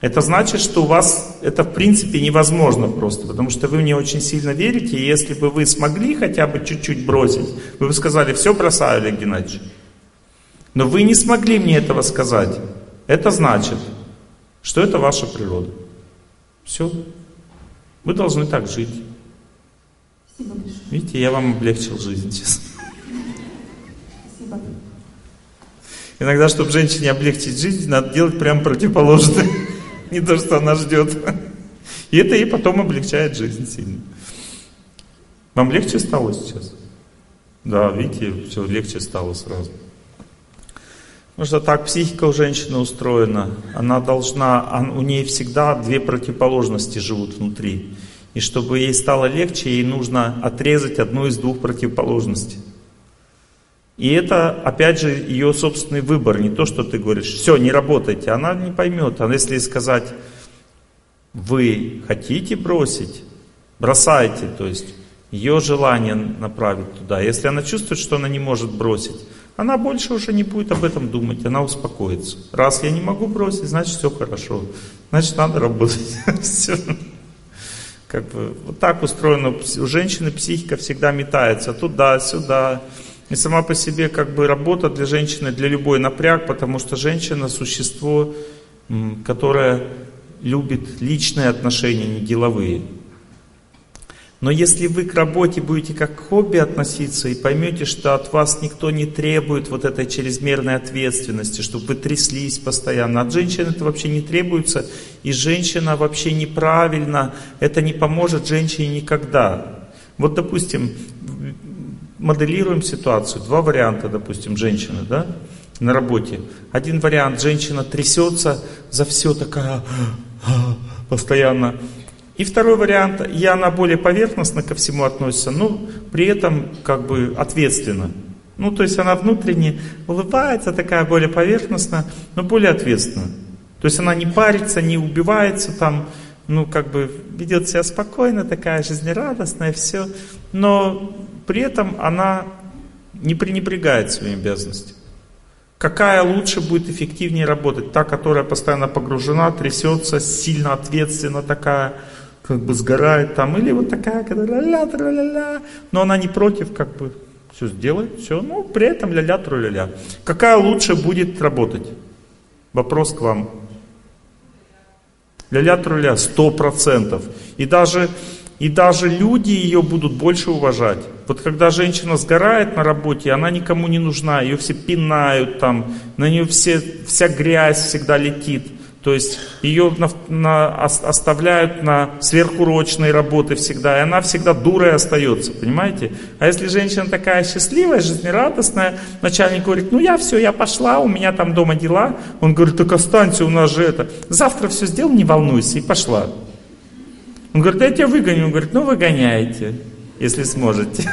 Это значит, что у вас это в принципе невозможно просто, потому что вы мне очень сильно верите, и если бы вы смогли хотя бы чуть-чуть бросить, вы бы сказали, все бросаю, Олег Геннадьевич. Но вы не смогли мне этого сказать. Это значит, что это ваша природа. Все. Вы должны так жить. Спасибо. Видите, я вам облегчил жизнь, честно. Спасибо. Иногда, чтобы женщине облегчить жизнь, надо делать прям противоположное. *laughs* Не то, что она ждет. И это ей потом облегчает жизнь сильно. Вам легче стало сейчас? Да, видите, все легче стало сразу. Потому что так психика у женщины устроена. Она должна, у нее всегда две противоположности живут внутри. И чтобы ей стало легче, ей нужно отрезать одну из двух противоположностей. И это, опять же, ее собственный выбор, не то, что ты говоришь, все, не работайте, она не поймет. А если сказать, вы хотите бросить, бросайте, то есть ее желание направить туда. Если она чувствует, что она не может бросить, она больше уже не будет об этом думать, она успокоится. Раз я не могу бросить, значит все хорошо, значит надо работать. *laughs* Как бы вот так устроено. У женщины психика всегда метается туда-сюда. И сама по себе как бы работа для женщины, для любой напряг, потому что женщина существо, которое любит личные отношения, не деловые. Но если вы к работе будете как к хобби относиться и поймете, что от вас никто не требует вот этой чрезмерной ответственности, чтобы вы тряслись постоянно, от женщин это вообще не требуется, и женщина вообще неправильно, это не поможет женщине никогда. Вот, допустим, моделируем ситуацию, два варианта, допустим, женщины, да, на работе. Один вариант, женщина трясется за все такая постоянно. И второй вариант, и она более поверхностно ко всему относится, но при этом как бы ответственно. Ну, то есть она внутренне улыбается, такая более поверхностно, но более ответственно. То есть она не парится, не убивается там, ну, как бы ведет себя спокойно, такая жизнерадостная, все. Но при этом она не пренебрегает своими обязанностями. Какая лучше будет эффективнее работать? Та, которая постоянно погружена, трясется, сильно ответственна такая, как бы сгорает там, или вот такая, которая ля ля ля ля но она не против, как бы все сделает, все, ну при этом ля-ля ля Какая лучше будет работать? Вопрос к вам. Ля-ля труля, сто процентов. И даже, и даже люди ее будут больше уважать. Вот когда женщина сгорает на работе, она никому не нужна, ее все пинают там, на нее все, вся грязь всегда летит. То есть ее на, на, оставляют на сверхурочные работы всегда, и она всегда дурой остается, понимаете? А если женщина такая счастливая, жизнерадостная, начальник говорит, ну я все, я пошла, у меня там дома дела. Он говорит, так останься, у нас же это. Завтра все сделал, не волнуйся, и пошла. Он говорит, да я тебя выгоню. Он говорит, ну выгоняйте, если сможете.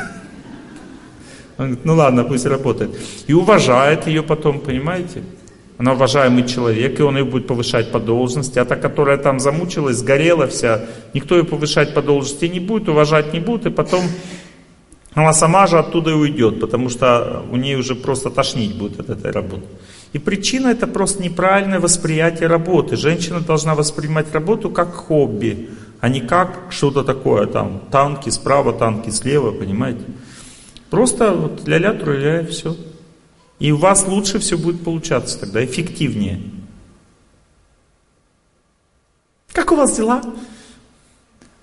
Он говорит, ну ладно, пусть работает. И уважает ее потом, понимаете? Она уважаемый человек, и он ее будет повышать по должности. А та, которая там замучилась, сгорела вся, никто ее повышать по должности не будет, уважать не будет, и потом она сама же оттуда и уйдет, потому что у нее уже просто тошнить будет от этой работы. И причина это просто неправильное восприятие работы. Женщина должна воспринимать работу как хобби, а не как что-то такое там, танки справа, танки слева, понимаете? Просто вот ля-ля, труля, все. И у вас лучше все будет получаться тогда, эффективнее. Как у вас дела?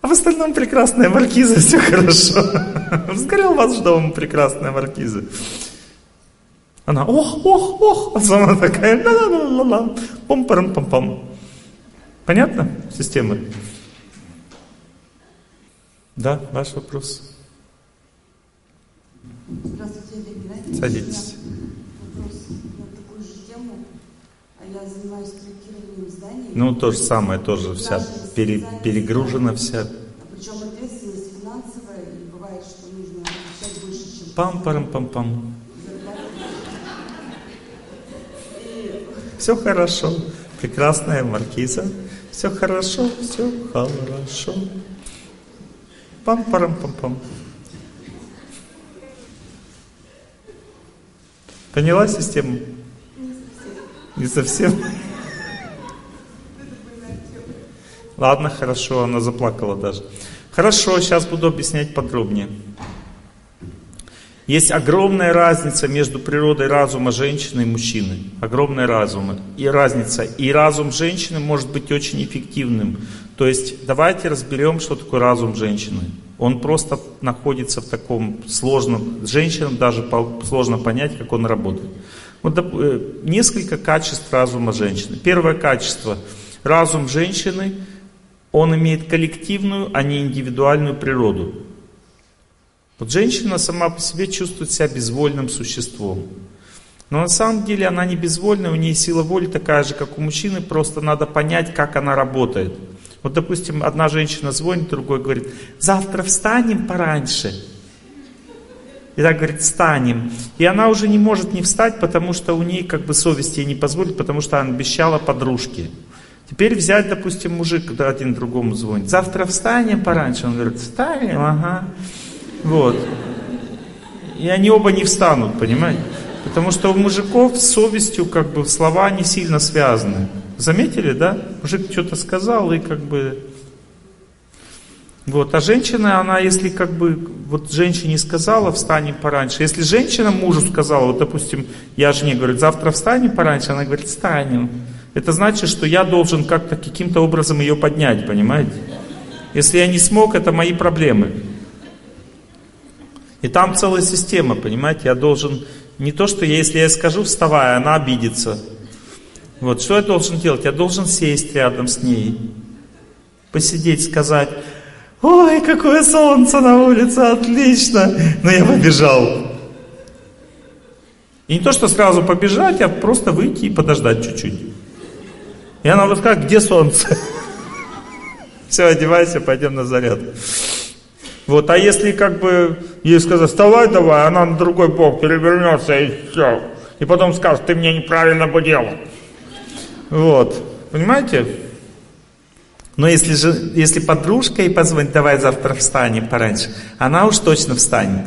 А в остальном прекрасная маркиза, все хорошо. Сгорел вас дом, прекрасная маркиза. Она, ох, ох, ох, а сама такая, ла ла ла ла ла пом парам пам пам Понятно система? Да, ваш вопрос. Здравствуйте. Садитесь. я занимаюсь проектированием зданий. Ну, то же самое, тоже вся пере, перегружена вся. Причем ответственность финансовая, и бывает, что нужно отвечать больше, чем... Пам-парам-пам-пам. Все хорошо. Прекрасная маркиза. Все хорошо, все хорошо. Пам-парам-пам-пам. Поняла систему? Не совсем. Ладно, хорошо, она заплакала даже. Хорошо, сейчас буду объяснять подробнее. Есть огромная разница между природой разума женщины и мужчины. Огромная разума. И разница. И разум женщины может быть очень эффективным. То есть давайте разберем, что такое разум женщины. Он просто находится в таком сложном... Женщинам даже сложно понять, как он работает. Вот э, несколько качеств разума женщины. Первое качество. Разум женщины, он имеет коллективную, а не индивидуальную природу. Вот женщина сама по себе чувствует себя безвольным существом. Но на самом деле она не безвольная, у нее сила воли такая же, как у мужчины, просто надо понять, как она работает. Вот, допустим, одна женщина звонит, другой говорит, завтра встанем пораньше. И так говорит, встанем. И она уже не может не встать, потому что у нее как бы совесть ей не позволит, потому что она обещала подружке. Теперь взять, допустим, мужик, когда один другому звонит. Завтра встанем пораньше. Он говорит, встанем, ага. Вот. И они оба не встанут, понимаете? Потому что у мужиков с совестью как бы слова не сильно связаны. Заметили, да? Мужик что-то сказал и как бы вот. А женщина, она если как бы, вот женщине сказала, встанем пораньше. Если женщина мужу сказала, вот допустим, я жене говорю, завтра встанем пораньше, она говорит, встанем. Это значит, что я должен как-то каким-то образом ее поднять, понимаете? Если я не смог, это мои проблемы. И там целая система, понимаете? Я должен, не то, что я, если я скажу, вставай, она обидится. Вот, что я должен делать? Я должен сесть рядом с ней, посидеть, сказать, Ой, какое солнце на улице, отлично. Но я побежал. И не то, что сразу побежать, а просто выйти и подождать чуть-чуть. И она вот как, где солнце? *laughs* Все, одевайся, пойдем на заряд. Вот, а если как бы ей сказать, вставай давай, она на другой бок перевернется и все. И потом скажет, ты меня неправильно будил. Вот, понимаете? Но если, же, если подружка ей позвонит, давай завтра встанем пораньше, она уж точно встанет.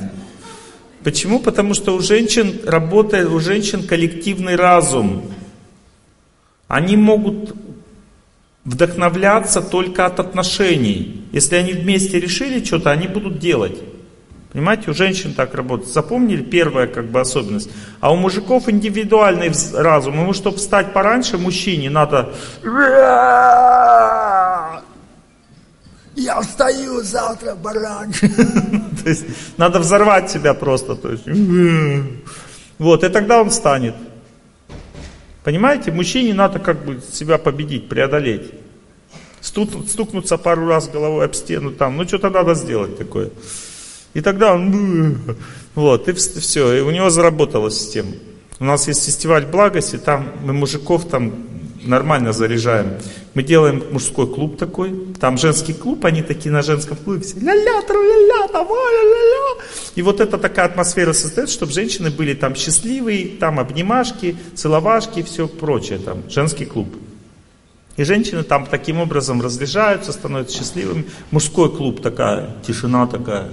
Почему? Потому что у женщин работает, у женщин коллективный разум. Они могут вдохновляться только от отношений. Если они вместе решили что-то, они будут делать. Понимаете, у женщин так работает. Запомнили первая как бы особенность. А у мужиков индивидуальный разум. Ему, чтобы встать пораньше, мужчине надо... Я встаю завтра пораньше. *laughs* То есть надо взорвать себя просто. То есть, вот, и тогда он встанет. Понимаете, мужчине надо как бы себя победить, преодолеть. стукнуться пару раз головой об стену там, ну что-то надо сделать такое. И тогда он, вот, и все, и у него заработала система. У нас есть фестиваль благости, там мы мужиков там нормально заряжаем. Мы делаем мужской клуб такой, там женский клуб, они такие на женском клубе все ля-ля, тру-ля-ля, там, ля-ля-ля. И вот это такая атмосфера создает, чтобы женщины были там счастливые, там обнимашки, целовашки, все прочее, там, женский клуб. И женщины там таким образом разряжаются, становятся счастливыми. Мужской клуб такая, тишина такая.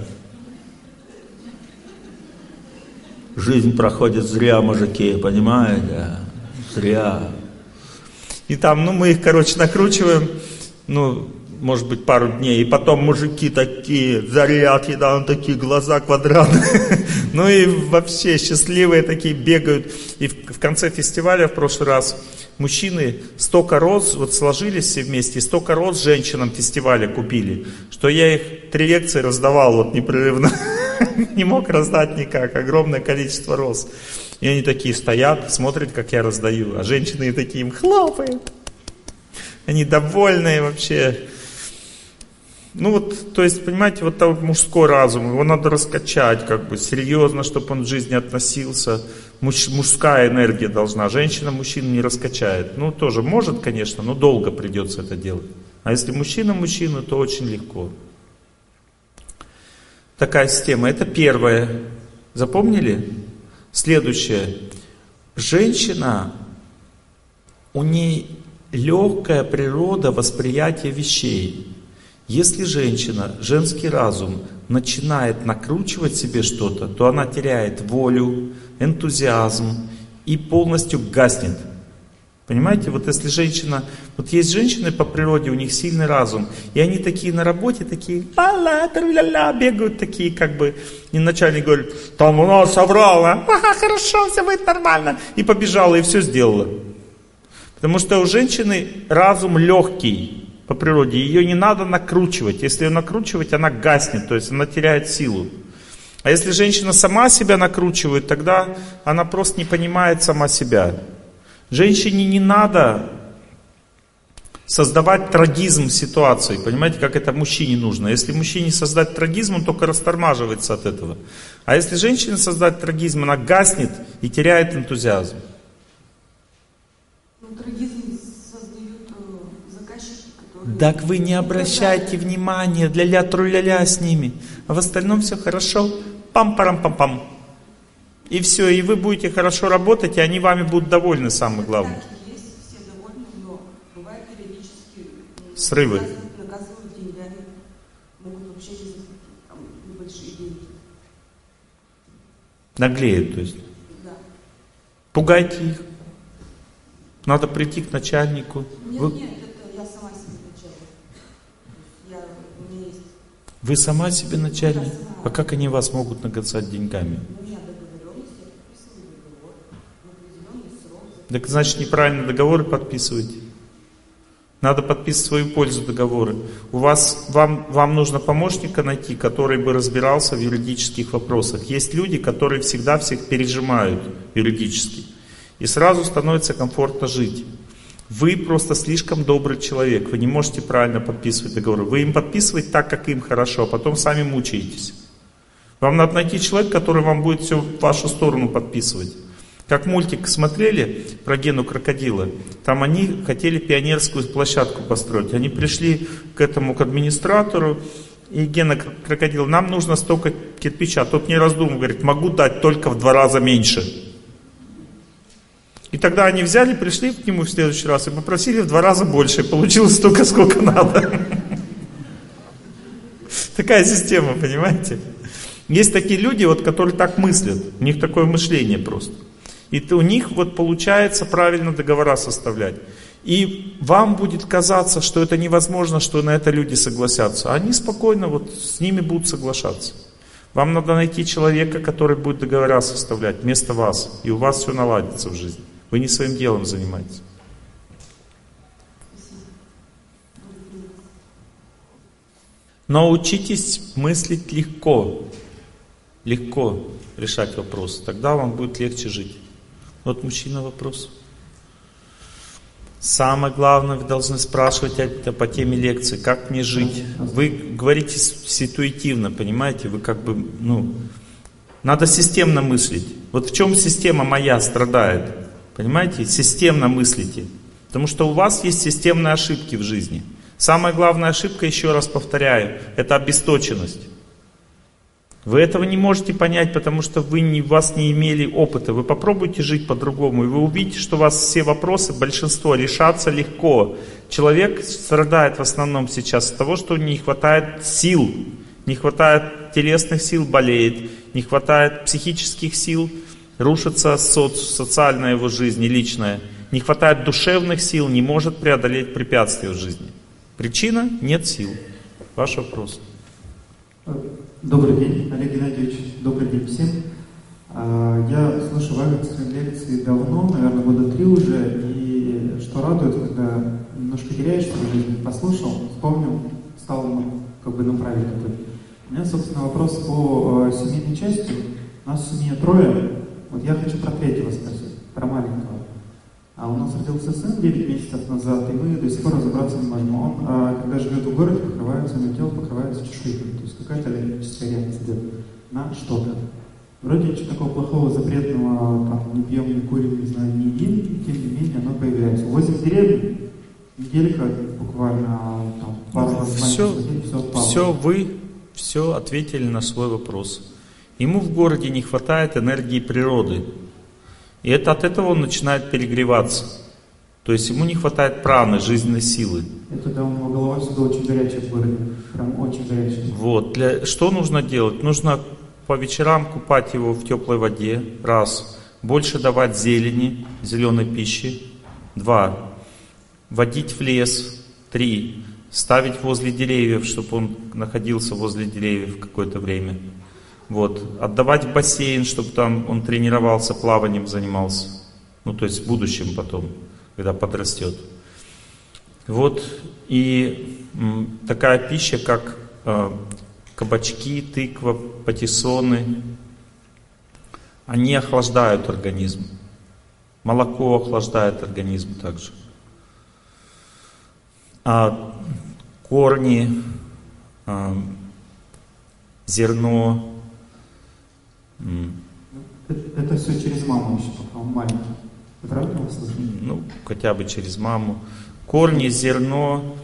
Жизнь проходит зря, мужики, понимаете? Зря. И там, ну, мы их, короче, накручиваем, ну, может быть, пару дней, и потом мужики такие, зарядки, да, он такие глаза квадратные, *laughs* ну и вообще счастливые такие бегают. И в, конце фестиваля в прошлый раз мужчины столько роз, вот сложились все вместе, столько роз женщинам фестиваля купили, что я их три лекции раздавал вот непрерывно, *laughs* не мог раздать никак, огромное количество роз. И они такие стоят, смотрят, как я раздаю, а женщины такие им хлопают. Они довольные вообще. Ну вот, то есть, понимаете, вот там мужской разум, его надо раскачать, как бы, серьезно, чтобы он в жизни относился. Муж, мужская энергия должна, женщина мужчину не раскачает. Ну, тоже может, конечно, но долго придется это делать. А если мужчина мужчину, то очень легко. Такая система. Это первое. Запомнили? Следующее. Женщина, у ней легкая природа восприятия вещей. Если женщина, женский разум, начинает накручивать себе что-то, то она теряет волю, энтузиазм и полностью гаснет. Понимаете, вот если женщина, вот есть женщины по природе, у них сильный разум, и они такие на работе, такие ла-ла, ля бегают такие, как бы, и начальник говорит, там у нас соврала, *laughs* ага, хорошо, все будет нормально, и побежала, и все сделала. Потому что у женщины разум легкий по природе, ее не надо накручивать, если ее накручивать, она гаснет, то есть она теряет силу. А если женщина сама себя накручивает, тогда она просто не понимает сама себя. Женщине не надо создавать трагизм ситуации. Понимаете, как это мужчине нужно. Если мужчине создать трагизм, он только растормаживается от этого. А если женщине создать трагизм, она гаснет и теряет энтузиазм. Ну, трагизм создают э, заказчики, которые... Так вы не обращайте внимания, для-ля, тру-ля-ля с ними. А в остальном все хорошо. Пам-парам-пам-пам. И все, и вы будете хорошо работать, и они вами будут довольны, самое главное. Срывы. Наглеют, то есть. Да. Пугайте их. Надо прийти к начальнику. Нет, вы... нет, это я сама себе начальник. Я, у меня есть... Вы сама себе начальник? А как они вас могут нагацать деньгами? Так значит неправильно договоры подписываете. Надо подписывать свою пользу договоры. У вас, вам, вам нужно помощника найти, который бы разбирался в юридических вопросах. Есть люди, которые всегда всех пережимают юридически. И сразу становится комфортно жить. Вы просто слишком добрый человек. Вы не можете правильно подписывать договоры. Вы им подписываете так, как им хорошо, а потом сами мучаетесь. Вам надо найти человека, который вам будет все в вашу сторону подписывать. Как мультик смотрели про Гену крокодила, там они хотели пионерскую площадку построить. Они пришли к этому, к администратору, и Гена крокодил, нам нужно столько кирпича. Тот не раздумывая, говорит, могу дать только в два раза меньше. И тогда они взяли, пришли к нему в следующий раз и попросили в два раза больше. И получилось столько, сколько надо. *laughs* Такая система, понимаете? Есть такие люди, вот, которые так мыслят, у них такое мышление просто. И у них вот получается правильно договора составлять. И вам будет казаться, что это невозможно, что на это люди согласятся. А они спокойно вот с ними будут соглашаться. Вам надо найти человека, который будет договора составлять вместо вас. И у вас все наладится в жизни. Вы не своим делом занимаетесь. Научитесь мыслить легко. Легко решать вопросы. Тогда вам будет легче жить. Вот мужчина вопрос. Самое главное, вы должны спрашивать это по теме лекции, как мне жить. Вы говорите ситуативно, понимаете? Вы как бы, ну, надо системно мыслить. Вот в чем система моя страдает? Понимаете? Системно мыслите. Потому что у вас есть системные ошибки в жизни. Самая главная ошибка, еще раз повторяю, это обесточенность. Вы этого не можете понять, потому что вы не, вас не имели опыта. Вы попробуйте жить по-другому, и вы увидите, что у вас все вопросы, большинство, решатся легко. Человек страдает в основном сейчас от того, что не хватает сил, не хватает телесных сил, болеет, не хватает психических сил, рушится соци, социальная его жизнь, личная, не хватает душевных сил, не может преодолеть препятствия в жизни. Причина – нет сил. Ваш вопрос. Добрый день, Олег Геннадьевич. Добрый день всем. А, я слушаю ваши лекции давно, наверное, года три уже, и что радует, когда немножко теряешься в жизни, послушал, вспомнил, стал как бы на правильный путь. У меня, собственно, вопрос по э, семейной части. У нас в семье трое. Вот я хочу про третьего спросить, про маленького. А у нас родился сын 9 месяцев назад, и мы до сих пор разобраться не можем. Он, а, когда живет в городе, покрывается, на тело покрывается чешуйкой. Какая-то аллергическая реакция идет на что-то. Вроде ничего такого плохого, запретного, там, не пьем, не курим, не знаю, не едим, тем не менее оно появляется. Возим в деревню, неделька буквально, там, пару раз все, все, все вы, все ответили на свой вопрос. Ему в городе не хватает энергии природы. И это от этого он начинает перегреваться. То есть ему не хватает праны, жизненной силы. Это да, у него голова всегда очень горячая городе. Прям очень горячая. Вот. Для, что нужно делать? Нужно по вечерам купать его в теплой воде. Раз. Больше давать зелени, зеленой пищи. Два. Водить в лес. Три. Ставить возле деревьев, чтобы он находился возле деревьев какое-то время. Вот. Отдавать в бассейн, чтобы там он тренировался, плаванием занимался. Ну, то есть в будущем потом, когда подрастет. Вот. И такая пища, как э, кабачки, тыква, патиссоны, они охлаждают организм. Молоко охлаждает организм также. А корни, э, зерно, это все через маму еще, пока он маленький. Ну, хотя бы через маму. Корни, зерно,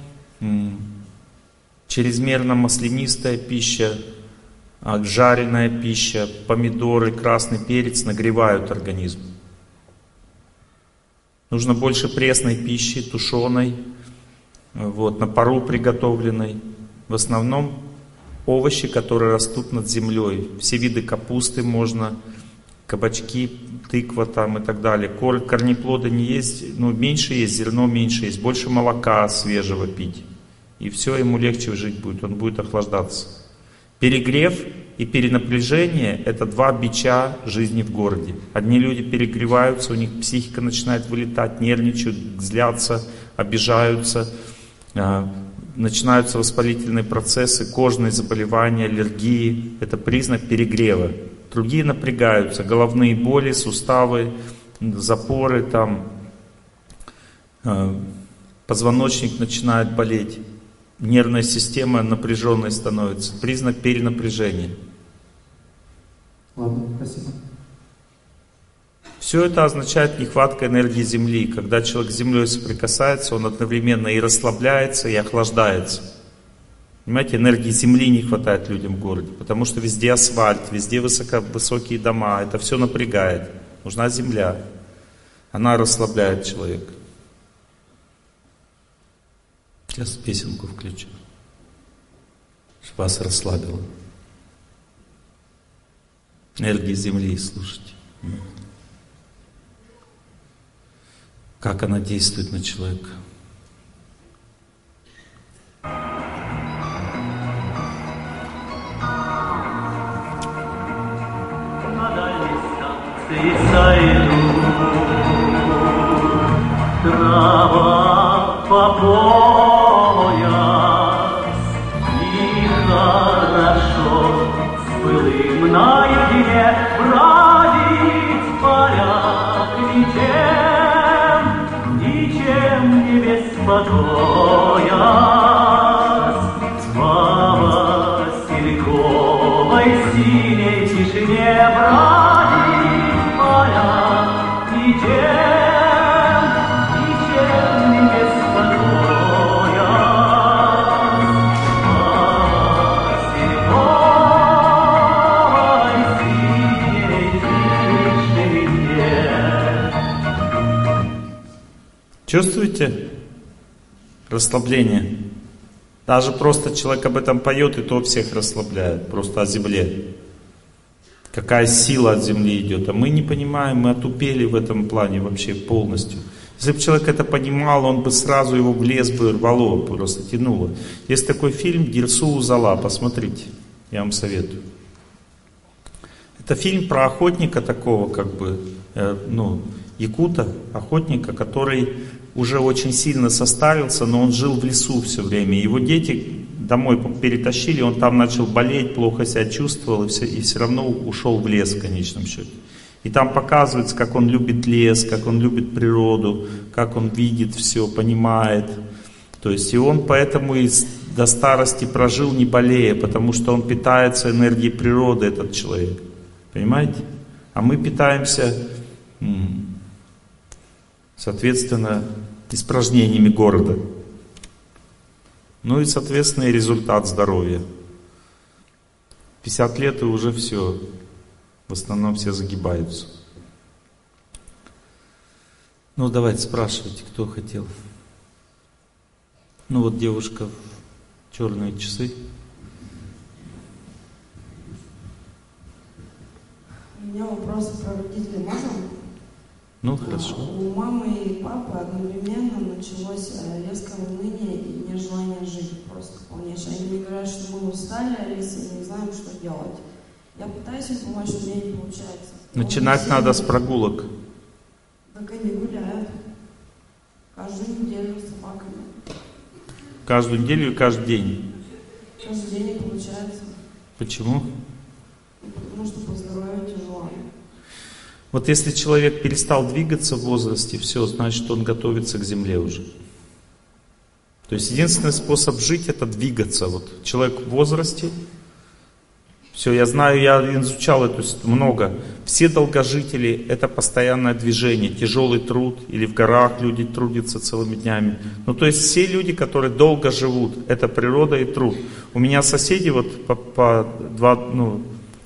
чрезмерно маслянистая пища, а, жареная пища, помидоры, красный перец нагревают организм. Нужно больше пресной пищи, тушеной, вот, на пару приготовленной. В основном овощи, которые растут над землей. Все виды капусты можно, кабачки, тыква там и так далее. Кор, корнеплоды не есть, ну меньше есть, зерно меньше есть, больше молока свежего пить. И все, ему легче жить будет, он будет охлаждаться. Перегрев и перенапряжение – это два бича жизни в городе. Одни люди перегреваются, у них психика начинает вылетать, нервничают, злятся, обижаются, а, начинаются воспалительные процессы, кожные заболевания, аллергии. Это признак перегрева. Другие напрягаются, головные боли, суставы, запоры, там, э, позвоночник начинает болеть. Нервная система напряженной становится. Признак перенапряжения. Ладно, спасибо. Все это означает нехватка энергии Земли. Когда человек с Землей соприкасается, он одновременно и расслабляется, и охлаждается. Понимаете, энергии Земли не хватает людям в городе, потому что везде асфальт, везде высоко, высокие дома, это все напрягает. Нужна Земля. Она расслабляет человека. Сейчас песенку включу, чтобы вас расслабило. энергии Земли слушать. Как она действует на человека. Во васильковой синей тишине бродить Чувствуете расслабление? Даже просто человек об этом поет, и то всех расслабляет, просто о земле. Какая сила от земли идет. А мы не понимаем, мы отупели в этом плане вообще полностью. Если бы человек это понимал, он бы сразу его в лес бы рвало, просто тянуло. Есть такой фильм «Дирсу Зала», посмотрите, я вам советую. Это фильм про охотника такого, как бы, э, ну, якута, охотника, который уже очень сильно состарился, но он жил в лесу все время. Его дети домой перетащили, он там начал болеть, плохо себя чувствовал, и все, и все равно ушел в лес в конечном счете. И там показывается, как он любит лес, как он любит природу, как он видит все, понимает. То есть и он поэтому и до старости прожил не болея, потому что он питается энергией природы, этот человек. Понимаете? А мы питаемся, соответственно, испражнениями города. Ну и, соответственно, и результат здоровья. 50 лет и уже все. В основном все загибаются. Ну, давайте спрашивайте, кто хотел. Ну вот девушка в черные часы. У меня вопрос про родителей можно? Ну, хорошо. У мамы и папы одновременно началось э, резкое уныние и нежелание жить просто полнейшее. Они мне говорят, что мы устали, Алиса, и не знаем, что делать. Я пытаюсь им помочь, но у меня не получается. Начинать Он надо с прогулок. Так они гуляют. Каждую неделю с собаками. Каждую неделю и каждый день. Каждый день не получается. Почему? Потому что по здоровью тяжело. Вот если человек перестал двигаться в возрасте, все, значит он готовится к земле уже. То есть единственный способ жить это двигаться. Вот человек в возрасте, все, я знаю, я изучал это много. Все долгожители это постоянное движение, тяжелый труд, или в горах люди трудятся целыми днями. Ну то есть все люди, которые долго живут, это природа и труд. У меня соседи вот по, по два, ну,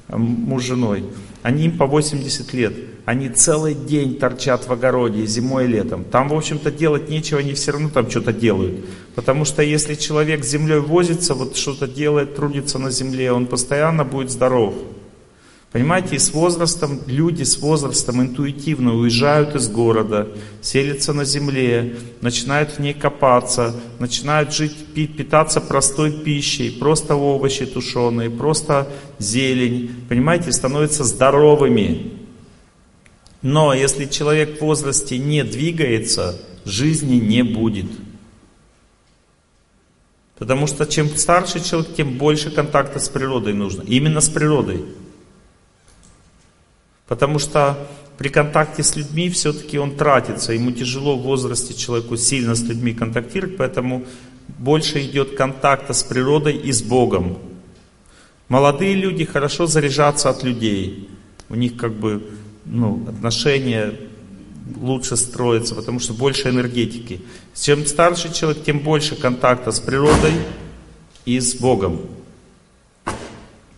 муж с женой, они им по 80 лет. Они целый день торчат в огороде, зимой и летом. Там, в общем-то, делать нечего, они все равно там что-то делают. Потому что если человек с землей возится, вот что-то делает, трудится на земле, он постоянно будет здоров. Понимаете, с возрастом, люди с возрастом интуитивно уезжают из города, селятся на земле, начинают в ней копаться, начинают жить, пи- питаться простой пищей, просто овощи тушеные, просто зелень, понимаете, становятся здоровыми. Но если человек в возрасте не двигается, жизни не будет. Потому что чем старше человек, тем больше контакта с природой нужно. Именно с природой. Потому что при контакте с людьми все-таки он тратится. Ему тяжело в возрасте человеку сильно с людьми контактировать, поэтому больше идет контакта с природой и с Богом. Молодые люди хорошо заряжаться от людей. У них как бы ну, отношения лучше строятся, потому что больше энергетики. Чем старше человек, тем больше контакта с природой и с Богом.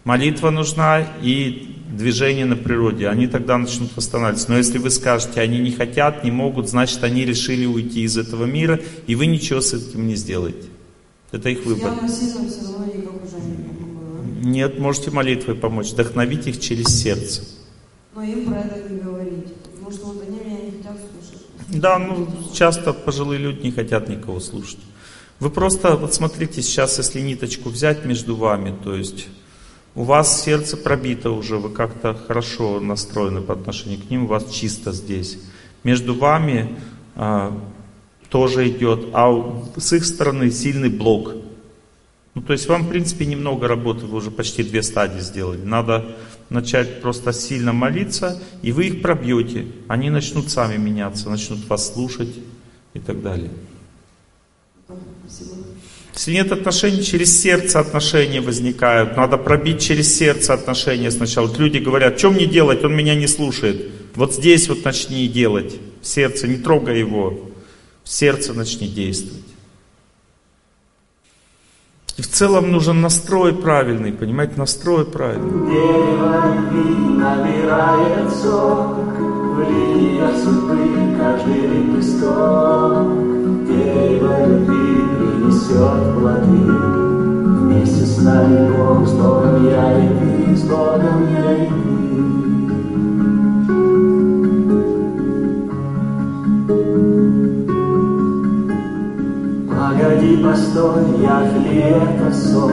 Молитва нужна и движение на природе. Они тогда начнут восстанавливаться. Но если вы скажете, они не хотят, не могут, значит они решили уйти из этого мира, и вы ничего с этим не сделаете. Это их выбор. Нет, можете молитвой помочь, вдохновить их через сердце. Но им про это не говорить. Потому что вот они меня не хотят слушать. Да, ну часто пожилые люди не хотят никого слушать. Вы просто, вот смотрите, сейчас если ниточку взять между вами, то есть у вас сердце пробито уже, вы как-то хорошо настроены по отношению к ним, у вас чисто здесь. Между вами а, тоже идет, а с их стороны сильный блок. Ну, то есть вам, в принципе, немного работы, вы уже почти две стадии сделали. Надо начать просто сильно молиться, и вы их пробьете. Они начнут сами меняться, начнут вас слушать и так далее. Спасибо. Если нет отношений, через сердце отношения возникают. Надо пробить через сердце отношения сначала. Вот люди говорят, что мне делать, он меня не слушает. Вот здесь вот начни делать. В сердце, не трогай его. В сердце начни действовать. И в целом нужен настрой правильный, понимаете, настрой правильный. Дерево набирает сок, в судьбы каждый лепесток. Дерево любви принесет плоды, вместе с нами Бог, с Богом я и ты, с Богом я и ты. Погоди, постой, я ли это сон?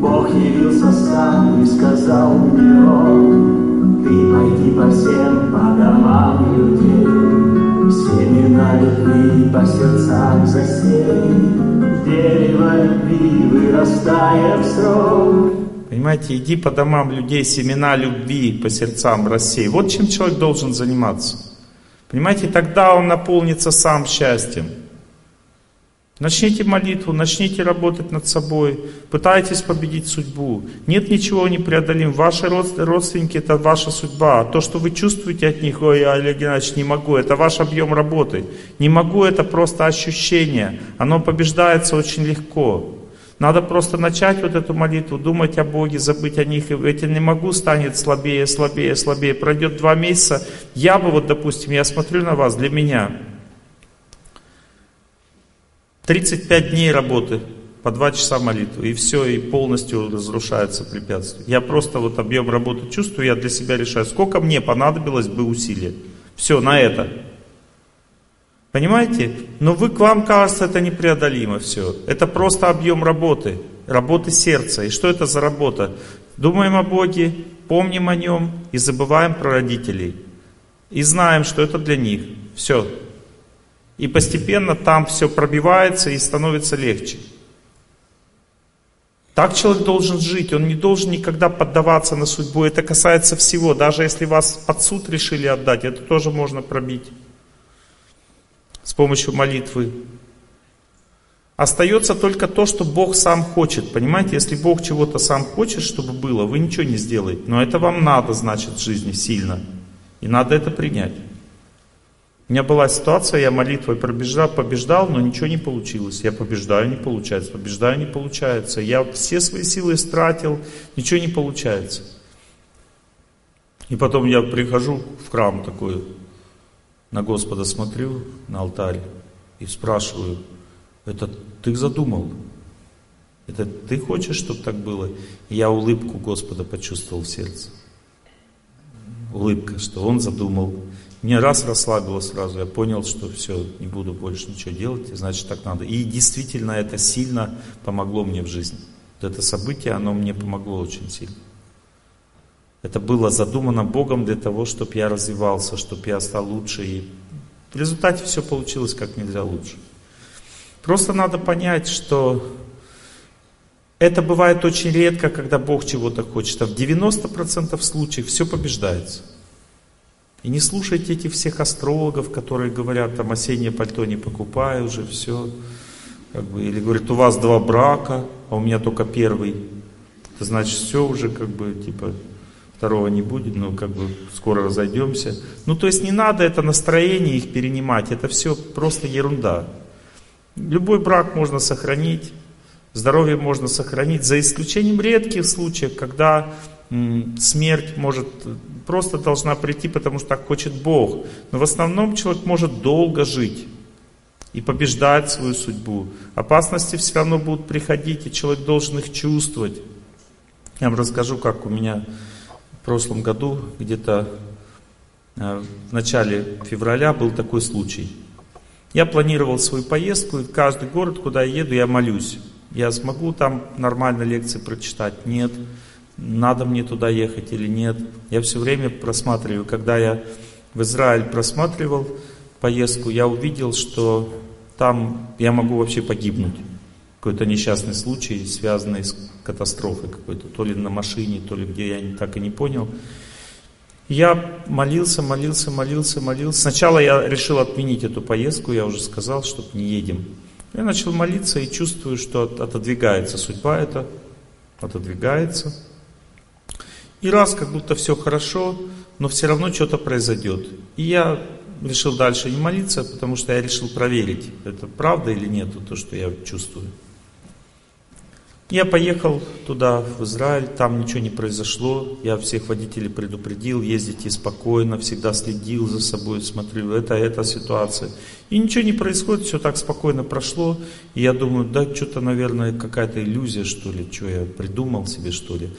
Бог явился сам и сказал мне он, Ты пойди по всем по домам людей, Семена любви по сердцам засей, Дерево любви вырастая в срок. Понимаете, иди по домам людей, семена любви по сердцам рассей. Вот чем человек должен заниматься. Понимаете, тогда он наполнится сам счастьем. Начните молитву, начните работать над собой, пытайтесь победить судьбу. Нет ничего непреодолимого. Ваши родственники это ваша судьба. То, что вы чувствуете от них, ой, Олег Геннадьевич, не могу, это ваш объем работы. Не могу, это просто ощущение. Оно побеждается очень легко. Надо просто начать вот эту молитву, думать о Боге, забыть о них. И эти не могу станет слабее, слабее, слабее. Пройдет два месяца. Я бы вот, допустим, я смотрю на вас, для меня 35 дней работы, по 2 часа молитвы, и все, и полностью разрушаются препятствия. Я просто вот объем работы чувствую, я для себя решаю, сколько мне понадобилось бы усилия. Все, на это. Понимаете? Но вы, к вам кажется, это непреодолимо все. Это просто объем работы, работы сердца. И что это за работа? Думаем о Боге, помним о Нем и забываем про родителей. И знаем, что это для них. Все. И постепенно там все пробивается и становится легче. Так человек должен жить, он не должен никогда поддаваться на судьбу. Это касается всего. Даже если вас под суд решили отдать, это тоже можно пробить с помощью молитвы. Остается только то, что Бог сам хочет. Понимаете, если Бог чего-то сам хочет, чтобы было, вы ничего не сделаете. Но это вам надо, значит, в жизни сильно. И надо это принять. У меня была ситуация, я молитвой пробежал, побеждал, но ничего не получилось. Я побеждаю, не получается, побеждаю, не получается. Я все свои силы истратил, ничего не получается. И потом я прихожу в храм такой, на Господа смотрю, на алтарь, и спрашиваю, это ты задумал? Это ты хочешь, чтобы так было? И я улыбку Господа почувствовал в сердце. Улыбка, что Он задумал. Мне раз расслабило сразу, я понял, что все, не буду больше ничего делать, значит так надо. И действительно это сильно помогло мне в жизни. Вот это событие, оно мне помогло очень сильно. Это было задумано Богом для того, чтобы я развивался, чтобы я стал лучше. И в результате все получилось как нельзя лучше. Просто надо понять, что это бывает очень редко, когда Бог чего-то хочет. А в 90% случаев все побеждается. И не слушайте этих всех астрологов, которые говорят, там осеннее пальто не покупай уже, все. Как бы, или говорят, у вас два брака, а у меня только первый. Это значит, все уже как бы, типа, второго не будет, ну, как бы, скоро разойдемся. Ну, то есть не надо это настроение их перенимать, это все просто ерунда. Любой брак можно сохранить, здоровье можно сохранить, за исключением редких случаев, когда смерть может просто должна прийти, потому что так хочет Бог. Но в основном человек может долго жить и побеждать свою судьбу. Опасности все равно будут приходить, и человек должен их чувствовать. Я вам расскажу, как у меня в прошлом году, где-то э, в начале февраля был такой случай. Я планировал свою поездку, и в каждый город, куда я еду, я молюсь. Я смогу там нормально лекции прочитать? Нет. Надо мне туда ехать или нет? Я все время просматриваю. Когда я в Израиль просматривал поездку, я увидел, что там я могу вообще погибнуть. Какой-то несчастный случай, связанный с катастрофой какой-то, то ли на машине, то ли где, я так и не понял. Я молился, молился, молился, молился. Сначала я решил отменить эту поездку, я уже сказал, что не едем. Я начал молиться и чувствую, что отодвигается судьба эта, отодвигается. И раз как будто все хорошо, но все равно что-то произойдет. И я решил дальше не молиться, потому что я решил проверить, это правда или нет, то, что я чувствую. Я поехал туда, в Израиль, там ничего не произошло. Я всех водителей предупредил, ездите спокойно, всегда следил за собой, смотрел, это, эта ситуация. И ничего не происходит, все так спокойно прошло. И я думаю, да, что-то, наверное, какая-то иллюзия, что ли, что я придумал себе, что ли.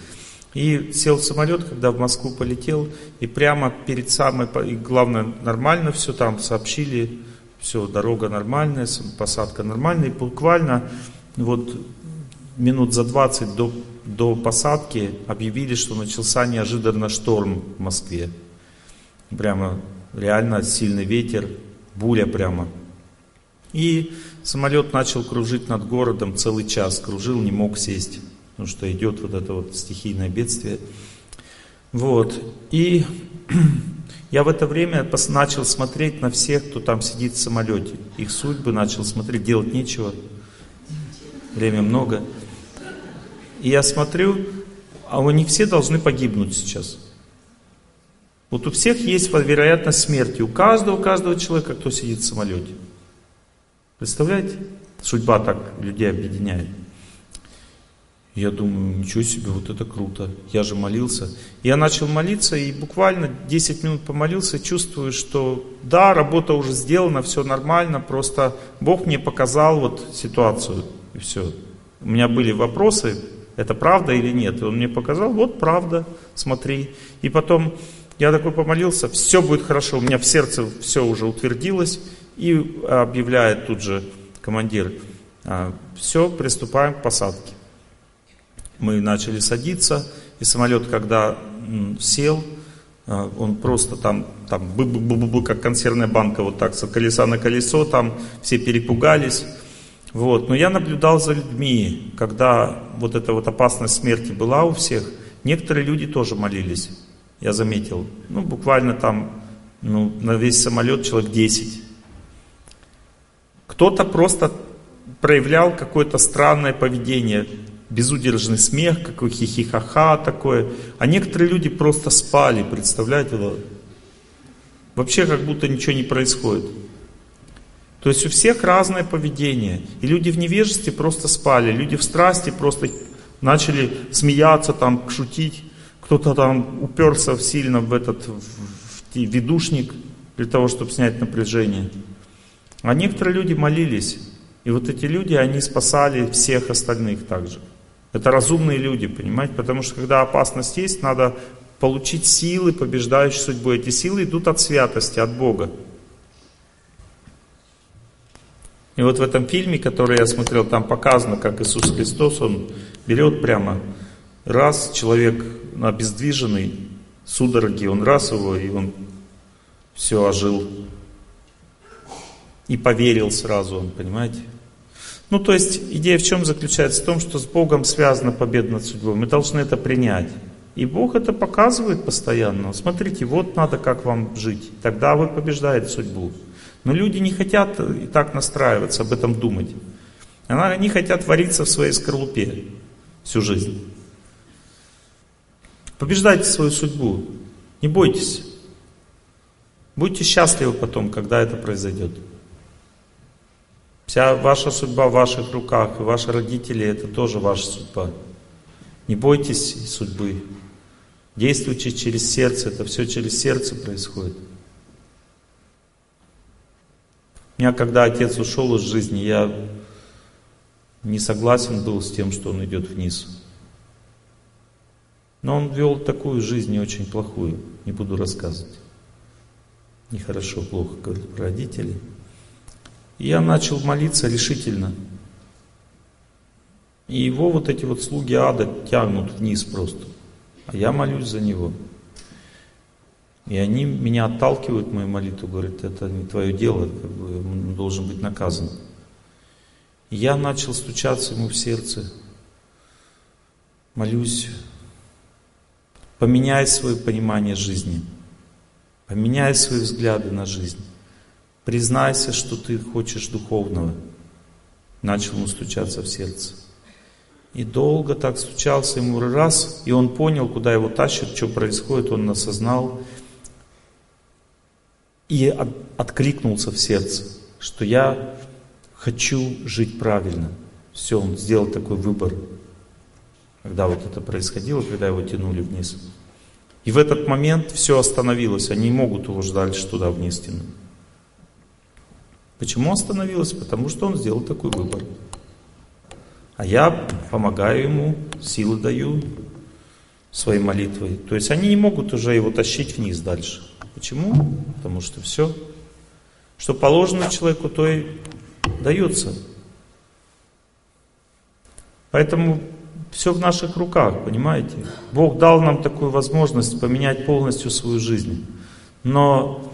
И сел в самолет, когда в Москву полетел, и прямо перед самой, и главное, нормально все там сообщили, все, дорога нормальная, посадка нормальная, и буквально вот минут за 20 до, до посадки объявили, что начался неожиданно шторм в Москве. Прямо реально сильный ветер, буря прямо. И самолет начал кружить над городом целый час, кружил, не мог сесть, потому что идет вот это вот стихийное бедствие. Вот. И *clears throat* я в это время начал смотреть на всех, кто там сидит в самолете. Их судьбы начал смотреть, делать нечего. Время много. И я смотрю, а они все должны погибнуть сейчас. Вот у всех есть вероятность смерти. У каждого, у каждого человека, кто сидит в самолете. Представляете? Судьба так людей объединяет. Я думаю, ничего себе, вот это круто. Я же молился. Я начал молиться и буквально 10 минут помолился, чувствую, что да, работа уже сделана, все нормально, просто Бог мне показал вот ситуацию и все. У меня были вопросы, это правда или нет. И он мне показал, вот правда, смотри. И потом я такой помолился, все будет хорошо, у меня в сердце все уже утвердилось. И объявляет тут же командир, «А, все, приступаем к посадке. Мы начали садиться, и самолет, когда сел, а, он просто там, там бы -бы -бы -бы, как консервная банка, вот так, с колеса на колесо, там все перепугались. Вот. Но я наблюдал за людьми, когда вот эта вот опасность смерти была у всех, некоторые люди тоже молились, я заметил. Ну, буквально там, ну, на весь самолет человек 10. Кто-то просто проявлял какое-то странное поведение, безудержный смех, какой хихихаха такое. А некоторые люди просто спали, представляете? Вообще как будто ничего не происходит. То есть у всех разное поведение. И люди в невежестве просто спали, люди в страсти просто начали смеяться, там, шутить. Кто-то там уперся сильно в этот в, в ведушник для того, чтобы снять напряжение. А некоторые люди молились. И вот эти люди, они спасали всех остальных также. Это разумные люди, понимаете? Потому что когда опасность есть, надо получить силы, побеждающие судьбу. Эти силы идут от святости, от Бога. И вот в этом фильме, который я смотрел, там показано, как Иисус Христос, Он берет прямо, раз человек обездвиженный, судороги, он раз его, и он все ожил. И поверил сразу он, понимаете? Ну, то есть, идея в чем заключается? В том, что с Богом связана победа над судьбой. Мы должны это принять. И Бог это показывает постоянно. Смотрите, вот надо как вам жить. Тогда вы побеждаете судьбу. Но люди не хотят и так настраиваться, об этом думать. Они хотят вариться в своей скорлупе всю жизнь. Побеждайте свою судьбу. Не бойтесь. Будьте счастливы потом, когда это произойдет. Вся ваша судьба в ваших руках, и ваши родители это тоже ваша судьба. Не бойтесь судьбы. Действуйте через сердце, это все через сердце происходит. У меня, когда отец ушел из жизни, я не согласен был с тем, что он идет вниз. Но он вел такую жизнь не очень плохую, не буду рассказывать. Нехорошо, плохо говорить про родителей. Я начал молиться решительно. И его вот эти вот слуги ада тянут вниз просто. А я молюсь за него. И они меня отталкивают, мою молитву, говорят, это не твое дело, как бы, он должен быть наказан. И я начал стучаться ему в сердце, молюсь, поменяй свое понимание жизни, поменяй свои взгляды на жизнь, признайся, что ты хочешь духовного. Начал ему стучаться в сердце. И долго так стучался ему раз, и он понял, куда его тащат, что происходит, он осознал и от, откликнулся в сердце, что я хочу жить правильно. Все, он сделал такой выбор, когда вот это происходило, когда его тянули вниз. И в этот момент все остановилось, они могут его дальше туда вниз тянуть. Почему остановилось? Потому что он сделал такой выбор. А я помогаю ему, силы даю своей молитвой. То есть они не могут уже его тащить вниз дальше. Почему? Потому что все, что положено человеку, то и дается. Поэтому все в наших руках, понимаете? Бог дал нам такую возможность поменять полностью свою жизнь. Но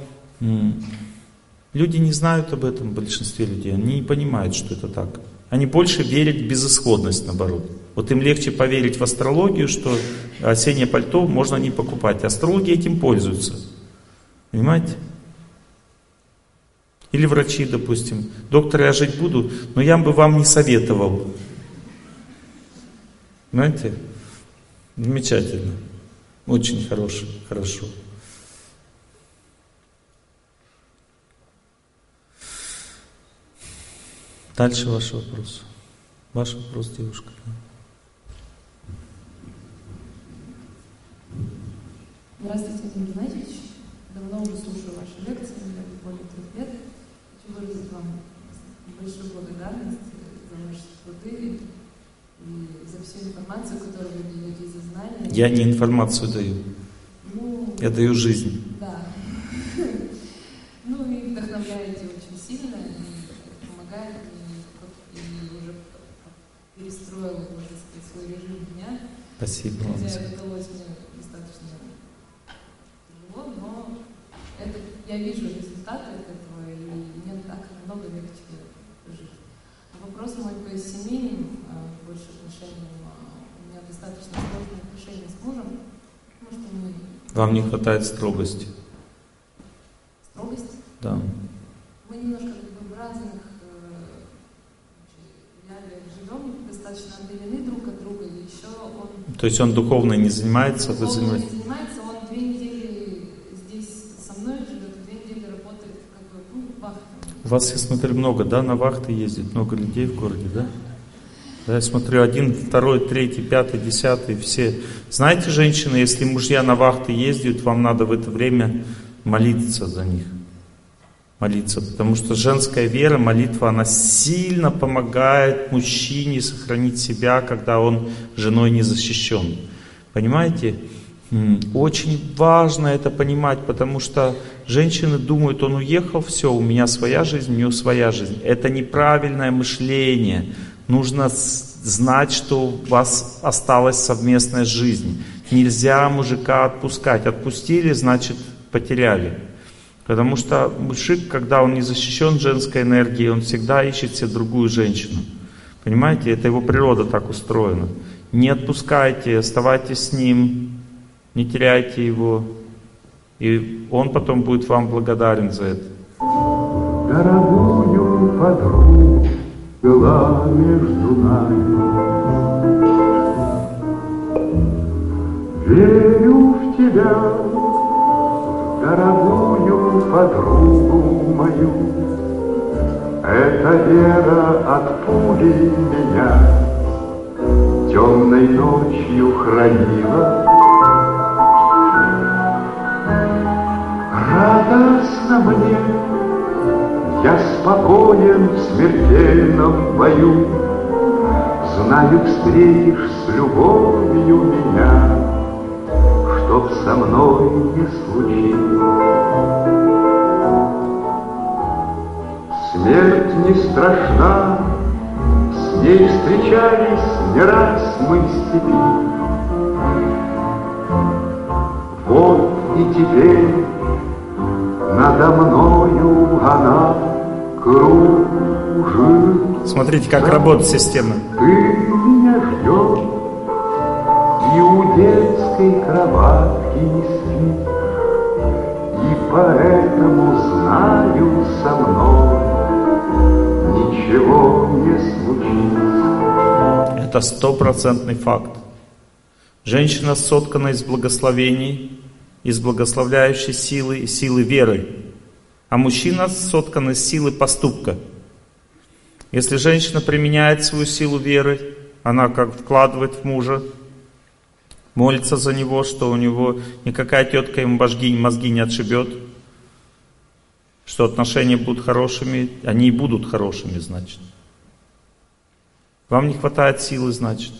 люди не знают об этом, в большинстве людей. Они не понимают, что это так. Они больше верят в безысходность, наоборот. Вот им легче поверить в астрологию, что осеннее пальто можно не покупать. Астрологи этим пользуются. Понимаете? Или врачи, допустим. Доктор, я жить буду, но я бы вам не советовал. Понимаете? Замечательно. Очень хорошо, хорошо. Дальше ваш вопрос. Ваш вопрос, девушка. Здравствуйте, Владимир Геннадьевич. Давно уже слушаю ваши лекции, более трех лет. Хочу выразить вам большую благодарность за ваши труды и за всю информацию, которую вы даете, за знания. Я не информацию даю. Ну, Я даю жизнь. Да. *laughs* Ну и вдохновляете очень сильно, и помогаете, и, и уже перестроила, можно сказать, свой режим дня. Спасибо вам. Хотя это удалось мне достаточно тяжело, но это, я вижу результаты от этого, и мне так намного легче жить. А вопрос мой по семейным а, больше отношениям. а, У меня достаточно сложные отношения с мужем. Потому что мы Вам не хватает строгости. строгость. Да. Мы немножко как бы в разных э, реалиях живем, достаточно отдалены друг от друга, и еще он То есть он духовно не занимается, духовно не занимаетесь. занимается, он две недели здесь со мной живет, две недели работает как бы ну, вахтами. У вас, я смотрю, много, да, на вахты ездит, много людей в городе, да? Да, я смотрю, один, второй, третий, пятый, десятый, все. Знаете, женщины, если мужья на вахты ездят, вам надо в это время молиться за них. Молиться, потому что женская вера, молитва, она сильно помогает мужчине сохранить себя, когда он женой не защищен. Понимаете? Очень важно это понимать, потому что женщины думают, он уехал, все, у меня своя жизнь, у него своя жизнь. Это неправильное мышление. Нужно знать, что у вас осталась совместная жизнь. Нельзя мужика отпускать. Отпустили, значит потеряли. Потому что мужик, когда он не защищен женской энергией, он всегда ищет себе другую женщину. Понимаете, это его природа так устроена. Не отпускайте, оставайтесь с ним, не теряйте его. И он потом будет вам благодарен за это. Дорогую подругу была между нами. Верю в тебя, дорогую подругу мою. Эта вера от пули меня темной ночью хранила. Радостно мне, я спокоен в смертельном бою. Знаю, встретишь с любовью меня чтоб со мной не случилось. Смерть не страшна, с ней встречались не раз мы степи. Вот и теперь надо мною она кружит. Смотрите, как работает система. Ты меня ждешь, и у детской кроватки не спишь, И поэтому знаю со мной ничего не случится. Это стопроцентный факт. Женщина соткана из благословений, из благословляющей силы и силы веры. А мужчина соткан из силы поступка. Если женщина применяет свою силу веры, она как вкладывает в мужа, молится за него, что у него никакая тетка ему мозги, не отшибет, что отношения будут хорошими, они и будут хорошими, значит. Вам не хватает силы, значит.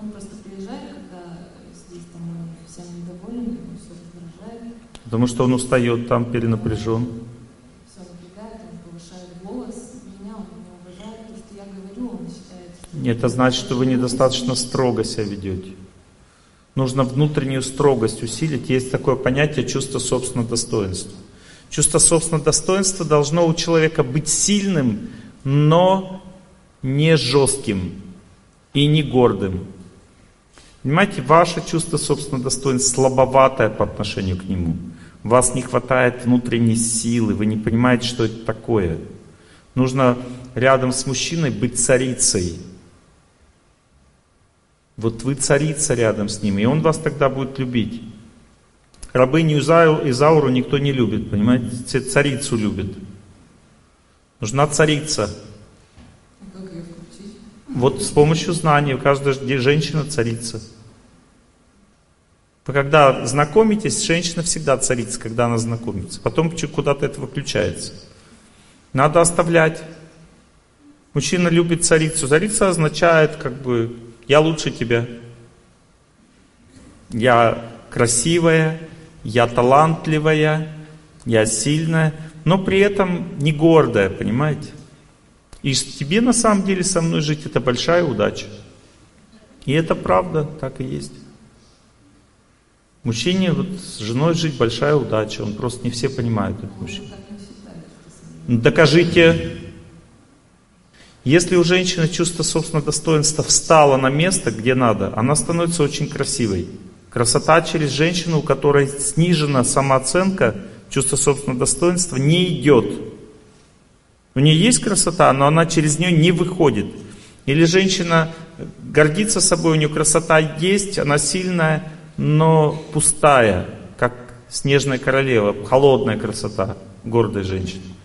Он просто приезжает, когда здесь там всем недоволен, он все раздражает, Потому что он устает там, перенапряжен. все напрягает, он повышает голос. Меня он не уважает, то, что я говорю, он считает, что... Нет, это значит, что вы недостаточно строго себя ведете. Нужно внутреннюю строгость усилить. Есть такое понятие чувство собственного достоинства. Чувство собственного достоинства должно у человека быть сильным, но не жестким и не гордым. Понимаете, ваше чувство собственного достоинства слабоватое по отношению к нему. Вас не хватает внутренней силы, вы не понимаете, что это такое. Нужно рядом с мужчиной быть царицей. Вот вы царица рядом с ним, и он вас тогда будет любить. Рабыню Изау- Изауру никто не любит, понимаете? Царицу любят. Нужна царица. А как ее включить? Вот с помощью знания каждая женщина царица. Вы когда знакомитесь, женщина всегда царица, когда она знакомится. Потом куда-то это выключается. Надо оставлять. Мужчина любит царицу. Царица означает, как бы, я лучше тебя. Я красивая, я талантливая, я сильная, но при этом не гордая, понимаете? И тебе на самом деле со мной жить это большая удача. И это правда, так и есть. Мужчине вот с женой жить большая удача, он просто не все понимают этот мужчина. Докажите. Если у женщины чувство собственного достоинства встало на место, где надо, она становится очень красивой. Красота через женщину, у которой снижена самооценка, чувство собственного достоинства, не идет. У нее есть красота, но она через нее не выходит. Или женщина гордится собой, у нее красота есть, она сильная, но пустая, как снежная королева, холодная красота гордой женщины.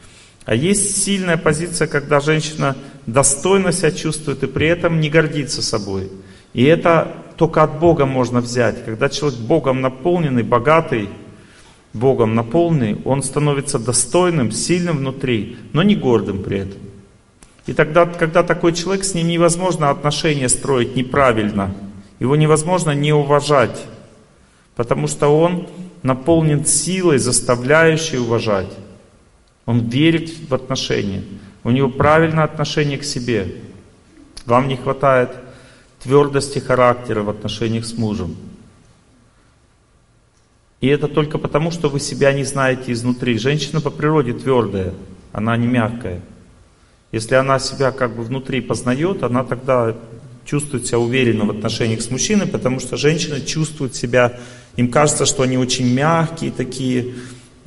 А есть сильная позиция, когда женщина достойно себя чувствует и при этом не гордится собой. И это только от Бога можно взять. Когда человек Богом наполненный, богатый, Богом наполненный, он становится достойным, сильным внутри, но не гордым при этом. И тогда, когда такой человек, с ним невозможно отношения строить неправильно. Его невозможно не уважать. Потому что он наполнен силой, заставляющей уважать. Он верит в отношения. У него правильное отношение к себе. Вам не хватает твердости характера в отношениях с мужем. И это только потому, что вы себя не знаете изнутри. Женщина по природе твердая, она не мягкая. Если она себя как бы внутри познает, она тогда чувствует себя уверенно в отношениях с мужчиной, потому что женщины чувствуют себя, им кажется, что они очень мягкие, такие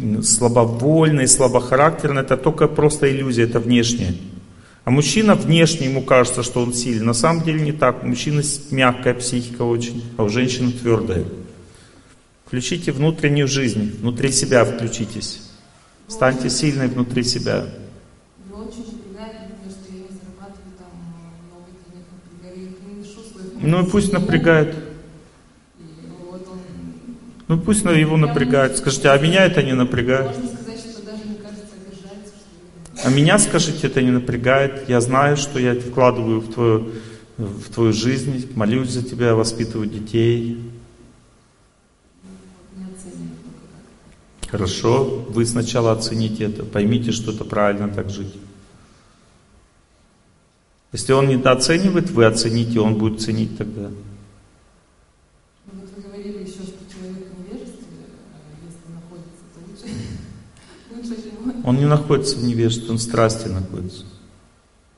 м, слабовольные, слабохарактерные. Это только просто иллюзия, это внешнее. А мужчина внешне, ему кажется, что он сильный. На самом деле не так. У мужчины мягкая психика очень, а у женщины твердая. Включите внутреннюю жизнь, внутри себя включитесь. Станьте сильной внутри себя. Свой Ну и пусть напрягает. Ну пусть на- его напрягает. Скажите, а меня это не напрягает? можно сказать, что даже мне кажется, обижается, что ли. А меня, скажите, это не напрягает. Я знаю, что я вкладываю в твое в твою жизнь, молюсь за тебя, воспитываю детей. Хорошо, вы сначала оцените это, поймите, что это правильно так жить. Если он недооценивает, вы оцените, он будет ценить тогда. Ну, вот вы говорили еще, что человек в невежестве, э, если находится, то лучше, лучше ему Он не находится в невежестве, он в страсти находится.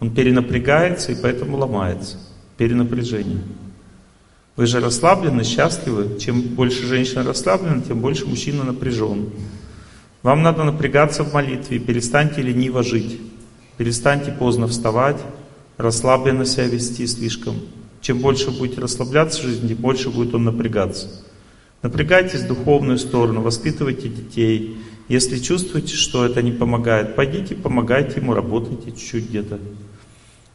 Он перенапрягается и поэтому ломается. Перенапряжение. Вы же расслаблены, счастливы. Чем больше женщина расслаблена, тем больше мужчина напряжен. Вам надо напрягаться в молитве. Перестаньте лениво жить. Перестаньте поздно вставать, расслабленно себя вести слишком. Чем больше будете расслабляться в жизни, тем больше будет он напрягаться. Напрягайтесь в духовную сторону, воспитывайте детей. Если чувствуете, что это не помогает, пойдите, помогайте ему, работайте чуть-чуть где-то.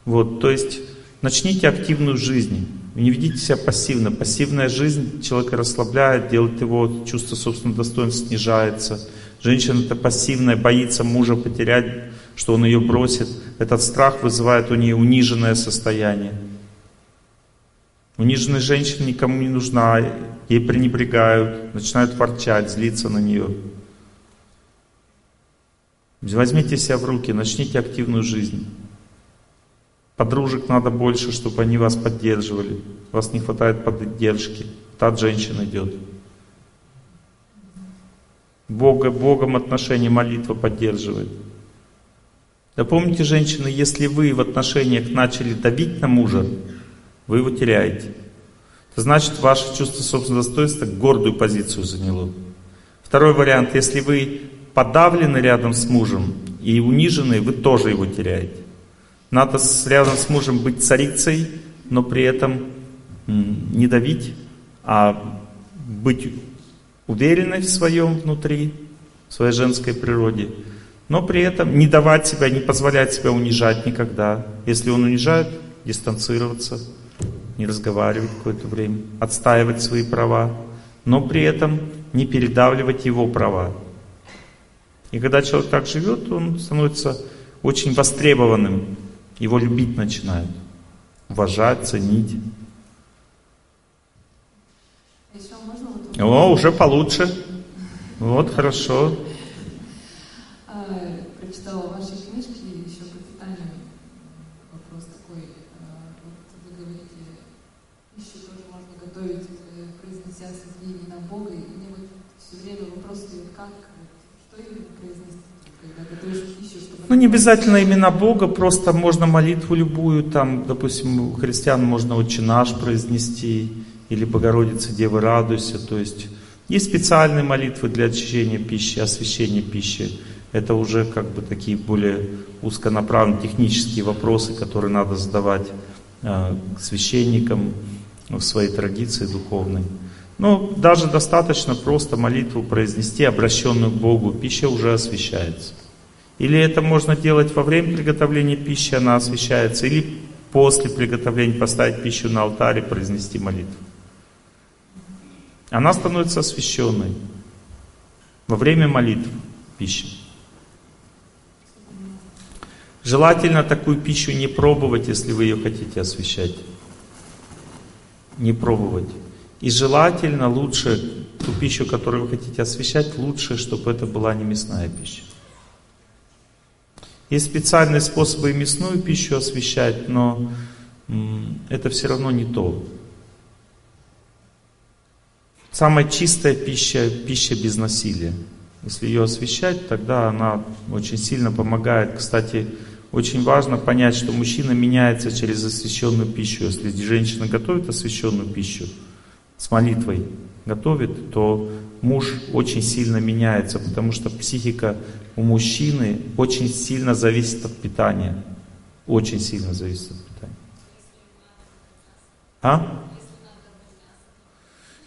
Вот, то есть начните активную жизнь. Не ведите себя пассивно. Пассивная жизнь человека расслабляет, делает его чувство собственного достоинства снижается. Женщина это пассивная, боится мужа потерять, что он ее бросит. Этот страх вызывает у нее униженное состояние. Униженная женщина никому не нужна, ей пренебрегают, начинают ворчать, злиться на нее. Возьмите себя в руки, начните активную жизнь. Подружек надо больше, чтобы они вас поддерживали. Вас не хватает поддержки. Та женщина идет. Бога, Богом отношения молитва поддерживает. Да помните, женщины, если вы в отношениях начали давить на мужа, вы его теряете. Это значит, ваше чувство собственного достоинства гордую позицию заняло. Второй вариант, если вы подавлены рядом с мужем и унижены, вы тоже его теряете. Надо рядом с мужем быть царицей, но при этом не давить, а быть уверенной в своем внутри, в своей женской природе, но при этом не давать себя, не позволять себя унижать никогда. Если он унижает, дистанцироваться, не разговаривать какое-то время, отстаивать свои права, но при этом не передавливать его права. И когда человек так живет, он становится очень востребованным, его любить начинают, уважать, ценить. Еще можно вот О, уже получше. Вот, хорошо. А, прочитала в вашей книжке еще про питание вопрос такой. а, Вот вы говорите, пищу тоже можно готовить, э, произнеся созвездие на Бога. И мне вот все время вопрос стоит, как, вот, что именно произнести, когда готовишь пищу, чтобы... Ну, не обязательно имена Бога, просто можно молитву любую, там, допустим, у христиан можно «Отче наш» произнести, или «Богородица, Дева, радуйся», то есть есть специальные молитвы для очищения пищи, освящения пищи. Это уже как бы такие более узконаправленные технические вопросы, которые надо задавать э, священникам в своей традиции духовной. Но даже достаточно просто молитву произнести, обращенную к Богу, пища уже освящается. Или это можно делать во время приготовления пищи, она освящается, или после приготовления поставить пищу на алтарь и произнести молитву. Она становится освященной во время молитв пищи. Желательно такую пищу не пробовать, если вы ее хотите освещать. Не пробовать. И желательно лучше ту пищу, которую вы хотите освещать, лучше, чтобы это была не мясная пища. Есть специальные способы и мясную пищу освещать, но это все равно не то. Самая чистая пища – пища без насилия. Если ее освещать, тогда она очень сильно помогает. Кстати, очень важно понять, что мужчина меняется через освященную пищу. Если женщина готовит освященную пищу с молитвой, готовит, то муж очень сильно меняется, потому что психика у мужчины очень сильно зависит от питания. Очень сильно зависит от питания. А?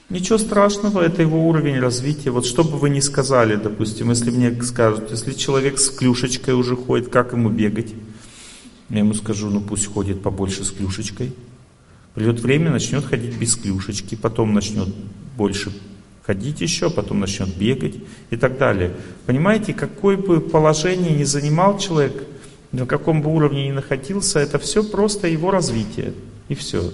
Ничего страшного, это его уровень развития. Вот что бы вы ни сказали, допустим, если мне скажут, если человек с клюшечкой уже ходит, как ему бегать? Я ему скажу, ну пусть ходит побольше с клюшечкой. Придет время, начнет ходить без клюшечки, потом начнет больше ходить еще, потом начнет бегать и так далее. Понимаете, какое бы положение ни занимал человек, на каком бы уровне ни находился, это все просто его развитие. И все.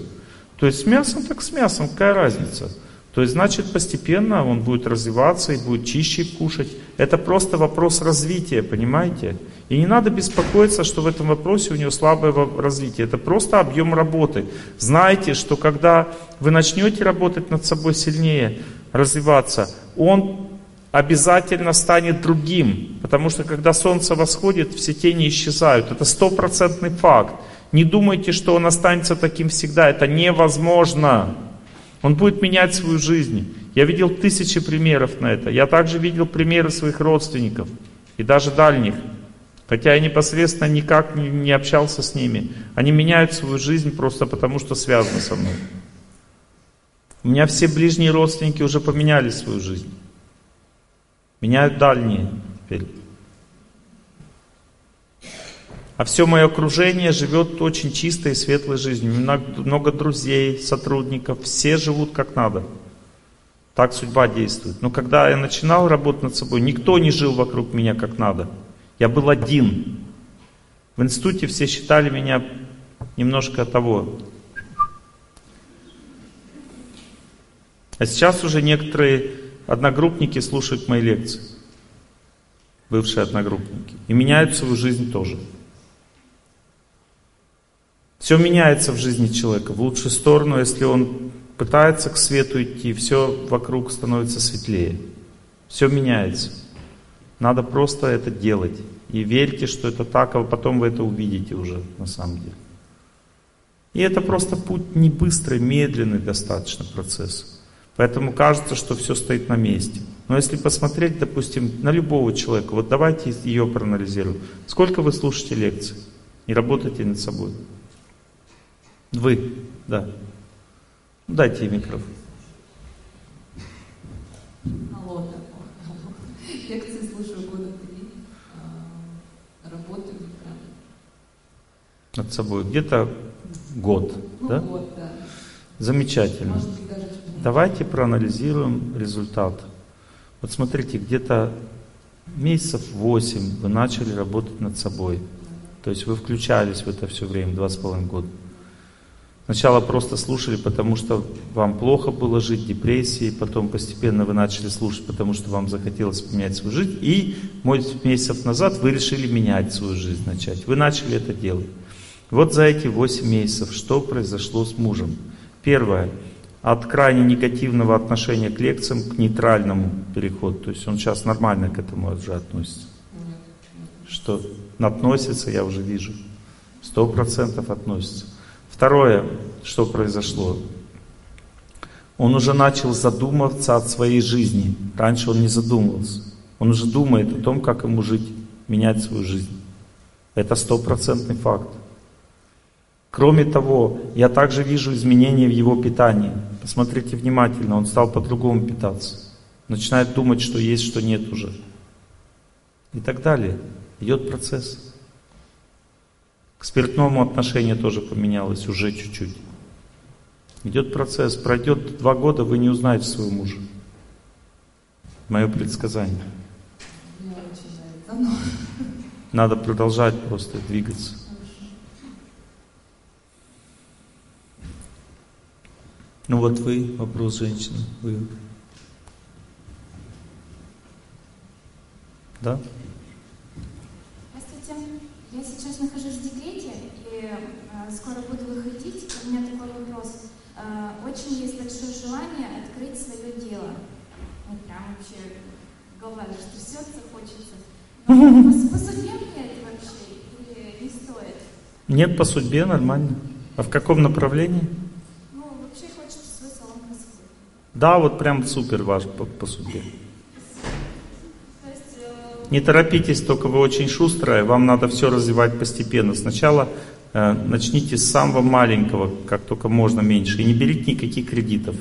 То есть с мясом так с мясом, какая разница? То есть, значит, постепенно он будет развиваться и будет чище кушать. Это просто вопрос развития, понимаете? И не надо беспокоиться, что в этом вопросе у него слабое развитие. Это просто объем работы. Знайте, что когда вы начнете работать над собой сильнее, развиваться, он обязательно станет другим. Потому что когда солнце восходит, все тени исчезают. Это стопроцентный факт. Не думайте, что он останется таким всегда. Это невозможно. Он будет менять свою жизнь. Я видел тысячи примеров на это. Я также видел примеры своих родственников и даже дальних. Хотя я непосредственно никак не, общался с ними. Они меняют свою жизнь просто потому, что связаны со мной. У меня все ближние родственники уже поменяли свою жизнь. Меняют дальние теперь. А все мое окружение живет очень чистой и светлой жизнью. Много друзей, сотрудников, все живут как надо. Так судьба действует. Но когда я начинал работать над собой, никто не жил вокруг меня как надо. Я был один. В институте все считали меня немножко того. А сейчас уже некоторые одногруппники слушают мои лекции. Бывшие одногруппники. И меняют свою жизнь тоже. Все меняется в жизни человека в лучшую сторону, если он пытается к свету идти, все вокруг становится светлее. Все меняется. Надо просто это делать. И верьте, что это так, а потом вы это увидите уже на самом деле. И это просто путь не быстрый, медленный достаточно процесс. Поэтому кажется, что все стоит на месте. Но если посмотреть, допустим, на любого человека, вот давайте ее проанализируем. Сколько вы слушаете лекций и работаете над собой? Вы, да. Дайте ей микрофон. Алло, Лекции *laughs* слушаю года три. А, работаю. Над собой. Где-то год, ну, да? Год, да. Замечательно. Может даже Давайте проанализируем результат. Вот смотрите, где-то месяцев восемь вы начали работать над собой. То есть вы включались в это все время, два с половиной года. Сначала просто слушали, потому что вам плохо было жить, депрессии, потом постепенно вы начали слушать, потому что вам захотелось поменять свою жизнь, и месяцев назад вы решили менять свою жизнь, начать. Вы начали это делать. Вот за эти 8 месяцев что произошло с мужем? Первое. От крайне негативного отношения к лекциям к нейтральному переходу. То есть он сейчас нормально к этому уже относится. Что относится, я уже вижу. Сто процентов относится. Второе, что произошло. Он уже начал задумываться о своей жизни. Раньше он не задумывался. Он уже думает о том, как ему жить, менять свою жизнь. Это стопроцентный факт. Кроме того, я также вижу изменения в его питании. Посмотрите внимательно, он стал по-другому питаться. Начинает думать, что есть, что нет уже. И так далее. Идет процесс. К спиртному отношение тоже поменялось уже чуть-чуть. Идет процесс. Пройдет два года, вы не узнаете своего мужа. Мое предсказание. Надо продолжать просто двигаться. Ну вот вы, вопрос женщины. Вы. Да? Я сейчас нахожусь в декрете и э, скоро буду выходить. У меня такой вопрос. Э, очень есть большое желание открыть свое дело. Вот прям вообще голова даже трясется, хочется. Но *laughs* по, по судьбе мне это вообще или не стоит? Нет, по судьбе нормально. А в каком направлении? Ну, вообще хочется свой салон красоты. Да, вот прям супер ваш по, по судьбе. Не торопитесь, только вы очень шустрая, вам надо все развивать постепенно. Сначала э, начните с самого маленького, как только можно меньше, и не берите никаких кредитов.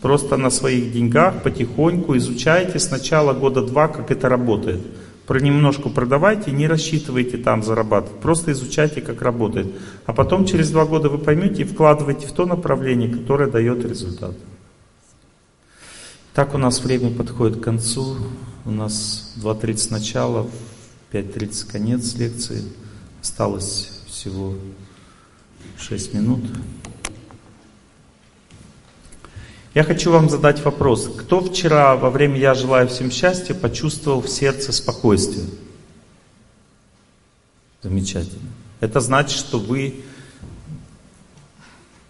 Просто на своих деньгах потихоньку изучайте сначала года два, как это работает. Понемножку продавайте, не рассчитывайте там зарабатывать, просто изучайте, как работает. А потом через два года вы поймете и вкладывайте в то направление, которое дает результат. Так у нас время подходит к концу. У нас 2.30 начало, 5.30 конец лекции. Осталось всего Шесть минут. Я хочу вам задать вопрос. Кто вчера во время «Я желаю всем счастья» почувствовал в сердце спокойствие? Замечательно. Это значит, что вы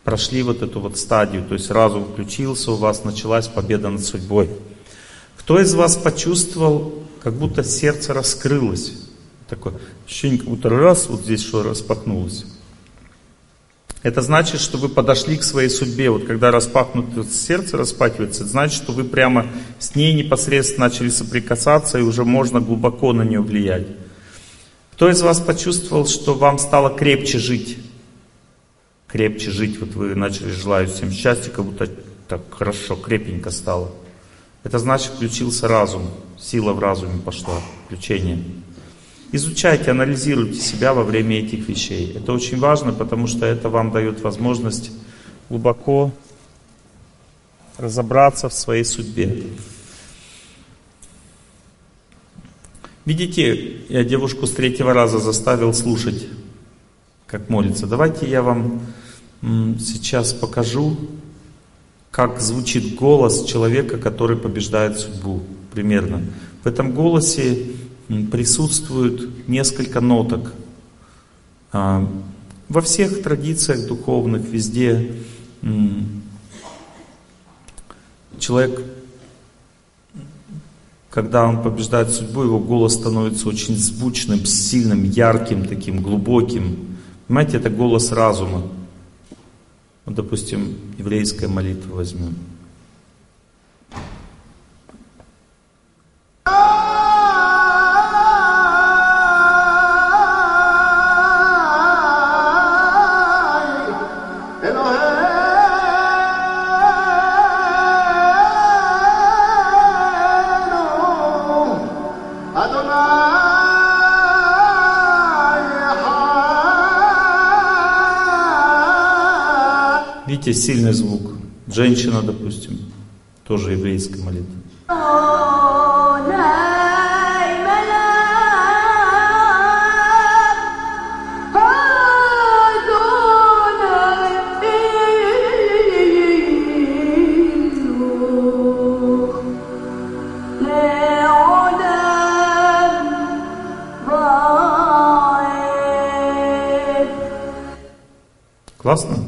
прошли вот эту вот стадию, то есть разум включился, у вас началась победа над судьбой. Кто из вас почувствовал, как будто сердце раскрылось? Такое ощущение, как будто раз, вот здесь что распахнулось. Это значит, что вы подошли к своей судьбе. Вот когда распахнуто сердце распахивается, это значит, что вы прямо с ней непосредственно начали соприкасаться и уже можно глубоко на нее влиять. Кто из вас почувствовал, что вам стало крепче жить? Крепче жить, вот вы начали желать всем счастья, как будто так хорошо, крепенько стало. Это значит, включился разум, сила в разуме пошла, включение. Изучайте, анализируйте себя во время этих вещей. Это очень важно, потому что это вам дает возможность глубоко разобраться в своей судьбе. Видите, я девушку с третьего раза заставил слушать, как молится. Давайте я вам сейчас покажу, как звучит голос человека, который побеждает судьбу. Примерно. В этом голосе присутствует несколько ноток. А, во всех традициях духовных, везде человек, когда он побеждает судьбу, его голос становится очень звучным, сильным, ярким, таким глубоким. Понимаете, это голос разума. Вот, допустим, еврейская молитва возьмем. Видите, сильный звук. Женщина, допустим, тоже еврейская молитва. Классно?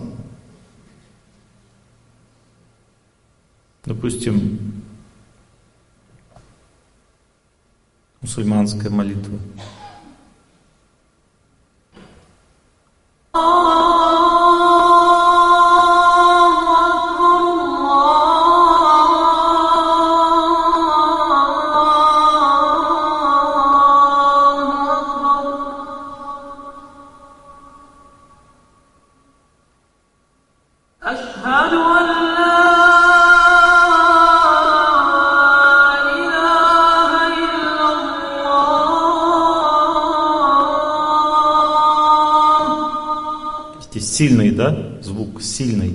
Сильный.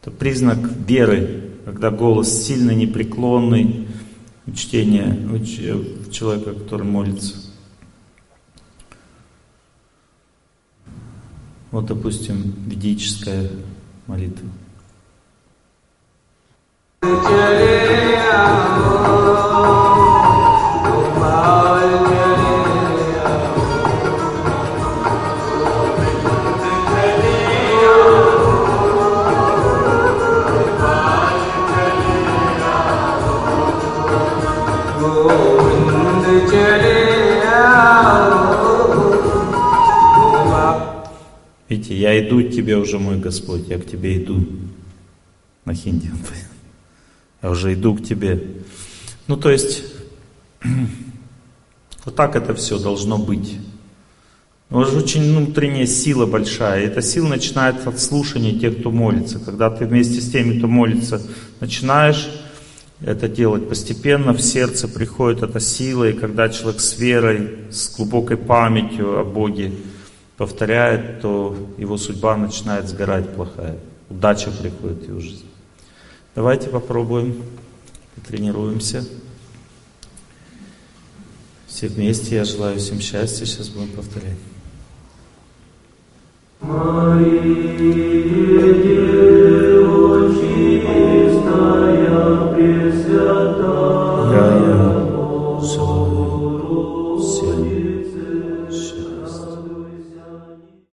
Это признак веры, когда голос сильный, непреклонный, чтение у человека, который молится. Вот, допустим, ведическая молитва. Господь, я к тебе иду. На хинди. Я уже иду к тебе. Ну, то есть, *clears throat* вот так это все должно быть. Но же очень внутренняя сила большая. И эта сила начинается от слушания тех, кто молится. Когда ты вместе с теми, кто молится, начинаешь это делать постепенно, в сердце приходит эта сила, и когда человек с верой, с глубокой памятью о Боге повторяет, то его судьба начинает сгорать плохая. Удача приходит в его жизнь. Давайте попробуем, потренируемся. Все вместе, я желаю всем счастья, сейчас будем повторять.